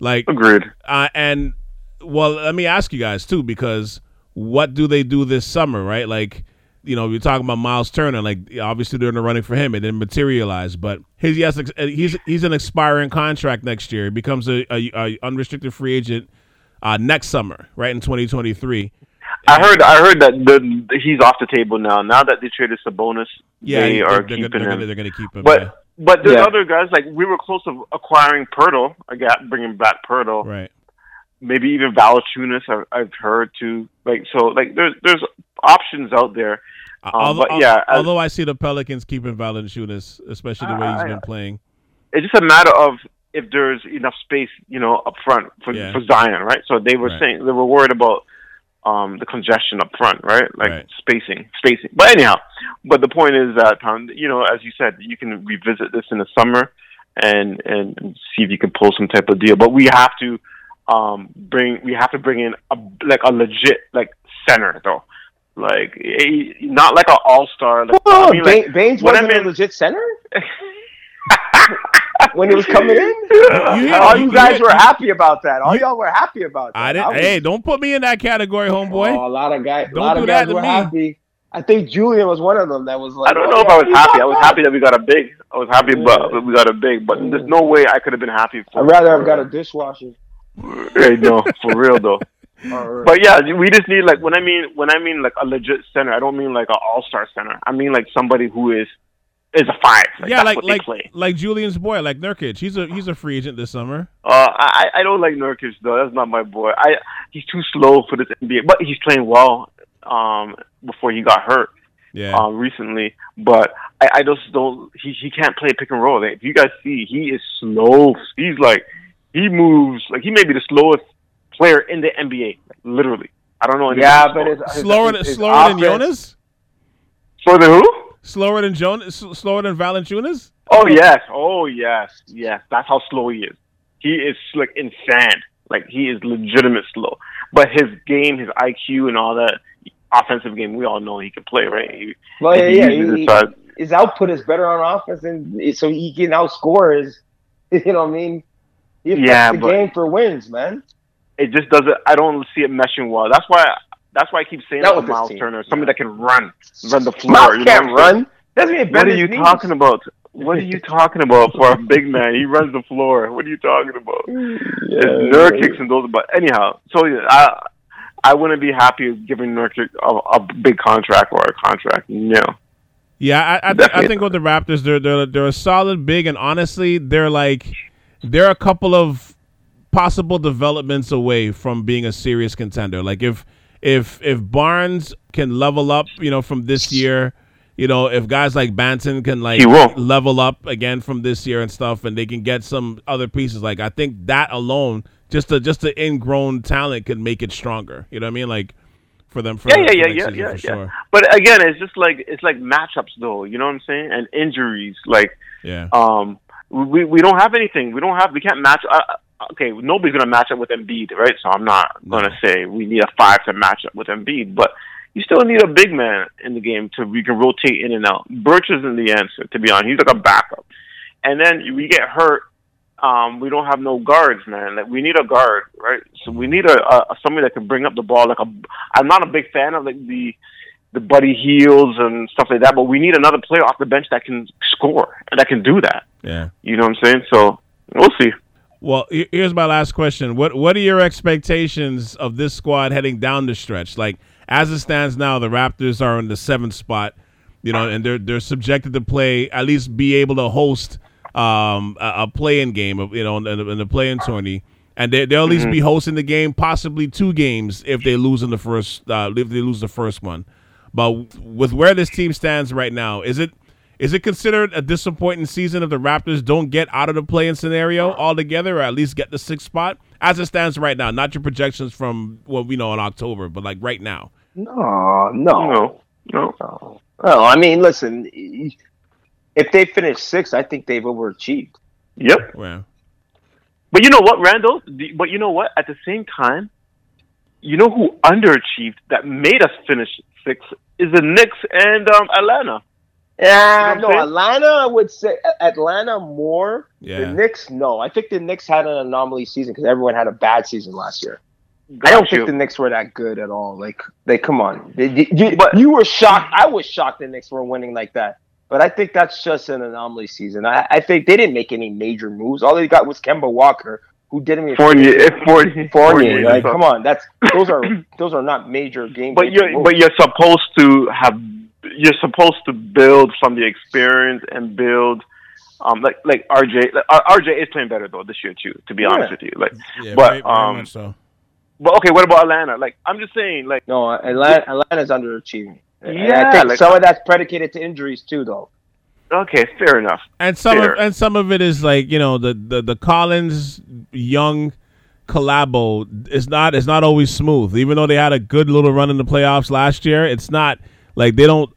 Like Agreed. uh, and well, let me ask you guys too, because what do they do this summer, right? Like, you know, we're talking about Myles Turner. Like, obviously they're in the running for him. It didn't materialize, but his he has he's he's an expiring contract next year. He becomes a, a, a unrestricted free agent uh, next summer, right in 2023. I heard. I heard that the, he's off the table now. Now that they traded Sabonis, Yeah, they he- are they're, keeping they're, him. they're gonna keep him. But yeah. but there's Yeah. other guys like we were close to acquiring Poeltl. I got bringing back Poeltl. right. Maybe even Valanciunas. I've, I've heard too. Like so, like there's there's options out there. Um, although, but yeah, although I see the Pelicans keeping Valanciunas, especially the way he's I- been playing. it's just a matter of if there's enough space, you know, up front for Yeah. for Zion, right? So they were Right. saying they were worried about um the congestion up front, right? Like Right. spacing, spacing. But anyhow, but the point is that um, you know, as you said, you can revisit this in the summer and and, and see if you can pull some type of deal. But we have to um bring we have to bring in a like a legit like center though. Like a, not like an all star. Like, Oh, I mean, like, Baynes wasn't mean- a legit center when he was coming in. You- All you- you guys you- were happy about that. All y'all were happy about that. I didn't. was- hey, don't put me in that category, homeboy. Oh, a lot of guys. Don't lot do of that guys to were me. happy. I think Julian was one of them that was like. I don't oh, know if yeah, I was happy. I was happy that we got a big. I was happy, but but we got a big. But there's no way I could have been happy. For, I'd rather have got a dishwasher. Hey, no, for real though. Or- But yeah, we just need like when I mean when I mean like a legit center. I don't mean like an all star center. I mean like somebody who is is a five. Like, yeah, like like like Julian's boy, like Nurkic. He's a he's a free agent this summer. Uh, I I don't like Nurkic though. That's not my boy. I he's too slow for this NBA, but he's playing well. Um, before he got hurt. Yeah, um, recently, but I, I just don't. He he can't play pick and roll. Like, if you guys see, he is slow. He's like he moves like he may be the slowest player in the NBA, like, literally. I don't know. yeah, but slower. it's, slower it's, than it's slower than offense- Jonas. slower than who? Slower than Jonas. Slower than Valanciunas. Oh yes, oh yes, yes. That's how slow he is. He is like in sand. Like he is legitimate slow. But his game, his IQ, and all that offensive game, we all know he can play, right? He, Well, yeah, he yeah. uses he- his his output is better on offense, and so he can outscore his. You know what I mean? He affects Yeah, the but- game for wins, man. It just doesn't. I don't see it meshing well. That's why. That's why I keep saying Not that with with Myles team. Turner, somebody that can run, run the floor. Myles you know can't what I'm saying? run. Doesn't What bend are you knees. talking about? What are you talking about for a big man? He runs the floor. What are you talking about? It's Nurkic and those. But anyhow, so yeah, I I wouldn't be happy giving Nurkic a, a big contract or a contract. No. Yeah, I I, th- I think with the Raptors, they're they're they're a solid big, and honestly, they're like they're a couple of possible developments away from being a serious contender. Like if if if Barnes can level up, you know, from this year, you know, if guys like Banton can like level up again from this year and stuff, and they can get some other pieces, like I think that alone, just the just the ingrown talent could make it stronger. You know what I mean? Like for them for Yeah, the- yeah, yeah, yeah, yeah, yeah. sure. But again, it's just like it's like matchups, though. You know what I'm saying? And injuries, like Yeah. um, we we don't have anything. We don't have. We can't match. Uh, okay, nobody's going to match up with Embiid, right? So I'm not going to say we need a five to match up with Embiid, but you still need a big man in the game to we can rotate in and out. Birch isn't the answer, to be honest. He's like a backup, and then we get hurt. Um, we don't have no guards, man. Like we need a guard, right? So we need a, a somebody that can bring up the ball. Like a, I'm not a big fan of like the the Buddy Hields and stuff like that, but we need another player off the bench that can score and that can do that. Yeah. You know what I'm saying? So we'll see. Well, here's my last question. What what are your expectations of this squad heading down the stretch? Like as it stands now, the Raptors are in the seventh spot, you know, and they're they're subjected to play at least be able to host um, a, a play-in game, of you know, in the, in the play-in tourney, and they, they'll at least be hosting the game, possibly two games if they lose in the first uh, if they lose the first one. But with where this team stands right now, is it is it considered a disappointing season if the Raptors don't get out of the play-in scenario altogether, or at least get the sixth spot as it stands right now? Not your projections from what we know in October, but like right now. No, no, No, no. no. No, I mean, listen. If they finish sixth, I think they've overachieved. Yep. Well, But you know what, Randall? But you know what? At the same time, you know who underachieved that made us finish sixth is the Knicks and um, Atlanta. Yeah, You know ah, no, what saying? Atlanta. I would say Atlanta more. Yeah. The Knicks, no. I think the Knicks had an anomaly season because everyone had a bad season last year. I don't you. think the Knicks were that good at all. Like, they come on. They- you, you- But- you were shocked. I was shocked the Knicks were winning like that. But I think that's just an anomaly season. I, I think they didn't make any major moves. All they got was Kemba Walker, who didn't even Fournier, eh, Fournier, Fournier. Like, so- come on, that's those are those are not major game. But you're but you're supposed to have you're supposed to build from the experience and build. Um, like like RJ, like, RJ is playing better though this year too. To be Yeah. honest with you, like, yeah, But, very, very um, much so. but okay, what about Atlanta? Like, I'm just saying, like, no, Atlanta, Atlanta's underachieving. And Yeah, I think like- some of that's predicated to injuries too, though. okay, fair enough. And some of and some of it is like you know the the, the Collins Young collabo is not it's not always smooth. Even though they had a good little run in the playoffs last year, it's not like they don't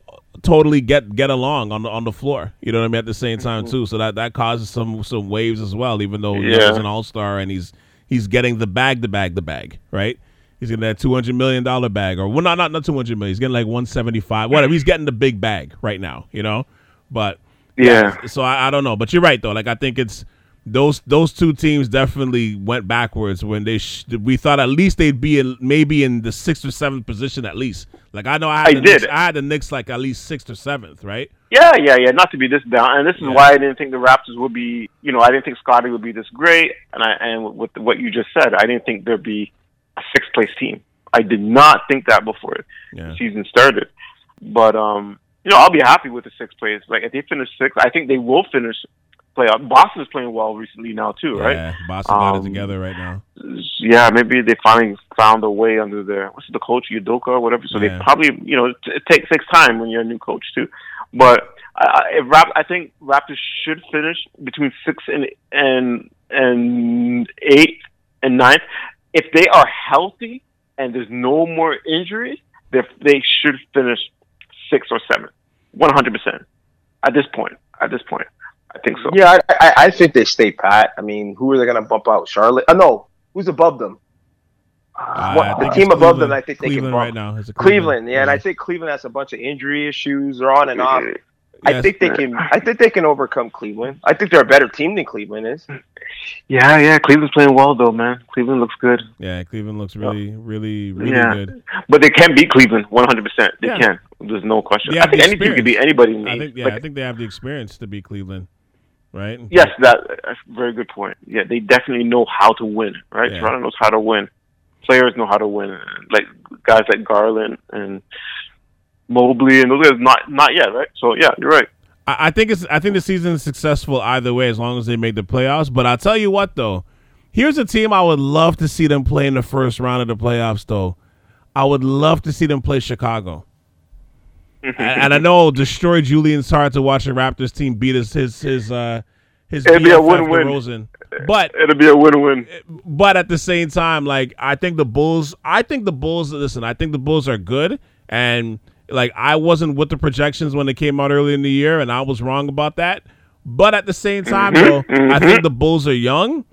totally get get along on the on the floor. You know what I mean? At the same time mm-hmm. too, so that that causes some some waves as well. Even though Yeah. Young's an all star and he's he's getting the bag, the bag, the bag, right? He's getting that two hundred million dollar bag, or well, not not not two hundred million. He's getting like one seventy five, whatever. He's getting the big bag right now, you know. But Yeah. so I, I don't know, but you're right though. Like I think it's those those two teams definitely went backwards when they sh- we thought at least they'd be in maybe in the sixth or seventh position at least. Like I know I had I the did. Knicks, I had the Knicks like at least sixth or seventh, right? Yeah, yeah, yeah. Not to be this down, and this is Yeah. why I didn't think the Raptors would be. You know, I didn't think Scottie would be this great, and I and with what you just said, I didn't think there'd be a sixth place team. I did not think that before Yeah. the season started. But um, you know, I'll be happy with the sixth place. Like if they finish sixth, I think they will finish playoff. Boston's playing well recently now too, right? Yeah, Boston got it Um, together right now. yeah, maybe they finally found a way under their what's the coach Udoka or whatever. So Yeah. they probably you know it, it takes takes time when you're a new coach too. But I, I- Rap, I think Raptors should finish between six and and and eight and ninth. If they are healthy and there's no more injuries, they they should finish sixth or seventh, one hundred percent. At this point, at this point, I think so. Yeah, I, I, I think they stay pat. I mean, who are they going to bump out? Charlotte? Oh, no, who's above them? Uh, what- the team it's above them, I think they can Cleveland bump. right now. Is it Cleveland, yeah, and I think Cleveland has a bunch of injury issues. They're on and off. I think they can. I think they can overcome Cleveland. I think they're a better team than Cleveland is. Yeah, yeah. Cleveland's playing well though, man. Cleveland looks good. Yeah, Cleveland looks really, really, really Yeah. good. But they can beat Cleveland 100%. They Yeah. can. There's no question. They I think the any team can beat anybody. In the I think, yeah, Like, I think they have the experience to beat Cleveland, right? yes, that, that's a very good point. Yeah, they definitely know how to win, right? Yeah. Toronto knows how to win. Players know how to win. Like guys like Garland and Mobley and those guys not not yet, right? So yeah, you're right. I, I think it's I think the season is successful either way as long as they make the playoffs. But I'll tell you what though, here's a team I would love to see them play in the first round of the playoffs. Though, I would love to see them play Chicago. Mm-hmm. and, and I know destroy Julian's heart to watch the Raptors team beat his his his uh his It'd be a win-win. DeRozan. But It'll be a win-win. but at the same time, like I think the Bulls, I think the Bulls. Listen, I think the Bulls are good, and like I wasn't with the projections when they came out early in the year, and I was wrong about that. But at the same mm-hmm. time, though, I mm-hmm. think the Bulls are young.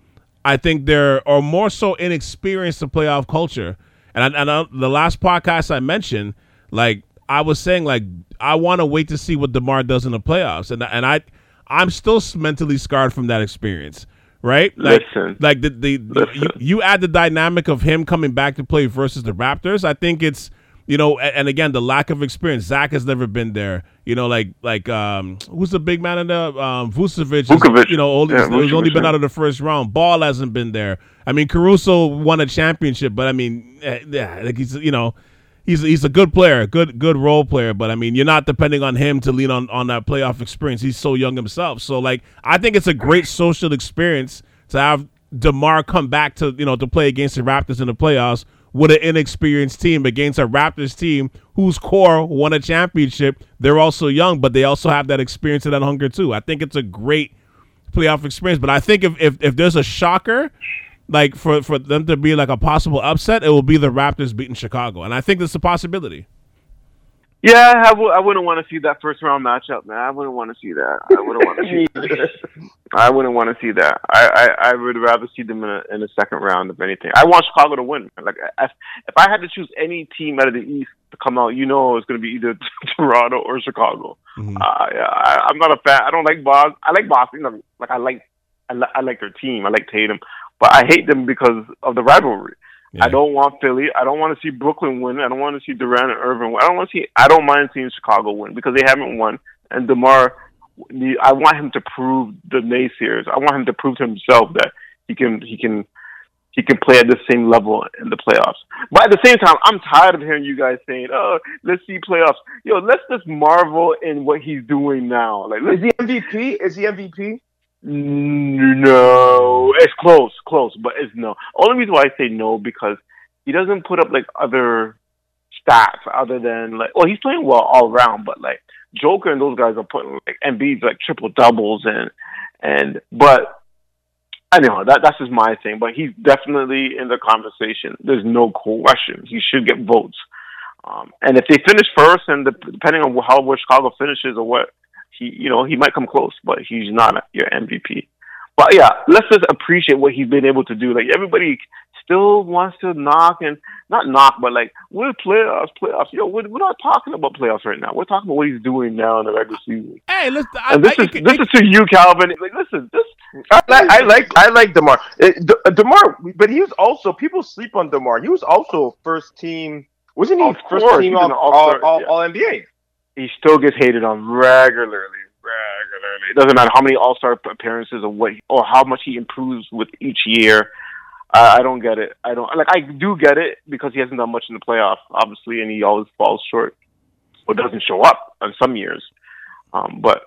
I think they're or more so inexperienced to playoff culture. And I, and I, the last podcast I mentioned, like I was saying, like I want to wait to see what Demar does in the playoffs, and and I I'm still mentally scarred from that experience. Right, like, Listen. like the the, the you, you add the dynamic of him coming back to play versus the Raptors. I think it's you know, and, again the lack of experience. Zach has never been there. You know, like like um, who's the big man in the um, Vucevic? is, Vucevic. You know, only, Yeah, he's only been out of the first round. Ball hasn't been there. I mean, Caruso won a championship, but I mean, eh, yeah, like he's you know, he's he's a good player, good good role player. But I mean, you're not depending on him to lean on on that playoff experience. He's so young himself. So like, I think it's a great social experience to have Demar come back to you know to play against the Raptors in the playoffs with an inexperienced team against a Raptors team whose core won a championship. They're also young, but they also have that experience and that hunger too. I think it's a great playoff experience. But I think if if, if there's a shocker, like for, for them to be like a possible upset, it will be the Raptors beating Chicago. And I think that's a possibility. Yeah, I w- I wouldn't want to see that first round matchup, man. I wouldn't want to see that. I wouldn't want to see that. I wouldn't want to see that. I, I, I would rather see them in a, in the second round, if anything. I want Chicago to win. Like, if, if I had to choose any team out of the East to come out, you know it's going to be either Toronto or Chicago. Mhm. Uh, yeah, I, I'm not a fan. I don't like Boston. I like Boston. You like, I like, I, li- I like their team. I like Tatum. But I hate them because of the rivalry. Yeah. I don't want Philly. I don't want to see Brooklyn win. I don't want to see Durant and Irving win. I don't want to see. I don't mind seeing Chicago win because they haven't won. And Demar, I want him to prove the naysayers. I want him to prove to himself that he can. He can. He can play at the same level in the playoffs. But at the same time, I'm tired of hearing you guys saying, "Oh, let's see playoffs." Yo, let's just marvel in what he's doing now. Like, Is he MVP? Is he MVP? No, it's close, close, but it's no. Only reason why I say no because he doesn't put up like other stats other than like, well, he's playing well all around, but like Joker and those guys are putting like Embiid's like triple doubles and and but know that that's just my thing, but he's definitely in the conversation. There's no question he should get votes. Um, and if they finish first, and the, depending on how where Chicago finishes or what, he you know he might come close, but he's not your MVP. But yeah, let's just appreciate what he's been able to do. Like everybody still wants to knock and not knock, but like we're playoffs, playoffs. Yo, we're, we're not talking about playoffs right now. We're talking about what he's doing now in the regular season. Hey, listen, I, And this I, is it- this it- is to you, Calvin. Like, listen, this I like, I like, I like Demar. Uh, De- Demar, but he was also people sleep on Demar. He was also first team. Wasn't he Of first course, team all, all, all-star, all, yeah. all NBA? He still gets hated on regularly, regularly. It doesn't matter how many All Star appearances or what or how much he improves with each year. I I don't get it. I don't like. I do get it because he hasn't done much in the playoffs, obviously, and he always falls short or doesn't show up on some years. Um, but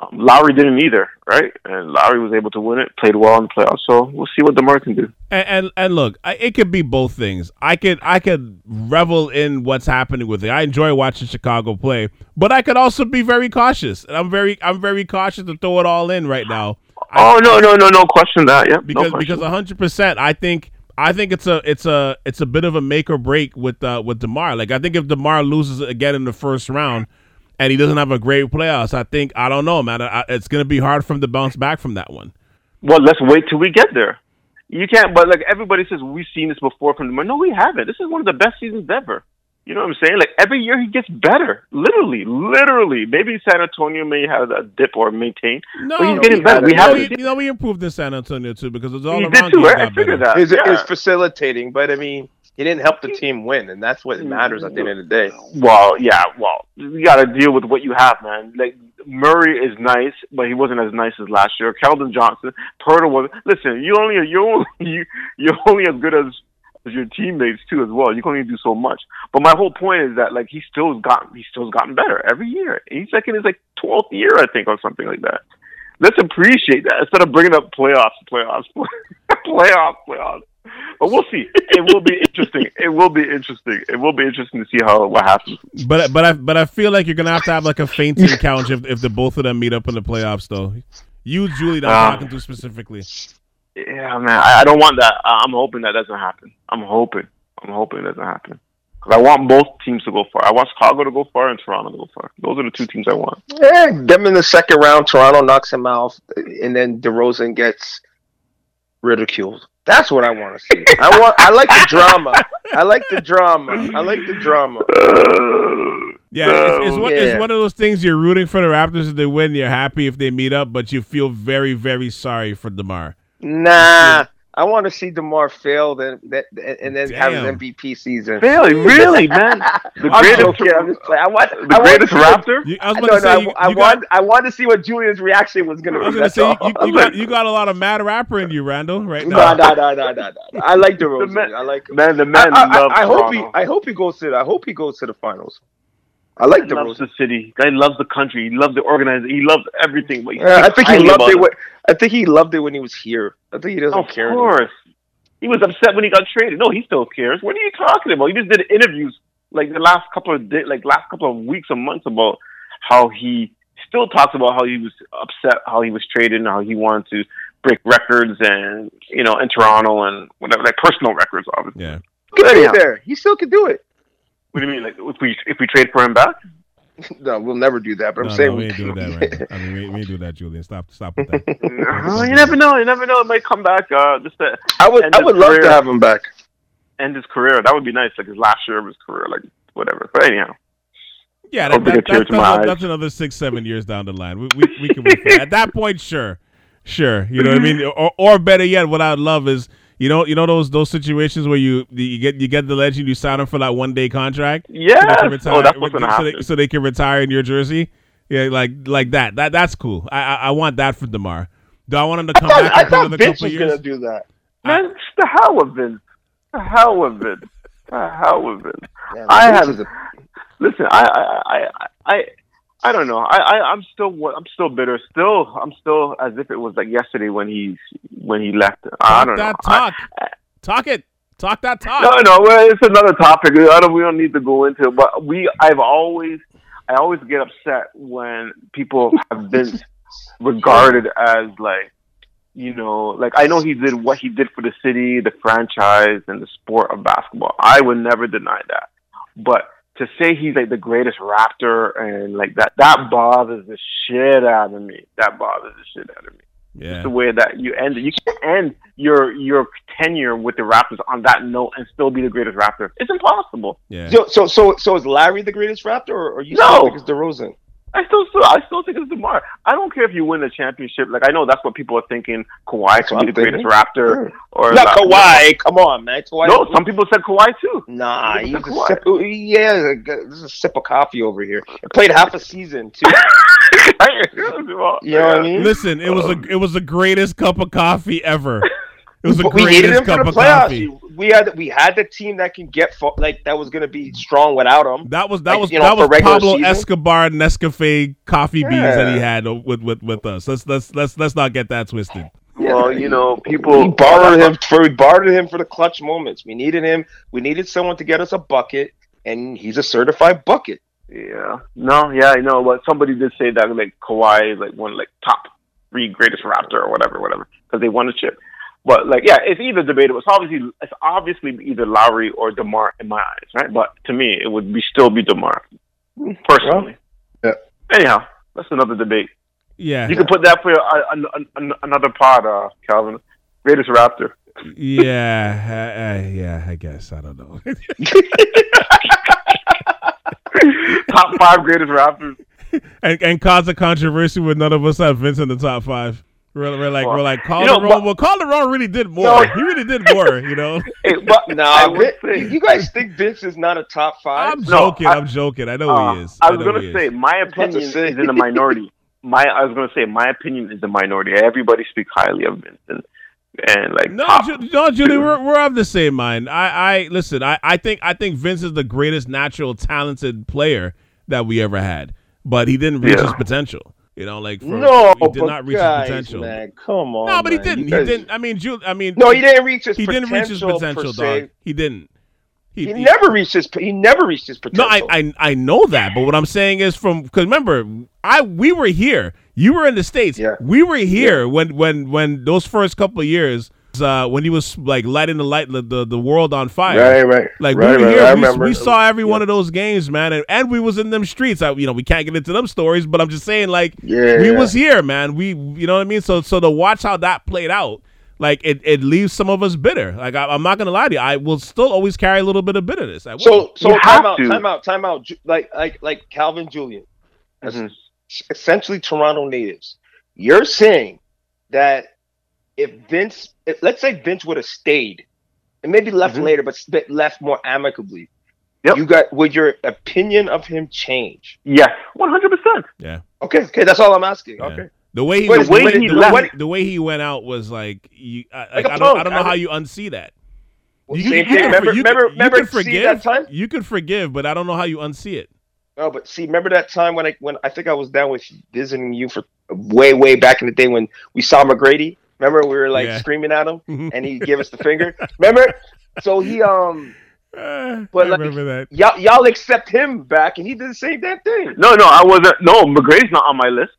um, Lowry didn't either, right? And Lowry was able to win it, played well in the playoffs. So we'll see what Demar can do. and, and and look, I, it could be both things. I could I could revel in what's happening with it. I enjoy watching Chicago play, but I could also be very cautious. And I'm very I'm very cautious to throw it all in right now. I- oh no, no, no, no question that. Yeah, because no because hundred percent, I think I think it's a it's a it's a bit of a make or break with uh, with Demar. Like I think if Demar loses again in the first round and he doesn't have a great playoffs, I think I don't know, man. I, it's gonna be hard for him to bounce back from that one. Well, let's wait till we get there. You can't, but like everybody says, we've seen this before from the. No, we haven't. This is one of the best seasons ever. You know what I'm saying? Like every year he gets better. Literally, literally. Maybe San Antonio may have a dip or maintain. No, But he's getting we- better. We you haven't- you know, we improved in San Antonio too because it's all he around. did too, game right? I figured better. that. Is yeah. facilitating, but I mean, he didn't help the team win, and that's what matters at the end of the day. Well, yeah. Well, you got to deal with what you have, man. Like Murray is nice, but he wasn't as nice as last year. Keldon Johnson, Turtle was. Listen, you only you're only you, you're only as good as, as your teammates too, as well. You can only do so much. But my whole point is that like he still's gotten he still has gotten better every year. He's like in his like twelfth year, I think, or something like that. Let's appreciate that instead of bringing up playoffs, playoffs, playoffs, playoffs. But we'll see. It will be interesting. It will be interesting. It will be interesting to see how what happens. But but I but I feel like you're gonna have to have like a fainting couch if if the both of them meet up in the playoffs though. You, Julie, that I'm Uh, talking to specifically. Yeah, man. I, I don't want that. I- I'm hoping that doesn't happen. I'm hoping. I'm hoping it doesn't happen. Because I want both teams to go far. I want Chicago to go far and Toronto to go far. Those are the two teams I want. Yeah, them in the second round, Toronto knocks him out, and then DeRozan gets ridiculed. That's what I want to see. I want. I like the drama. I like the drama. I like the drama. Yeah, it's, it's, one, it's one of those things you're rooting for the Raptors if they win. You're happy if they meet up, but you feel very, very sorry for Demar. Nah, I want to see Demar fail, then that, and then have his Damn. MVP season. Really, really, man. The I'm greatest, joking. I'm just playing. I want. the I greatest to see what- Raptor. You, I was No, going to no, say, you, I, I you want. I want to see what Julian's reaction was going I to was be. going to say, you, you, got, you got a lot of mad rapper in you, Randall, right now. no, no, no, no, no. I like DeRozan. man- I like him. Man, the I, man I, loves I, I hope he. I hope he goes to. I hope he goes to the finals. I like He loves DeRozan. the city. Guy loves the country. He loves the organizer. He loves everything. But Yeah, I think he loved it. When, I think he loved it when he was here. I think he doesn't Of care. anymore. course. He was upset when he got traded. No, he still cares. What are you talking about? He just did interviews like the last couple of day, like last couple of weeks or months about how he still talks about how he was upset, how he was traded, and how he wanted to break records and you know in Toronto and whatever, like personal records, obviously. Yeah. He can do it there. He still can do it. What do you mean? Like if we if we trade for him back? No, we'll never do that. But I'm No, saying no, we we ain't doing that, right? I mean, we, we ain't doing that, Julian. Stop, stop with that. You never know. You never know. It might come back. Uh, just to I would. I would love to have him back. end his career. That would be nice. Like his last year of his career, like whatever. But anyhow. Yeah, Hope that, to that, get that's, that's, that's another six, seven years down the line. We, we, we can wait. At that point, sure. Sure. You know what I mean? Or, or better yet, what I'd love is, you know, you know those those situations where you you get you get the legend, you sign him for that one day contract. Yeah. so they can retire, Oh, that's what's gonna so happen. they, so they can retire in your jersey. Yeah, like like that. That that's cool. I I, I want that for Demar. Do I want him to I come thought, back I and play thought another Vince couple was years? gonna do that. Man, it's the hell with Vince. The hell with Vince. The hell with Vince. Man, I have- a- Listen, I, I, I, I, I don't know. I, I, I'm still, I'm still bitter. Still, I'm still as if it was like yesterday when he, when he left. I don't know. that I- talk. talk it. Talk that talk. No, no, well, it's another topic. I don't. We don't need to go into. it. But we, I've always, I always get upset when people have been regarded as like, you know, like I know he did what he did for the city, the franchise, and the sport of basketball. I would never deny that. But to say he's like the greatest Raptor and like that, that bothers the shit out of me. That bothers the shit out of me Yeah. the way that you end it. you can end your your tenure with the Raptors on that note and still be the greatest Raptor. It's impossible. Yeah. So, so, so, so is Lowry the greatest Raptor, or, or you No. still think it's DeRozan? I still still I still think it's Demar. I don't care if you win the championship. Like I know that's what people are thinking. Kawhi That's can be the I'm greatest thinking. Raptor Sure. or Not La- Kawhi. Come on, man. Kawhi. No, some people said Kawhi too. Nah, he's a sip. Yeah, this is a sip of coffee over here. Played half a season too. you You know what I mean? Listen, it was a it was the greatest cup of coffee ever. It was the we needed greatest him for cup the of playoffs. coffee. We had we had the team that can get fo- like that was gonna be strong without him. That was that Like, was you know, that was Pablo season? Escobar Nescafe coffee beans that he had with, with with us. Let's let's let's let's not get that twisted. Well, you know, people We borrowed him for we borrowed him for the clutch moments. We needed him. We needed someone to get us a bucket, and he's a certified bucket. Yeah. No, yeah, I know. But somebody did say that like Kawhi is like one like top three greatest Raptor or whatever, whatever, because they won a chip. But like, yeah, it's either debatable. It's obviously it's obviously either Lowry or Demar in my eyes, right? But to me, it would be still be Demar personally. Yeah. Anyhow, that's another debate. Yeah, You can put that for uh, an, an, an, another pod, uh, Calvin. Greatest Raptor. yeah, uh, uh, yeah. I guess I don't know. top five greatest Raptors. and and cause a controversy with none of us have Vince in the top five. We're, we're like we're like You know, Calderon. but- well, Calderon really did more. No. He really did more. You know. Hey, but No, I would say, you guys think Vince is not a top five? I'm No, joking. I- I'm joking. I know Uh, he is. I was know gonna he is. say my opinion is in the minority. My I was gonna say my opinion is the minority. Everybody speaks highly of Vincent and like No. Ju- no, Julie, we're, we're of the same mind. I, I listen. I, I think I think Vince is the greatest natural talented player that we ever had, but he didn't reach Yeah. his potential. You know, like from, no, he did not reach guys, his potential. man, come on. no, but he man. didn't. Guys- He didn't. I mean, Julie. I mean, No, he didn't reach his. Potential. He didn't reach his potential, dog. He didn't. He, never reached his. He never reached his potential. No. I, I I know that, but what I'm saying is from because remember, I we were here. You were in the states. Yeah. We were here when when when those first couple of years, uh, when he was like lighting the light the the, the world on fire. right, right. Like right, we were right, here, I we, remember. we saw every one of those games, man, and, and we was in them streets. I, you know, we can't get into them stories, but I'm just saying, like, Yeah, we yeah. was here, man. We, you know what I mean. So, so to watch how that played out, like it, it leaves some of us bitter. Like I, I'm not gonna lie to you, I will still always carry a little bit of bitterness. I will. So so You time out, to. time out, time out. Like like like Calvin Julian, as Mhm. essentially Toronto natives. You're saying that if Vince, if, let's say Vince would have stayed, and maybe left Mhm. later, but sp- left more amicably, Yep. you got would your opinion of him change? Yes, one hundred percent. Yeah. Okay, okay, that's all I'm asking. Yeah. Okay, the way he But the the way way, he the, left- way, the way he went out was like you. I, like, Like a I don't I don't know I how you unsee that. Well, You, same you thing. can, remember, you remember, can, remember, you can forgive. that time? You can forgive, but I don't know how you unsee it. No, but see, remember that time when I when I think I was down with visiting you for way way back in the day when we saw McGrady. Remember we were like Yeah. screaming at him and he gave us the finger. Remember? So he um Uh, But I like- remember that. y'all y'all accept him back and he did the same damn thing. No, no, I wasn't. No, McGrady's not on my list.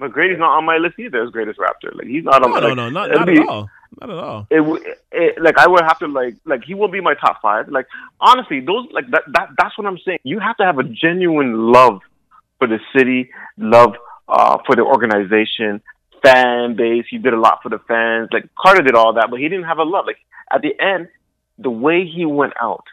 McGrady's not on my list either as greatest Raptor. Like he's not on. No, my no, like, no, not, not be- at all. Not at all. It, w- it like I would have to like like he will be my top five. Like honestly, those like that that that's what I'm saying. You have to have a genuine love for the city, love uh, for the organization, fan base. He did a lot for the fans. Like Carter did all that, but he didn't have a love. Like at the end, the way he went out,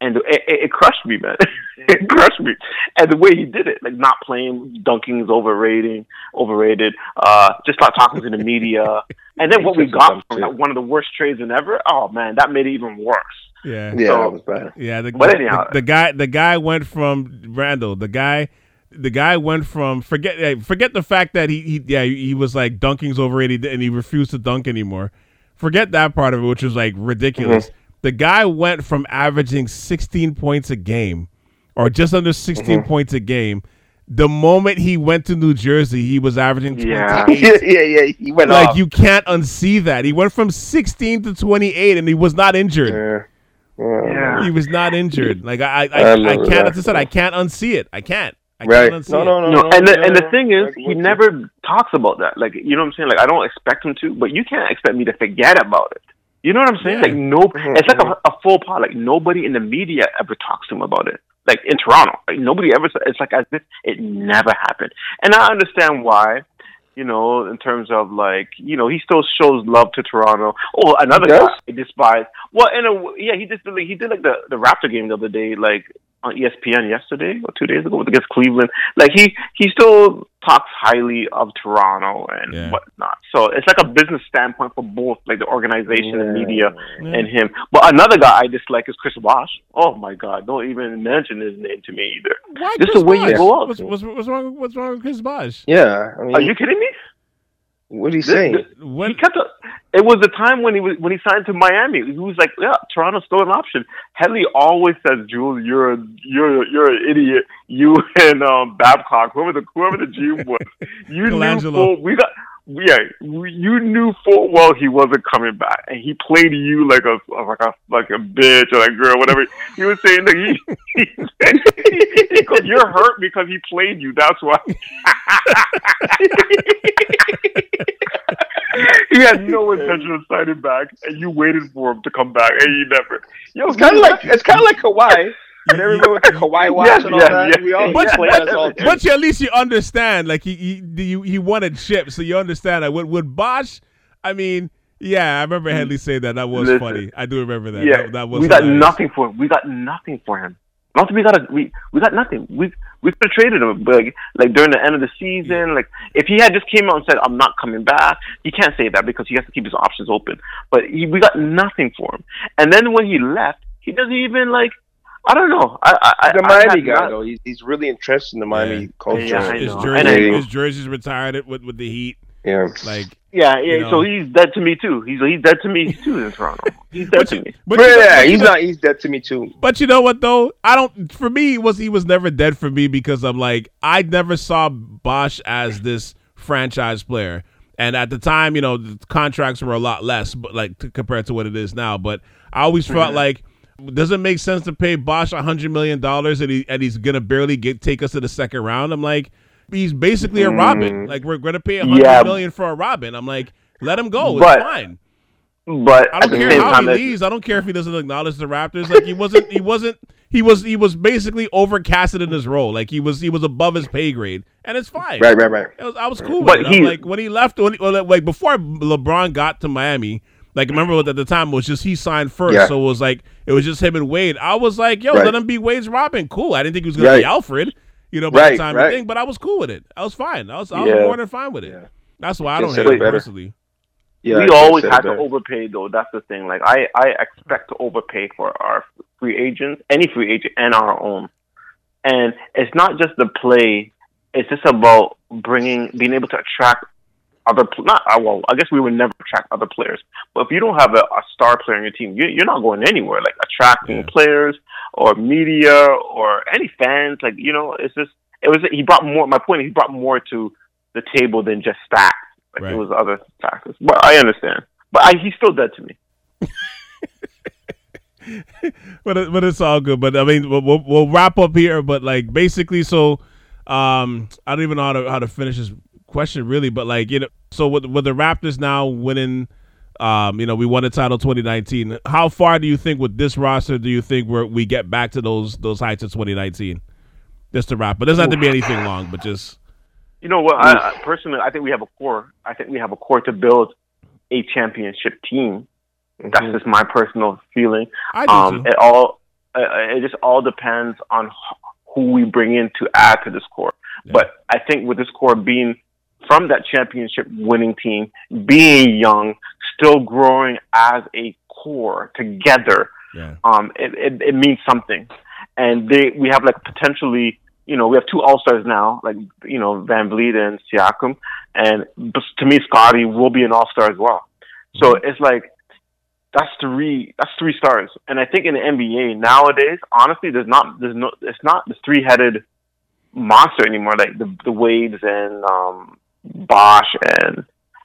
and it, it, it crushed me, man. it crushed me, and the way he did it, like not playing, dunking is overrating, overrated. Uh, just not talking to the media, and then what we got from shit. that, one of the worst trades in ever. Oh man, that made it even worse. Yeah. Yeah, So- that was bad. Yeah, the, But anyhow. the, the guy the guy went from Randall. The guy the guy went from forget eh, forget the fact that he, he yeah he was like dunking's overrated and he refused to dunk anymore. Forget that part of it, which was like ridiculous. Mm-hmm. The guy went from averaging 16 points a game, or just under 16 Mm-hmm. points a game. The moment he went to New Jersey, he was averaging 28. Yeah. yeah, yeah, yeah. He went Like off. you can't unsee that. He went from 16 to 28, and he was not injured. yeah. Yeah. Yeah. He was not injured. Like I, I, I I, I can't. that. As I said, I can't unsee it. I can't. I Right. No, no, no, No, no. and the no, and the thing is, Like, he what's never talks about that. Like, you know what I'm saying? Like, I don't expect him to, but you can't expect me to forget about it. You know what I'm saying? Yeah. Like, no, mm-hmm. it's like a, a full pot. Like, nobody in the media ever talks to him about it. Like in Toronto, like nobody ever. It's like as if it never happened. And I understand why. You know, in terms of like, you know, he still shows love to Toronto. Oh, another He guy I despise. Well, in a w- yeah, he just did like he did like the the Raptor game the other day, like on ESPN yesterday or two days ago against Cleveland. Like he he still talks highly of Toronto and Yeah. whatnot. So it's like a business standpoint for both, like the organization and media Yeah. and him. But another guy I dislike is Chris Bosh. Oh my God! Don't even mention his name to me either. Why Just Chris the way you Bosh? go out. What's, what's, what's wrong? What's wrong with Chris Bosh? Yeah. I mean, Are you kidding me? What are you saying? this- What? He kept. A, it was the time when he was when he signed to Miami. He was like, "Yeah, Toronto's still an option." Headley always says, "Jules, you're a, you're you're an idiot. You and um, Babcock, whoever the whoever the GM was, you knew Colangelo. full. We got." Yeah, you knew full well he wasn't coming back, and he played you like a like a like a bitch or like girl, whatever. He was saying that he, he, he goes, "You're hurt because he played you. That's why." he had no intention of signing back, and you waited for him to come back, and he never. Yo, It's kind of like it's kind of like Kawhi. You never remember with the Kawhi watch Yes, and all yes, that? yes. We all But, but, all. but you, at least you understand. Like he he he, he wanted chips, so you understand. Like with with Bosh, I mean, yeah, I remember mm-hmm. Henley saying that. That was Listen. funny. I do remember that. yeah, that, that was we got hilarious. nothing for him. We got nothing for him. Not we got a we we got nothing. We we could have traded him, but like, like during the end of the season, like if he had just came out and said I'm not coming back, he can't say that because he has to keep his options open. But he, we got nothing for him. And then when he left, he doesn't even like I don't know. I I the I- I Miami had guy not- though, he's, he's really interested in the Miami Yeah. culture. Yeah, His jersey, And I- his jersey's retired with with the Heat. Yeah. Like, Yeah, yeah. You know. So he's dead to me too. He's he's dead to me too in Toronto. He's dead but to you, me. but But you know- yeah, you he's know- not. He's dead to me too. But you know what though? I don't. For me, was he was never dead for me because I'm like I never saw Bosh as this franchise player, and at the time, you know, the contracts were a lot less, but like to, compared to what it is now. But I always felt like does it make sense to pay Bosh a hundred million dollars and he and he's gonna barely get take us to the second round? I'm like, he's basically a hmm. Robin. Like we're gonna pay a hundred Yeah. million for a Robin. I'm like, let him go. But- it's fine. But I don't care how he that- leaves. I don't care if he doesn't acknowledge the Raptors. Like he wasn't. He wasn't. he was he was basically overcasted in his role. Like he was he was above his pay grade, and it's fine. Right, right, right. Was, I was cool But with it. I'm he- like when he left, when he, like before LeBron got to Miami, like remember what at the time it was just he signed first, Yeah. so it was like it was just him and Wade. I was like, yo, Right. let him be Wade's Robin. Cool. I didn't think he was gonna be Alfred. You know, by Right, the time right. the thing, but I was cool with it. I was fine. I was I was Yeah. more than fine with it. Yeah. That's why I don't said hate it it better. personally. Yeah, we I could've always had to overpay though. That's the thing. Like I, I expect to overpay for our free agents, any free agent, and our own. And it's not just the play; it's just about bringing, being able to attract other. Not well, I guess we would never attract other players. But if you don't have a, a star player on your team, you, you're not going anywhere. Like attracting Yeah. players or media or any fans. Like you know, it's just it was. He brought more. My point is, he brought more to the table than just stats. Like Right. it was other factors. But I understand. But I, he's still dead to me. but it, but it's all good. But I mean, we'll, we'll, we'll wrap up here. But like basically, so um, I don't even know how to how to finish this question really. But like you know, so with with the Raptors now winning, um, you know, we won the title 2019. How far do you think with this roster do you think we we get back to those those heights of 2019? Just to wrap, but it doesn't have to be anything long, but just You know what? I, I, personally, I think we have a core. I think we have a core to build a championship team. That's just my personal feeling. I do Um, too. it all uh, it just all depends on who we bring in to add to this core. Yeah. But I think with this core being from that championship winning team, being young, still growing as a core together, Yeah, um, it, it, it means something. And they we have like potentially, you know, we have two all stars now, like you know VanVleet and Siakam, and to me Scottie will be an all star as well. So it's like that's three that's three stars. And I think in the NBA nowadays, honestly, there's not there's no it's not this three headed monster anymore, like the the Wades and um Bosh and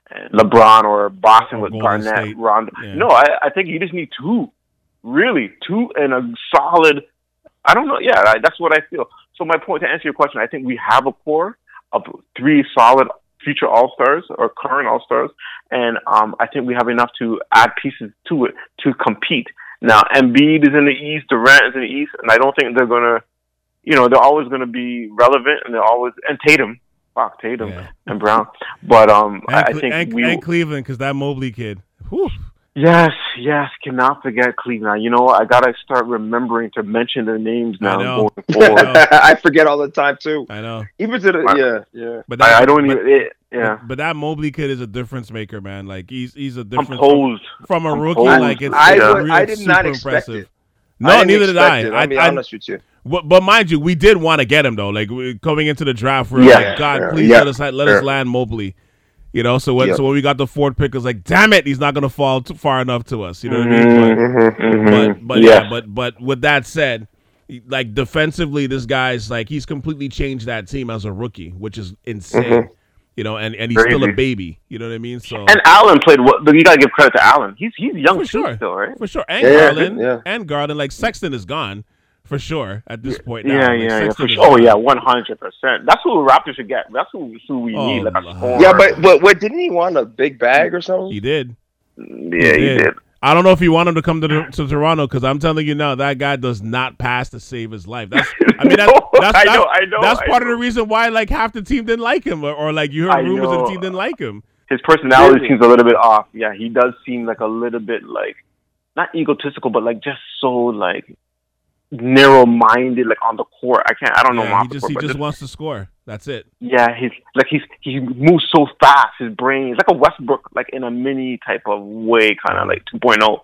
and LeBron or Boston Or with Golden Garnett, State. Rondo. Yeah. No, I, I think you just need two, really two and a solid. I don't know. Yeah, I, that's what I feel. So my point to answer your question, I think we have a core of three solid future All Stars or current All Stars, and um, I think we have enough to add pieces to it to compete. Now, Embiid is in the East, Durant is in the East, and I don't think they're gonna, you know, they're always gonna be relevant, and they're always and Tatum, fuck Tatum Yeah. and Brown, but um, and, I, I think and, we and Cleveland because that Mobley kid. Whew. Yes, yes, cannot forget Cleveland. You know? I gotta start remembering to mention their names I now know. going forward. I forget all the time too. I know, Even to the Right. yeah, yeah. but that, I, I don't but, even. It, yeah, But, but that Mobley kid is a difference maker, man. Like he's he's a difference from, composed. from a I'm rookie. cold. Like it's, I it's would- real I did not super expect impressive. it. No, I neither did I. it. I, I'll be I- honest with you. but, but mind you, we did want to get him though. Like coming into the draft, we Yeah. like, God, Yeah. please Yeah. let us let us land Mobley. You know, so when so when we got the fourth pick, it was like, damn it, he's not gonna fall too far enough to us. You know what I mean? But, Mhm, mhm. but but yeah, but but with that said, like defensively, this guy's like he's completely changed that team as a rookie, which is insane. Mhm. You know, and, and he's still a baby. You know what I mean? So and Allen played. What? But you gotta give credit to Allen. He's he's young For too sure. still, right? for sure, and Yeah, yeah, Garland, yeah. and Garland, like Sexton is gone for sure at this point. Now. Yeah, Like, yeah, yeah. For is sure. Oh yeah, one hundred percent. That's who the Raptors should get. That's who who we Oh, need. Like a Lord. scorer. Yeah, but but what didn't he want a big bag or something? he did. Mm, yeah, he he did. I don't know if you want him to come to, to Toronto because I'm telling you now that guy does not pass to save his life. That's I mean that's No, that's, I know, I know, that's part of the reason why like half the team didn't like him or, or like you heard rumors that the team didn't like him. His personality Really? seems a little bit off. Yeah, he does seem like a little bit like not egotistical, but like just so like narrow minded, like on the court. I can't. I don't know. Yeah, off he just court, he just wants to score. That's it. yeah, he's like he's he moves so fast. His brain is like a Westbrook, like in a mini type of way, kind of like 2.0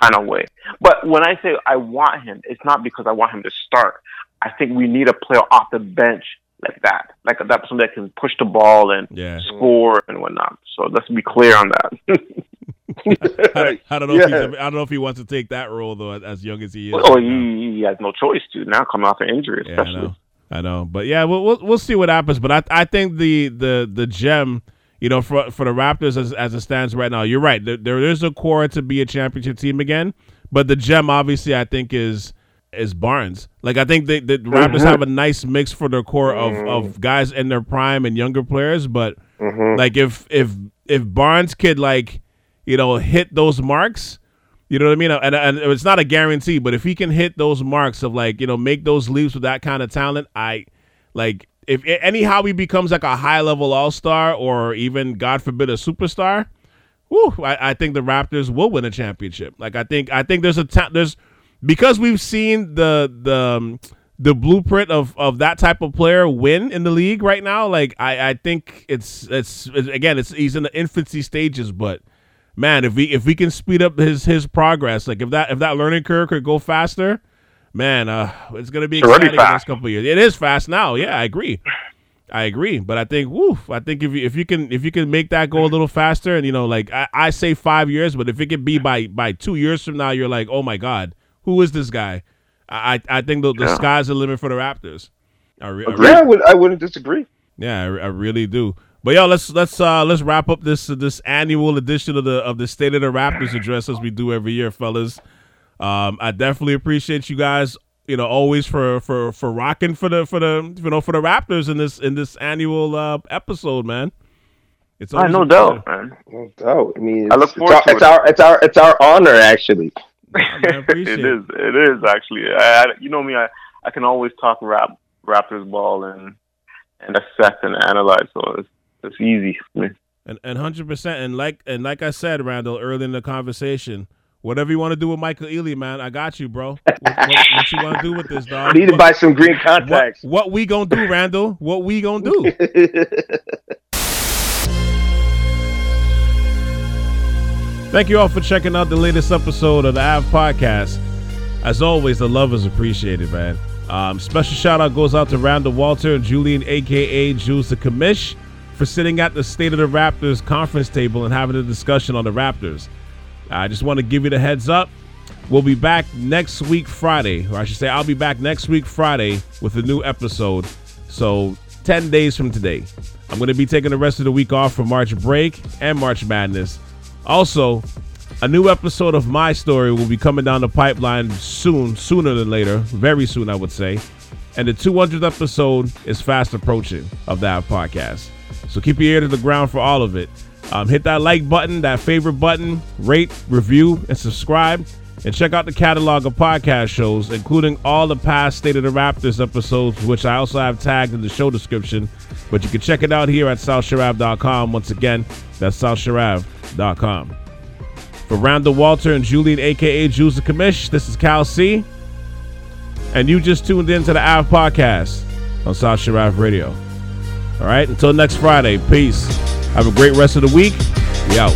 kind of way. But when I say I want him, it's not because I want him to start. I think we need a player off the bench like that, like that person that can push the ball and Yeah. score and whatnot. So let's be clear on that. I, I don't know. If Yeah. he's, I don't know if he wants to take that role though, as young as he is. oh, he, he has no choice to now coming off an injury, especially. I know. But yeah, we'll, we'll we'll see what happens. But I I think the the the gem, you know, for for the Raptors as as it stands right now, you're right. There, there is a core to be a championship team again. But the gem, obviously, I think is is Barnes. Like I think the the Raptors Mhm. have a nice mix for their core of of guys in their prime and younger players. But Mhm. like if if if Barnes could like you know hit those marks. You know what I mean? And, and it's not a guarantee, but if he can hit those marks of like, you know, make those leaps with that kind of talent, I like if anyhow he becomes like a high level all star or even God forbid a superstar, whoo, I, I, think the Raptors will win a championship. Like I think I think there's a ta- there's because we've seen the the um, the blueprint of of that type of player win in the league right now. Like I I think it's it's, it's again it's he's in the infancy stages, but man, if we if we can speed up his his progress, like if that if that learning curve could go faster, man, uh, it's gonna be exciting the next couple of years. It is fast now. Yeah, I agree. I agree, but I think, woo, I think if you if you can if you can make that go a little faster, and you know, like I, I say five years, but if it could be by by two years from now, you're like, oh my god, who is this guy? I I think the, the yeah. sky's the limit for the Raptors. I, re- I, yeah, I, would I wouldn't disagree. Yeah, I, I really do. But yo, let's let's uh let's wrap up this uh, this annual edition of the of the State of the Raptors address as we do every year, fellas. Um, I definitely appreciate you guys, you know, always for for for rocking for the for the you know for the Raptors in this in this annual uh, episode, man. It's I no doubt, man. No doubt. I mean, it's, I look forward it's, our, it's our it's our it's our honor actually. man, it is. It is actually. I, you know me. I I can always talk rap Raptors ball and and assess and analyze. So it's it's easy me. And and hundred percent. And like and like I said, Randall, early in the conversation, whatever you want to do with Michael Ealy, man, I got you, bro. What, what, what you want to do with this, dog? I need to buy some green contacts. What, what we gonna do, Randall? What we gonna do? Thank you all for checking out the latest episode of the Av Podcast. As always, the love is appreciated, man. Um, special shout out goes out to Randall Walter and Julian, aka Jules the Commish for sitting at the State of the Raptors conference table and having a discussion on the Raptors. I just want to give you the heads up. We'll be back next week, Friday, or I should say, I'll be back next week, Friday, with a new episode. So, 10 days from today. I'm going to be taking the rest of the week off for March break and March Madness. Also, a new episode of My Story will be coming down the pipeline soon, sooner than later, very soon, I would say. And the 200th episode is fast approaching of that podcast. So keep your ear to the ground for all of it. Um, hit that like button, that favorite button, rate, review, and subscribe. And check out the catalog of podcast shows, including all the past State of the Raptors episodes, which I also have tagged in the show description. But you can check it out here at SouthSharav.com. Once again, that's SouthSharav.com. For Randall Walter and Julian, aka Jules the Commish, this is Cal C. And you just tuned in to the Av Podcast on South Sharav Radio. All right, until next Friday, peace. Have a great rest of the week. We out.